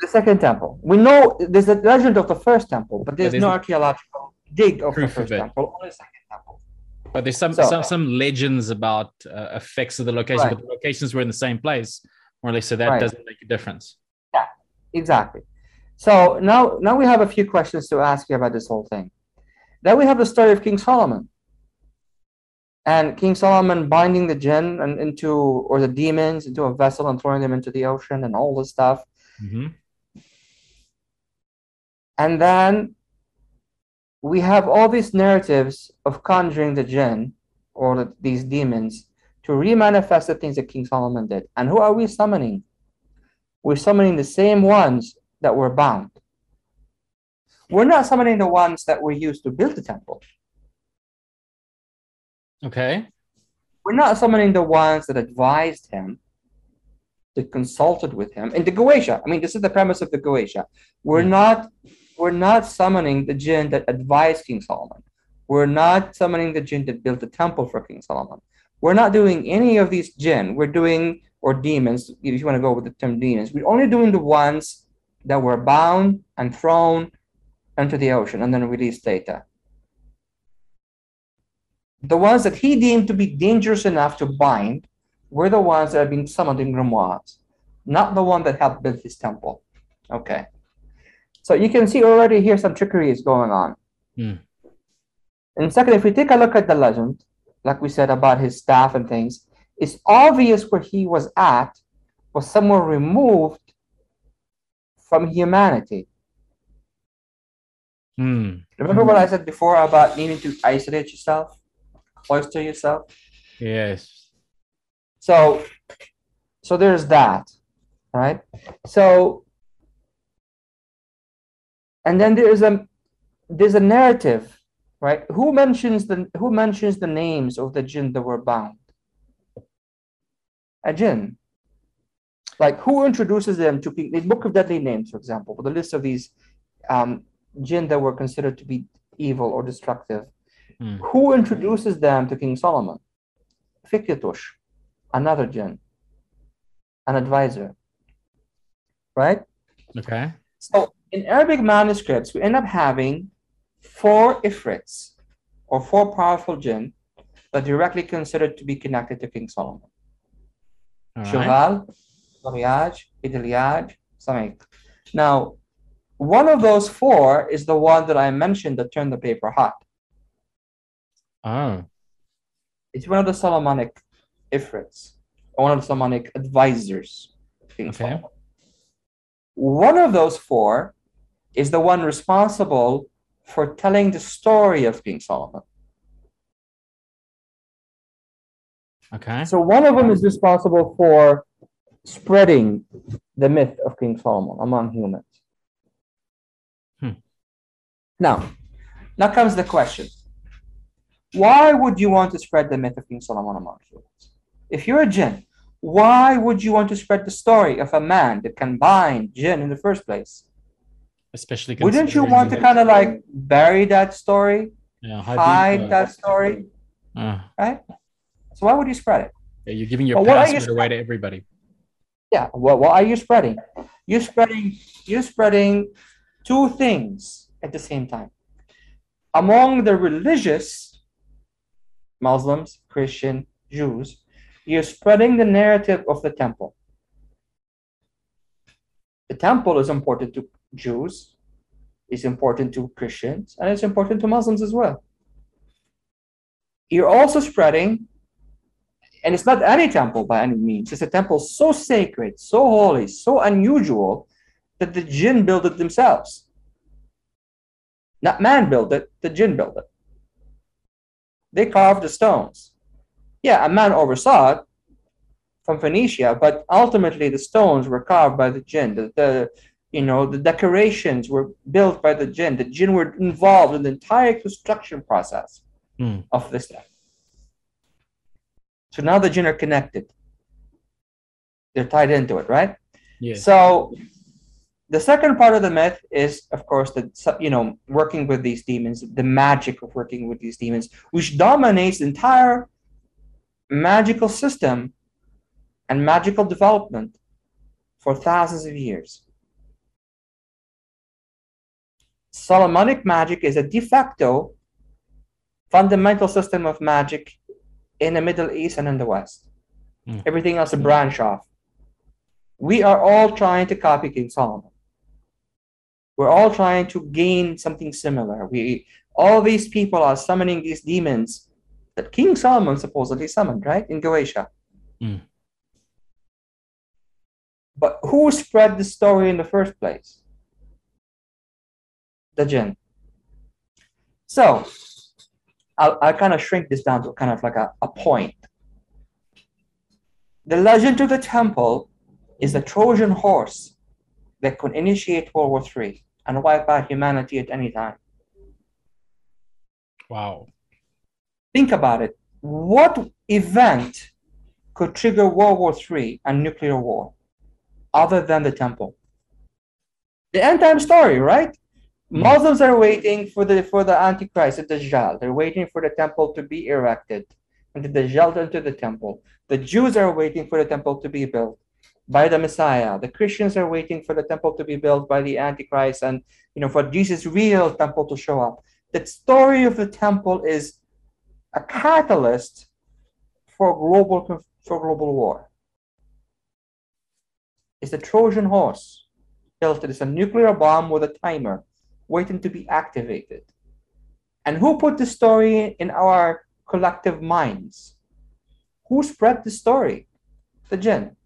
the second temple. We know there's a legend of the first temple, but there's there's no archaeological dig of the proof of first it. temple, only the second temple. But there's some So- some, some legends about uh, effects of the location, Right. but the locations were in the same place, more or less. So that Right. doesn't make a difference. Yeah, exactly. So now, now we have a few questions to ask you about this whole thing. Then we have the story of King Solomon. And King Solomon binding the jinn and into or the demons into a vessel and throwing them into the ocean and all this stuff. hmm And then we have all these narratives of conjuring the jinn or the, these demons to remanifest the things that King Solomon did. And who are we summoning? We're summoning the same ones that were bound. We're not summoning the ones that were used to build the temple. Okay. we're not summoning the ones that advised him, that consulted with him. In the Goetia, I mean, this is the premise of the Goetia. We're Hmm. not we're not summoning the jinn that advised King Solomon. We're not summoning the jinn that built the temple for King Solomon. We're not doing any of these jinn. We're doing or demons, if you want to go with the term demons. We're only doing the ones that were bound and thrown into the ocean and then released later. The ones that he deemed to be dangerous enough to bind were the ones that are been summoned in grimoires, not the one that helped build his temple. Okay. So you can see already here some trickery is going on. Hmm. And second, if we take a look at the legend, like we said about his staff and things, it's obvious where he was at was somewhere removed from humanity. Hmm. Remember what I said before about needing to isolate yourself, cloister yourself? Yes. So, so there's that, right? So, and then there's a there's a narrative, right? Who mentions the who mentions the names of the jinn that were bound? A jinn. Like who introduces them to people? The Book of Deadly Names, for example, with a list of these um, jinn that were considered to be evil or destructive. Hmm. Who introduces them to King Solomon? Fikyatush, another jinn, an advisor, right? Okay. So in Arabic manuscripts, we end up having four ifrits or four powerful jinn that directly considered to be connected to King Solomon. All right. Shughal, Zariyaj, Idliyaj, Samik. Now, one of those four is the one that I mentioned that turned the paper hot. Oh. It's one of the Solomonic ifrits, one of the Solomonic advisors. Okay. One of those four is the one responsible for telling the story of King Solomon. Okay. So one of them is responsible for spreading the myth of King Solomon among humans. Hmm. Now, now comes the question. Why would you want to spread the myth of King Solomon among humans? If you're a jinn, why would you want to spread the story of a man that can bind jinn in the first place? Especially Wouldn't you want to kind of like bury that story, yeah, hide uh, that story, uh, right? So why would you spread it? yeah, you're giving your But what are you password away to everybody. Yeah. What are you spreading? You're spreading. You're spreading two things at the same time. Among the religious Muslims, Christian, Jews, you're spreading the narrative of the temple. The temple is important to Jews, it's important to Christians, and it's important to Muslims as well. You're also spreading and it's not any temple by any means. It's a temple so sacred, so holy, so unusual that the jinn built it themselves. Not man built it, the jinn built it. They carved the stones. Yeah, a man oversaw it from Phoenicia, but ultimately the stones were carved by the jinn. The, the you know the decorations were built by the jinn. The jinn were involved in the entire construction process Hmm. of this temple. So now the jinn are connected. They're tied into it, right? Yes. So the second part of the myth is, of course, the you know working with these demons, the magic of working with these demons, which dominates the entire magical system and magical development for thousands of years. Solomonic magic is a de facto fundamental system of magic in the Middle East and in the West. Hmm. Everything else a branch off. We are all trying to copy King Solomon. We're all trying to gain something similar. We all these people are summoning these demons that King Solomon supposedly summoned, right? In Goetia. Hmm. But who spread the story in the first place? The jinn. So I'll, I'll kind of shrink this down to kind of like a, a point. The legend of the temple is the Trojan horse that could initiate World War III and wipe out humanity at any time. wow. Think about it. what event could trigger World War III and nuclear war other than the temple? The end time story, right? Hmm. Muslims are waiting for the for the Antichrist, the Dajjal. They're waiting for the temple to be erected and the Dajjal into the temple. The Jews are waiting for the temple to be built by the Messiah. The Christians are waiting for the temple to be built by the Antichrist and you know for Jesus' real temple to show up. The story of the temple is a catalyst for global for global war. It's a Trojan horse built. It is a nuclear bomb with a timer waiting to be activated. And who put the story in our collective minds? Who spread the story? The jinn.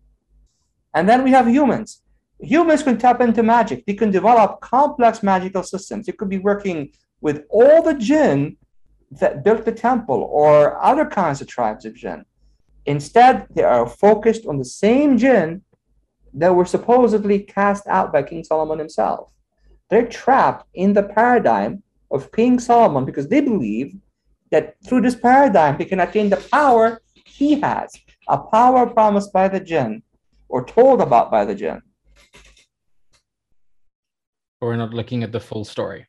And then we have humans. Humans can tap into magic. They can develop complex magical systems. They could be working with all the jinn that built the temple or other kinds of tribes of jinn. Instead, they are focused on the same jinn that were supposedly cast out by King Solomon himself. They're trapped in the paradigm of King Solomon because they believe that through this paradigm they can attain the power he has, a power promised by the jinn or told about by the jinn. Or we're not looking at the full story.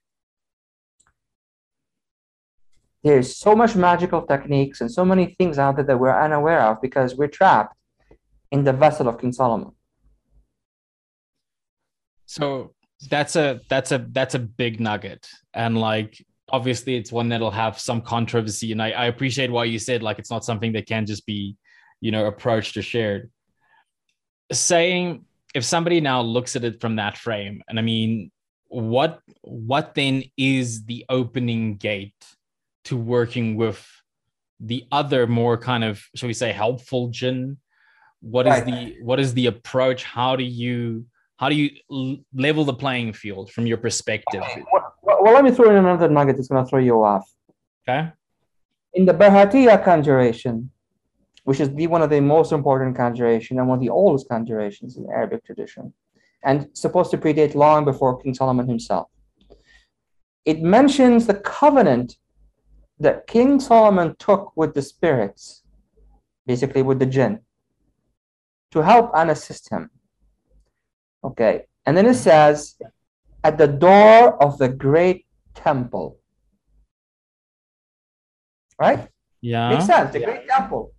There's so much magical techniques and so many things out there that we're unaware of because we're trapped in the vessel of King Solomon. So that's a that's a that's a big nugget, and like obviously it's one that'll have some controversy. And I, I appreciate why you said like it's not something that can just be, you know, approached or shared. Saying if somebody now looks at it from that frame, and I mean, what what then is the opening gate to working with the other more kind of shall we say helpful jinn? What is right. the what is the approach? How do you how do you level the playing field from your perspective? Well, well, let me throw in another nugget that's going to throw you off. Okay. In the Bahatiya conjuration, which is the one of the most important conjuration and one of the oldest conjurations in the Arabic tradition, and supposed to predate long before King Solomon himself. It mentions the covenant that King Solomon took with the spirits, basically with the jinn, to help and assist him. Okay. And then it says, at the door of the great temple. Right? Yeah. Makes sense. The yeah. great temple.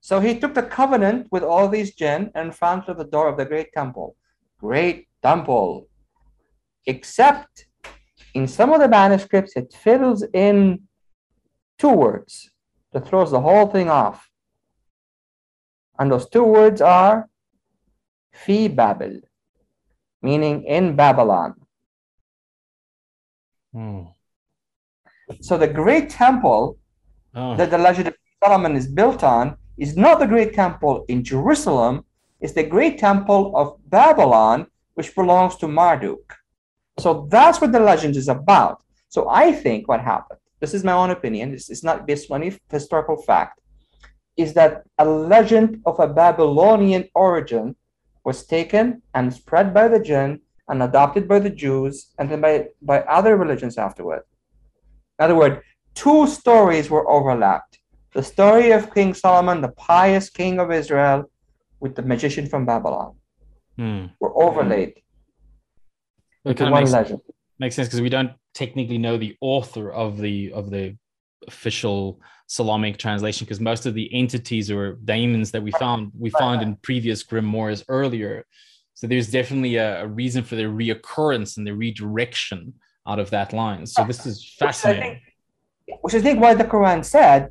So he took the covenant with all these jinn and found to the door of the great temple. Great temple. Except in some of the manuscripts, it fills in two words that throws the whole thing off. And those two words are fi Babel, meaning in Babylon. Hmm. So the great temple oh. that the legend of Solomon is built on is not the great temple in Jerusalem, it's the great temple of Babylon, which belongs to Marduk. So that's what the legend is about. So I think what happened, this is my own opinion, this is not based on any historical fact, is that a legend of a Babylonian origin was taken and spread by the jinn and adopted by the Jews and then by, by other religions afterward. In other words, two stories were overlapped. The story of King Solomon, the pious king of Israel, with the magician from Babylon hmm. were overlaid. It kind of makes, legend. makes sense because we don't technically know the author of the of the official Solomonic translation because most of the entities or daemons that we found we found in previous grimoires earlier. So there's definitely a, a reason for the reoccurrence and the redirection out of that line. So this is fascinating. Which I think, why the Quran said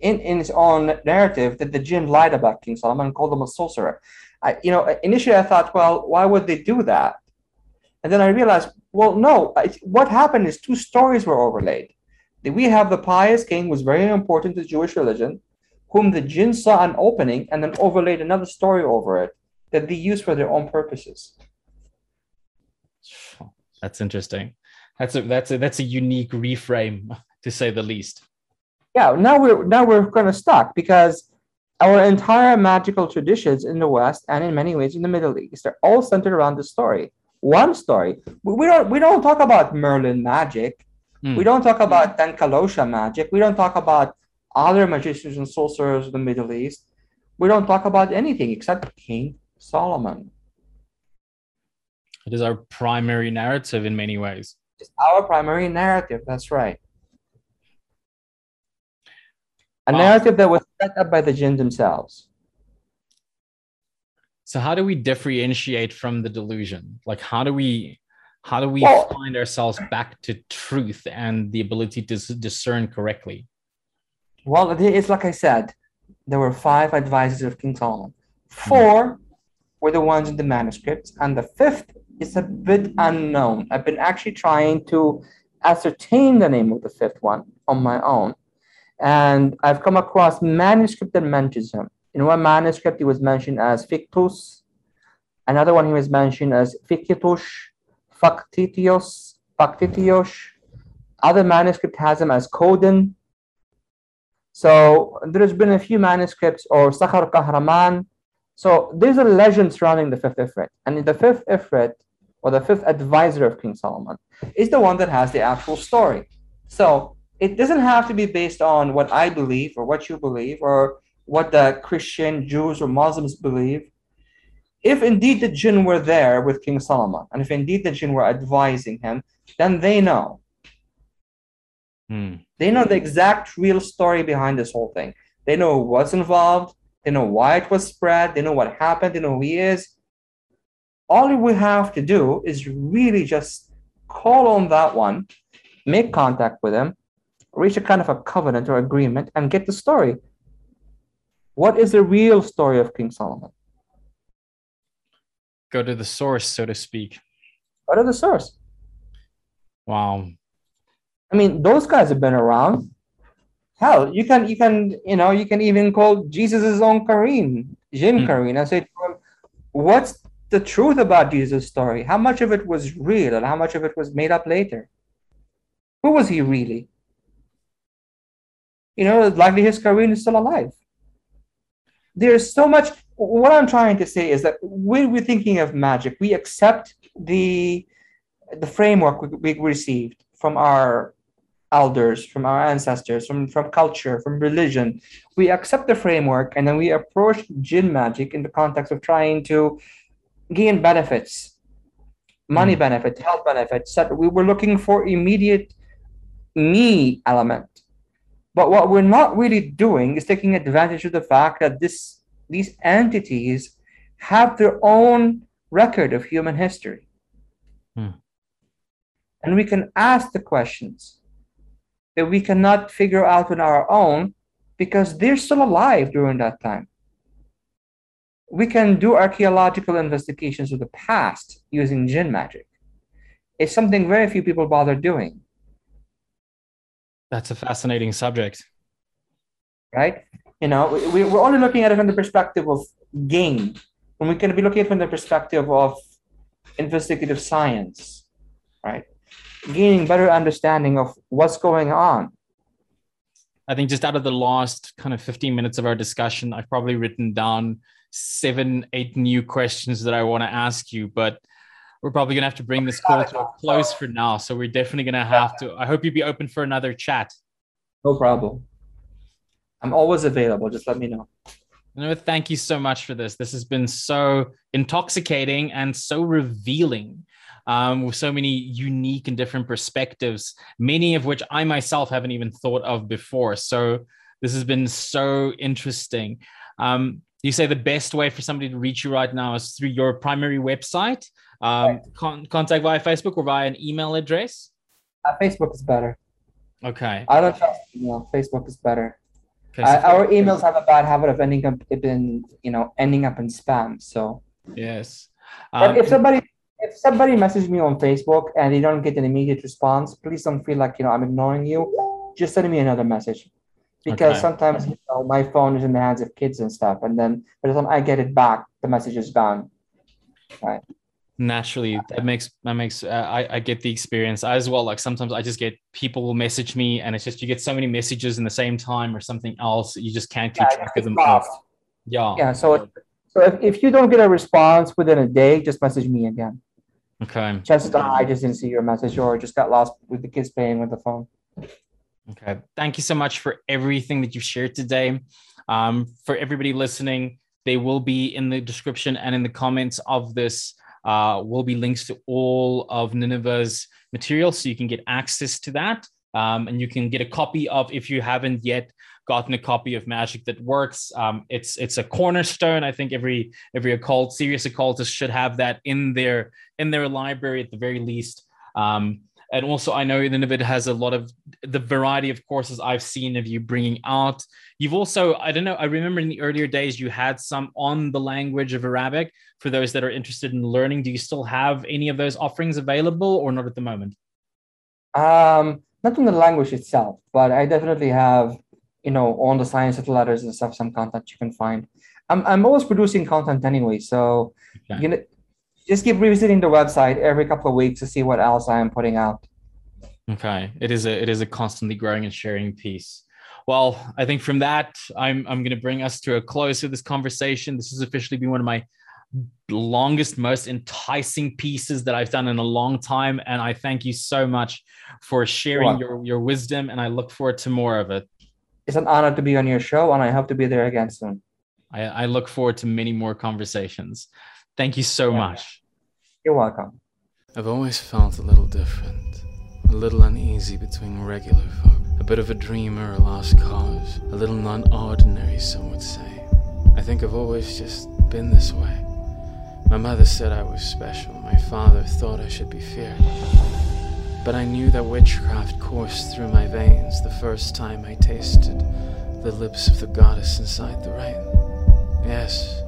in, in its own narrative that the jinn lied about King Solomon and called him a sorcerer. I, you know, initially I thought, well, why would they do that? And then I realized, well, no. what happened is two stories were overlaid we have the pious king who was very important to Jewish religion, whom the jinn saw an opening and then overlaid another story over it that they used for their own purposes. That's interesting. That's a that's a that's a unique reframe to say the least. Yeah, now we're now we're kind of stuck because our entire magical traditions in the West and in many ways in the Middle East are all centered around the story. One story. We don't we don't talk about Merlin magic. Mm. We don't talk about Tenkalosia magic. We don't talk about other magicians and sorcerers of the Middle East, we don't talk about anything except King Solomon. It is our primary narrative in many ways. It's our primary narrative. That's right. A wow. narrative that was set up by the jinn themselves. So how do we differentiate from the delusion? Like how do we how do we well, find ourselves back to truth and the ability to discern correctly? Well, it's like I said, there were five advisors of King Solomon. Hmm. Four were the ones in the manuscripts, and the fifth is a bit unknown. I've been actually trying to ascertain the name of the fifth one on my own. And I've come across manuscript that mentions him. In one manuscript, he was mentioned as Fictus. Another one, he was mentioned as Fictitus, Factitios, Factitios. Other manuscript has him as Coden. So there's been a few manuscripts, or Sakhar Kahraman. So there's a legend surrounding the fifth Ifrit. And the fifth Ifrit, or the fifth advisor of King Solomon, is the one that has the actual story. So it doesn't have to be based on what I believe or what you believe or what the Christian, Jews, or Muslims believe. If indeed the jinn were there with King Solomon, and if indeed the jinn were advising him, then they know. Hmm. They know the exact real story behind this whole thing. They know what's involved. They know why it was spread. They know what happened. They know who he is. All we have to do is really just call on that one, make contact with him, reach a kind of a covenant or agreement, and get the story. What is the real story of King Solomon? Go to the source, so to speak. Go to the source. Wow. I mean, those guys have been around. Hell, you can you can you know you can even call Jesus' own Qareen, Jim mm. Qareen, and say, what's the truth about Jesus' story? How much of it was real, and how much of it was made up later? Who was he really? You know, likely his Qareen is still alive there's so much what i'm trying to say is that when we're thinking of magic. We accept the the framework we, we received from our elders from our ancestors from from culture from religion. We accept the framework and then we approach jinn magic in the context of trying to gain benefits money mm. benefits health benefits that we were looking for immediate me element. But what we're not really doing is taking advantage of the fact that this these entities have their own record of human history. Hmm. And we can ask the questions that we cannot figure out on our own because they're still alive during that time. We can do archaeological investigations of the past using jinn magic. It's something very few people bother doing. That's a fascinating subject. Right? You know, we, we're only looking at it from the perspective of gain. When we can be looking at it from the perspective of investigative science, right? Gaining better understanding of what's going on. I think just out of the last kind of 15 minutes of our discussion, I've probably written down seven, eight new questions that I want to ask you, but we're probably going to have to bring this call to a close for now. So we're definitely going to have to. I hope you'd be open for another chat. No problem. I'm always available. Just let me know. No, thank you so much for this. This has been so intoxicating and so revealing um, with so many unique and different perspectives, many of which I myself haven't even thought of before. So this has been so interesting. Um, you say the best way for somebody to reach you right now is through your primary website um, con- contact via Facebook or via an email address? Uh, Facebook is better. Okay. I don't trust email. Facebook is better. Uh, our emails have a bad habit of ending up in you know ending up in spam. So yes. Um, but if somebody if somebody messages me on Facebook and they don't get an immediate response, please don't feel like you know I'm ignoring you. Just send me another message because okay. sometimes you know my phone is in the hands of kids and stuff, and then by the time I get it back, the message is gone. Right naturally that makes that makes uh, I, I get the experience as well like sometimes i just get people will message me and it's just you get so many messages in the same time or something else you just can't keep yeah, track of them off yeah yeah so so if, if you don't get a response within a day just message me again okay just uh, i just didn't see your message or just got lost with the kids playing with the phone Okay. Thank you so much for everything that you've shared today. Um, for everybody listening, they will be in the description and in the comments of this. Uh, will be links to all of Nineveh's material, so you can get access to that, um, and you can get a copy of if you haven't yet gotten a copy of Magic That Works. Um, it's it's a cornerstone. I think every every occult, serious occultist should have that in their in their library at the very least. Um, and also i know Nineveh has a lot of the variety of courses i've seen of you bringing out. You've also i don't know i remember in the earlier days you had some on the language of arabic for those that are interested in learning. Do you still have any of those offerings available or not at the moment? Um not on the language itself but i definitely have you know on the science of the letters and stuff some content you can find. I'm, I'm always producing content anyway so okay. you know just keep revisiting the website every couple of weeks to see what else I am putting out. Okay, it is a it is a constantly growing and sharing piece. Well, I think from that, I'm I'm going to bring us to a close to this conversation. This has officially been one of my longest, most enticing pieces that I've done in a long time, and I thank you so much for sharing your your wisdom. And I look forward to more of it. It's an honor to be on your show, and I hope to be there again soon. I, I look forward to many more conversations. Thank you so yeah. much. You're welcome. I've always felt a little different, a little uneasy between regular folk, a bit of a dreamer, a lost cause, a little non ordinary, some would say. I think I've always just been this way. My mother said I was special, my father thought I should be feared. But I knew that witchcraft coursed through my veins the first time I tasted the lips of the goddess inside the rain. Yes,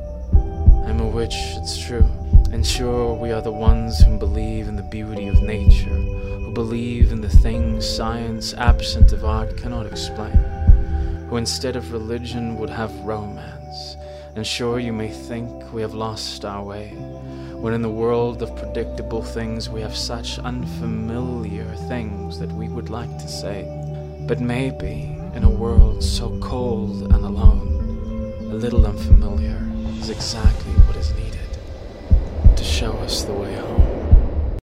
I'm a witch, it's true. And sure, we are the ones who believe in the beauty of nature, who believe in the things science, absent of art, cannot explain, who instead of religion would have romance. And sure, you may think we have lost our way, when in the world of predictable things we have such unfamiliar things that we would like to say. But maybe, in a world so cold and alone, a little unfamiliar is exactly what is needed to show us the way home.